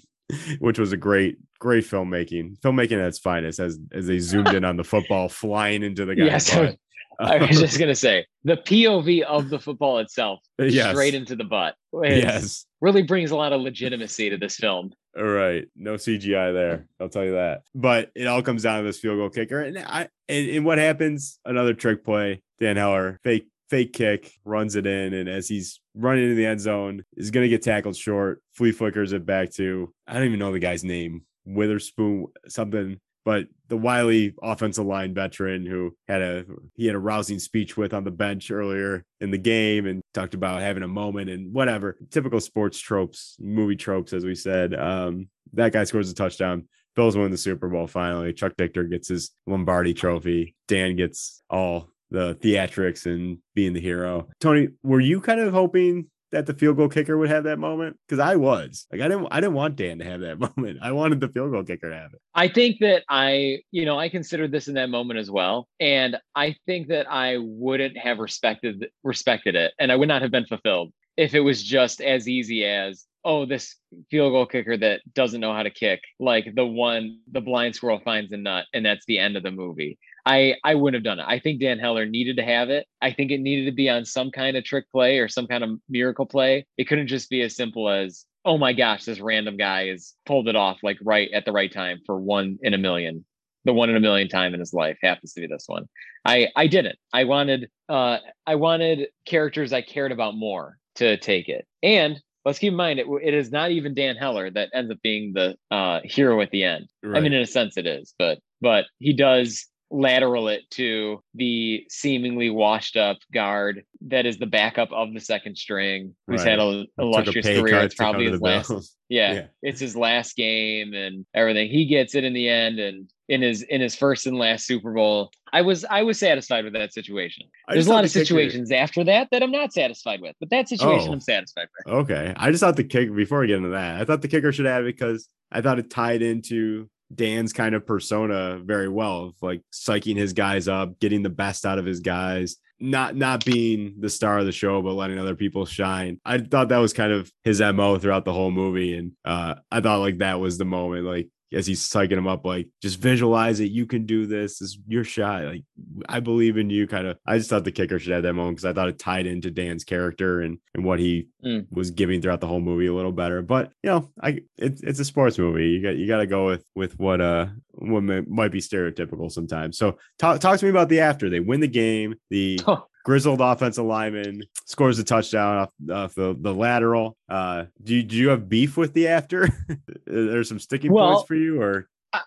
Speaker 8: which was a great, great filmmaking. Filmmaking at its finest as as they zoomed in on the football flying into the guy's
Speaker 3: Yes,
Speaker 8: butt.
Speaker 3: I was just gonna say the POV of the football itself,
Speaker 8: Yes.
Speaker 3: straight into the butt.
Speaker 8: yes,
Speaker 3: really brings a lot of legitimacy to this film.
Speaker 8: All right, no CGI there. I'll tell you that. But it all comes down to this field goal kicker, and I and, and what happens? Another trick play. Dan Heller fake fake kick runs it in, and as he's running into the end zone, is going to get tackled short. Flea flickers it back to I don't even know the guy's name. Witherspoon something but the wily offensive line veteran who had a he had a rousing speech with on the bench earlier in the game and talked about having a moment and whatever. Typical sports tropes movie tropes as we said. Um, that guy scores a touchdown. Bills win the super bowl finally. Chuck dichter gets his lombardi trophy. Dan gets all the theatrics and being the hero. Tony were you kind of hoping that the field goal kicker would have that moment? Because I was like, I didn't, I didn't want Dan to have that moment. I wanted the field goal kicker to have it.
Speaker 3: I think that I, you know, I considered this in that moment as well, and I think that I wouldn't have respected respected it, and I would not have been fulfilled if it was just as easy as oh this field goal kicker that doesn't know how to kick like the one the blind squirrel finds a nut and that's the end of the movie I I wouldn't have done it. I think Dan Heller needed to have it. I think it needed to be on some kind of trick play or some kind of miracle play. It couldn't just be as simple as, oh my gosh, this random guy is pulled it off like right at the right time for one in a million. The one in a million time in his life happens to be this one. I I didn't. I wanted uh I wanted characters I cared about more to take it. And let's keep in mind it, it is not even Dan Heller that ends up being the uh hero at the end.
Speaker 8: Right.
Speaker 3: I mean in a sense it is, but but he does lateral it to the seemingly washed up guard that is the backup of the second string who's
Speaker 8: Right.
Speaker 3: had a
Speaker 8: a
Speaker 3: illustrious
Speaker 8: pay
Speaker 3: career it's probably his last yeah,
Speaker 8: Yeah.
Speaker 3: it's his last game and everything he gets it in the end and in his in his first and last super bowl i was i was satisfied with that situation
Speaker 8: I
Speaker 3: there's a lot of
Speaker 8: the kicker-
Speaker 3: situations after that that i'm not satisfied with but that oh. situation
Speaker 8: Oh.
Speaker 3: i'm satisfied with
Speaker 8: Okay. I just thought the kick before we get into that, I thought the kicker should have it because I thought it tied into Dan's kind of persona very well like psyching his guys up, getting the best out of his guys, not not being the star of the show, but letting other people shine. I thought that was kind of his MO throughout the whole movie. And uh I thought like that was the moment, like as he's psyching him up, like just visualize it. You can do this. This is your shot. Like I believe in you. Kind of. I just thought the kicker should have that moment because I thought it tied into Dan's character and and what he
Speaker 3: Mm.
Speaker 8: was giving throughout the whole movie a little better. But you know, I it's it's a sports movie. You got you got to go with with what uh what may, might be stereotypical sometimes. So talk talk to me about the after. They win the game. The grizzled offensive lineman scores a touchdown off, off the, the lateral. Uh, do you, do you have beef with the after? There's some sticking
Speaker 3: Well-
Speaker 8: points for you, or
Speaker 3: I,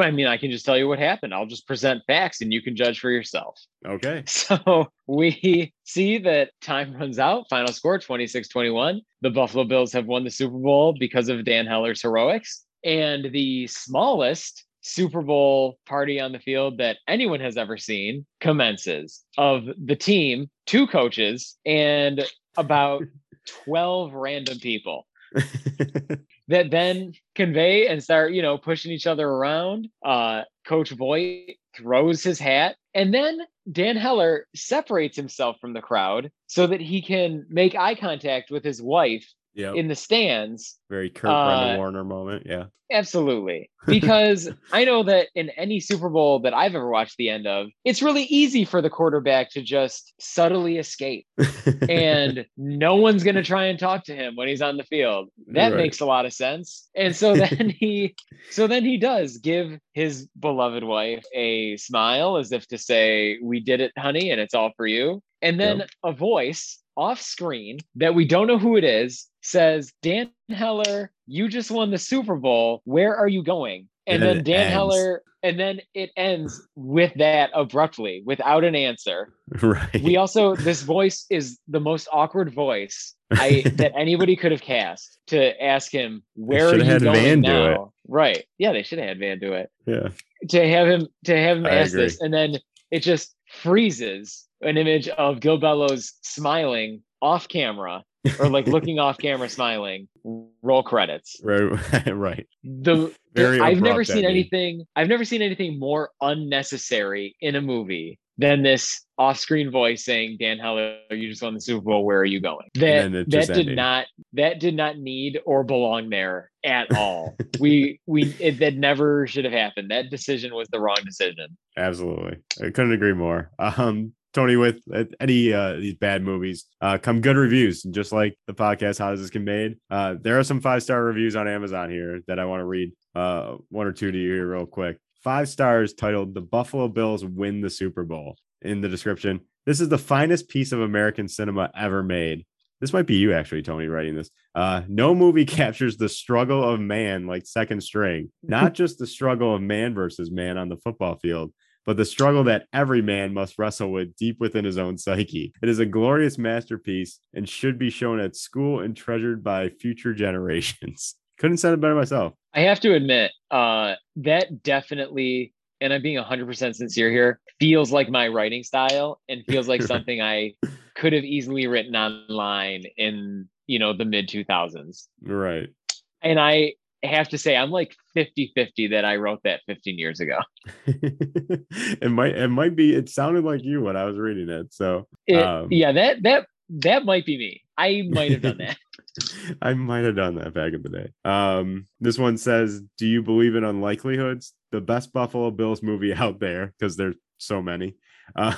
Speaker 3: I mean i can just tell you what happened i'll just present facts and you can judge for yourself
Speaker 8: okay?
Speaker 3: So we see that time runs out. Final score 26 21. The Buffalo Bills have won the Super Bowl because of Dan Heller's heroics. And the smallest Super Bowl party on the field that anyone has ever seen commences of the team, two coaches, and about 12 random people that then convey and start, you know, pushing each other around. Uh, Coach Voight throws his hat, and then Dan Heller separates himself from the crowd so that he can make eye contact with his wife
Speaker 8: Yeah,
Speaker 3: in the stands.
Speaker 8: very Kurt
Speaker 3: uh,
Speaker 8: Warner moment. Yeah,
Speaker 3: Absolutely. Because I know that in any Super Bowl that I've ever watched the end of, it's really easy for the quarterback to just subtly escape and no one's going to try and talk to him when he's on the field. That
Speaker 8: Right.
Speaker 3: makes a lot of sense. And so then he so then he does give his beloved wife a smile as if to say, "We did it, honey, and it's all for you." And then
Speaker 8: Yep.
Speaker 3: a voice off screen that we don't know who it is says, "Dan Heller, you just won the Super Bowl. Where are you going?" And
Speaker 8: And
Speaker 3: then Dan
Speaker 8: ends.
Speaker 3: Heller and then it ends with that abruptly without an answer
Speaker 8: right.
Speaker 3: we also this voice is the most awkward voice I that anybody could have cast to ask him where are you
Speaker 8: had
Speaker 3: going
Speaker 8: Van do
Speaker 3: now?
Speaker 8: it.
Speaker 3: Right? Yeah, they should have had Van do it
Speaker 8: yeah,
Speaker 3: to have him to have him
Speaker 8: I
Speaker 3: ask
Speaker 8: agree.
Speaker 3: this, and then it just freezes an image of Gil Bellows smiling off camera or like looking off camera smiling. Roll credits.
Speaker 8: right, right.
Speaker 3: The,
Speaker 8: Very
Speaker 3: I've never seen anything. I've never seen anything more unnecessary in a movie than this off-screen voice saying, "Dan Heller, you just won the Super Bowl. Where are you going?" That that did
Speaker 8: ended.
Speaker 3: not that did not need or belong there at all. we we it, that never should have happened. That decision was the wrong decision.
Speaker 8: Absolutely. I couldn't agree more. Um, Tony, with uh, any uh, these bad movies, uh, come good reviews. Just like the podcast, how does this get made? Uh, there are some five star reviews on Amazon here that I want to read. Uh, one or two to you here, real quick. Five stars titled "The Buffalo Bills Win the Super Bowl." In the description, this is the finest piece of American cinema ever made. This might be you actually, Tony, writing this. Uh, no movie captures the struggle of man like second string, not just the struggle of man versus man on the football field, but the struggle that every man must wrestle with deep within his own psyche. It is a glorious masterpiece and should be shown at school and treasured by future generations. Couldn't said it better myself.
Speaker 3: I have to admit, uh, that definitely, and I'm being 100% sincere here, feels like my writing style and feels like something I could have easily written online in, you know, the mid 2000s.
Speaker 8: Right.
Speaker 3: And I have to say, I'm like 50 50 that I wrote that 15 years ago.
Speaker 8: it might, it might be, it sounded like you when I was reading it. So,
Speaker 3: It-
Speaker 8: um,
Speaker 3: yeah, that, that, that might be me. I might have done that.
Speaker 8: I might have done that back in the day. Um, this one says, "Do you believe in unlikelihoods? The best Buffalo Bills movie out there because there's so many. Uh,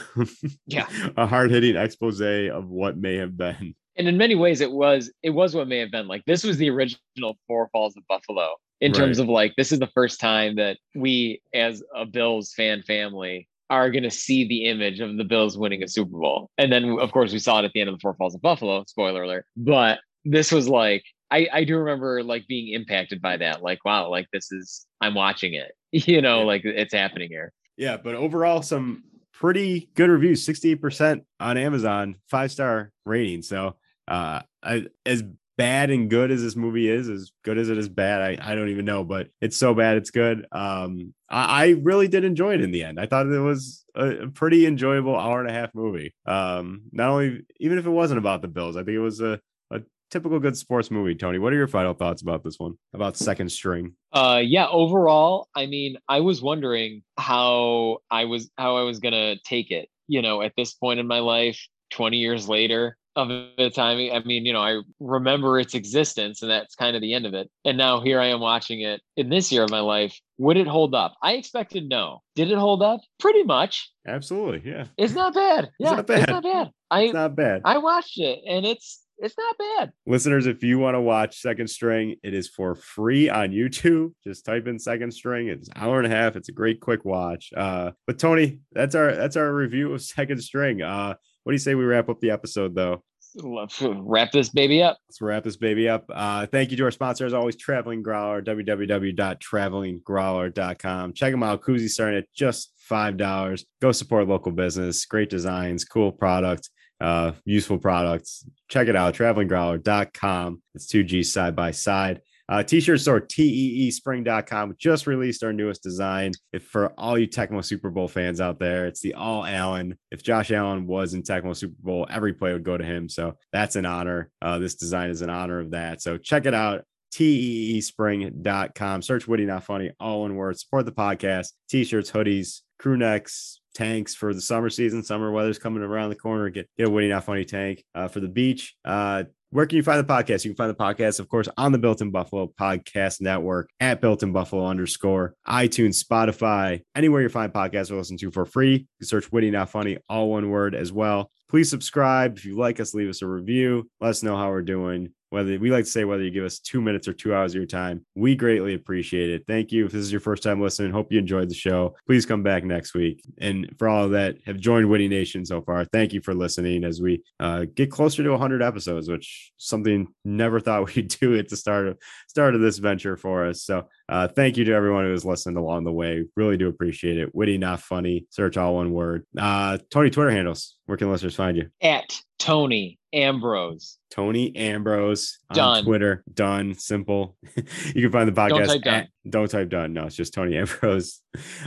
Speaker 3: Yeah.
Speaker 8: a hard hitting expose of what may have been.
Speaker 3: And in many ways it was it was what may have been like this was the original four falls of buffalo in terms of like this is the first time that we as a bills fan family are going to see the image of the bills winning a super bowl and then of course we saw it at the end of the four falls of buffalo spoiler alert but this was like i i do remember like being impacted by that like wow like this is i'm watching it you know
Speaker 8: Yeah.
Speaker 3: like it's happening here
Speaker 8: Yeah, but overall, some pretty good reviews. Sixty-eight percent on Amazon, five star rating. So, uh, I, as bad and good as this movie is, as good as it is bad, I, I don't even know, but it's so bad it's good. Um, I, I really did enjoy it in the end. I thought it was a, pretty enjoyable hour and a half movie. Um, not only even if it wasn't about the Bills, I think it was a a typical good sports movie. Tony, what are your final thoughts about this one? About second string?
Speaker 3: Uh yeah, overall, I mean, I was wondering how I was how I was gonna take it, you know, at this point in my life, 20 years later of the timing. I mean, you know, I remember its existence and that's kind of the end of it. And now here I am watching it in this year of my life. Would it hold up? I expected no. Did it hold up? Pretty much.
Speaker 8: Absolutely, yeah.
Speaker 3: It's not bad. Yeah,
Speaker 8: not bad.
Speaker 3: it's not bad. I
Speaker 8: It's not bad.
Speaker 3: I watched it and it's it's not bad.
Speaker 8: listeners if you want to watch second string it is for free on youtube just type in second string it's an hour and a half it's a great quick watch uh but tony that's our that's our review of second string uh what do you say we wrap up the episode though?
Speaker 3: Let's wrap this baby up.
Speaker 8: let's wrap this baby up. Uh thank you to our sponsor as always traveling growler www.travelinggrowler.com check them out. Koozie starting at just five dollars. Go support local business. Great designs cool product uh useful products. Check it out travelinggrowler.com it's two g's side by side uh, t-shirt store teespring.com just released our newest design. If for all you tecmo super bowl fans out there it's the all allen. If josh allen was in tecmo super bowl every play would go to him. So that's an honor. Uh, this design is an honor of that. So check it out teespring.com search witty not funny all in words. support the podcast. T-shirts hoodies crew necks tanks for the summer season. Summer weather's coming around the corner. Get, get a witty not funny tank uh, for the beach. Uh, where can you find the podcast? You can find the podcast, of course, on the Built in Buffalo Podcast Network at Built in Buffalo underscore iTunes, Spotify, anywhere you find podcasts to listen to for free. You can search Witty Not Funny, all one word as well. Please subscribe. If you like us, leave us a review. Let us know how we're doing. Whether we like to say whether you give us two minutes or two hours of your time, we greatly appreciate it. Thank you. If this is your first time listening, hope you enjoyed the show. Please come back next week. And for all that have joined Witty Nation so far, thank you for listening as we uh, get closer to 100 episodes, which something never thought we'd do at the start of start of this venture for us. So uh, thank you to everyone who has listened along the way. Really do appreciate it. Witty, not funny. Search all one word. Uh, Tony, Twitter handles. Where can listeners find you?
Speaker 3: At Tony Ambrose.
Speaker 8: Tony Ambrose on
Speaker 3: Done.
Speaker 8: Twitter. Done. Simple. you can find the podcast.
Speaker 3: Don't type done.
Speaker 8: at- don't type done. No, it's just Tony Ambrose.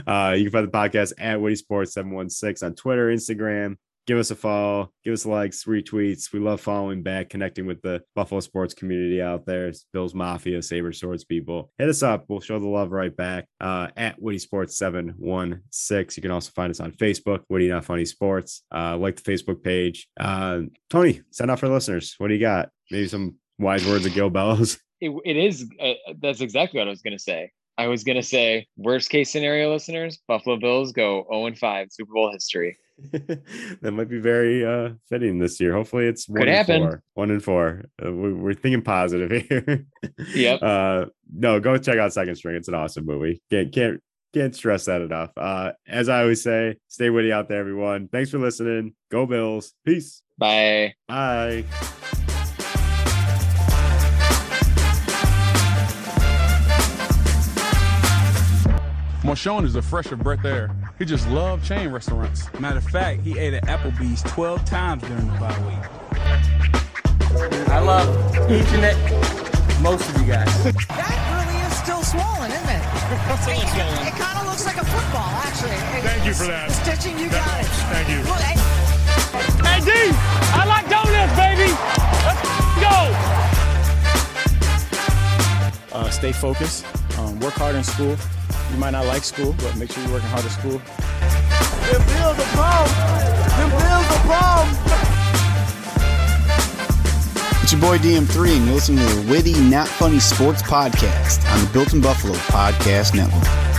Speaker 8: Uh, you can find the podcast at Witty Sports 716 on Twitter, Instagram. Give us a follow, give us likes, retweets. We love following back, connecting with the Buffalo sports community out there. It's Bills Mafia, Saber Swords people. Hit us up. We'll show the love right back uh, at Witty Sports 716. You can also find us on Facebook, Witty Not Funny Sports. Uh, like the Facebook page. Uh, Tony, send out for listeners. What do you got? Maybe some wise words of Gil Bellows.
Speaker 3: It, it is. Uh, that's exactly what I was going to say. I was going to say, worst case scenario, listeners, Buffalo Bills go 0 and 5 Super Bowl history.
Speaker 8: that might be very uh fitting this year. Hopefully, it's one
Speaker 3: Could
Speaker 8: and
Speaker 3: happen.
Speaker 8: four. One and four. Uh, we, we're thinking positive here.
Speaker 3: Yep.
Speaker 8: Uh, no, go check out Second String. It's an awesome movie. Can't can't can't stress that enough. Uh, as I always say, stay witty out there, everyone. Thanks for listening. Go Bills. Peace.
Speaker 3: Bye.
Speaker 8: Bye.
Speaker 1: Marshawn is a fresh of breath air. He just loved chain restaurants.
Speaker 2: Matter of fact, he ate at Applebee's 12 times during the bye week.
Speaker 11: I love each and most of you guys.
Speaker 4: That really is still swollen, isn't it? Still swollen. It, kind of looks like a football, actually. It-
Speaker 5: Thank you for that.
Speaker 4: Stitching, you got it.
Speaker 5: Thank you.
Speaker 4: Well, hey,
Speaker 5: Hey, D, I like donuts, baby. Let's go.
Speaker 6: Uh, stay focused. Um, work hard in school. You might not like school, but make sure you're working hard at school.
Speaker 5: The Bills are bomb. The Bills are bomb.
Speaker 7: It's your boy DM3, and you're listening to the Witty Not Funny Sports Podcast on the Built in Buffalo Podcast Network.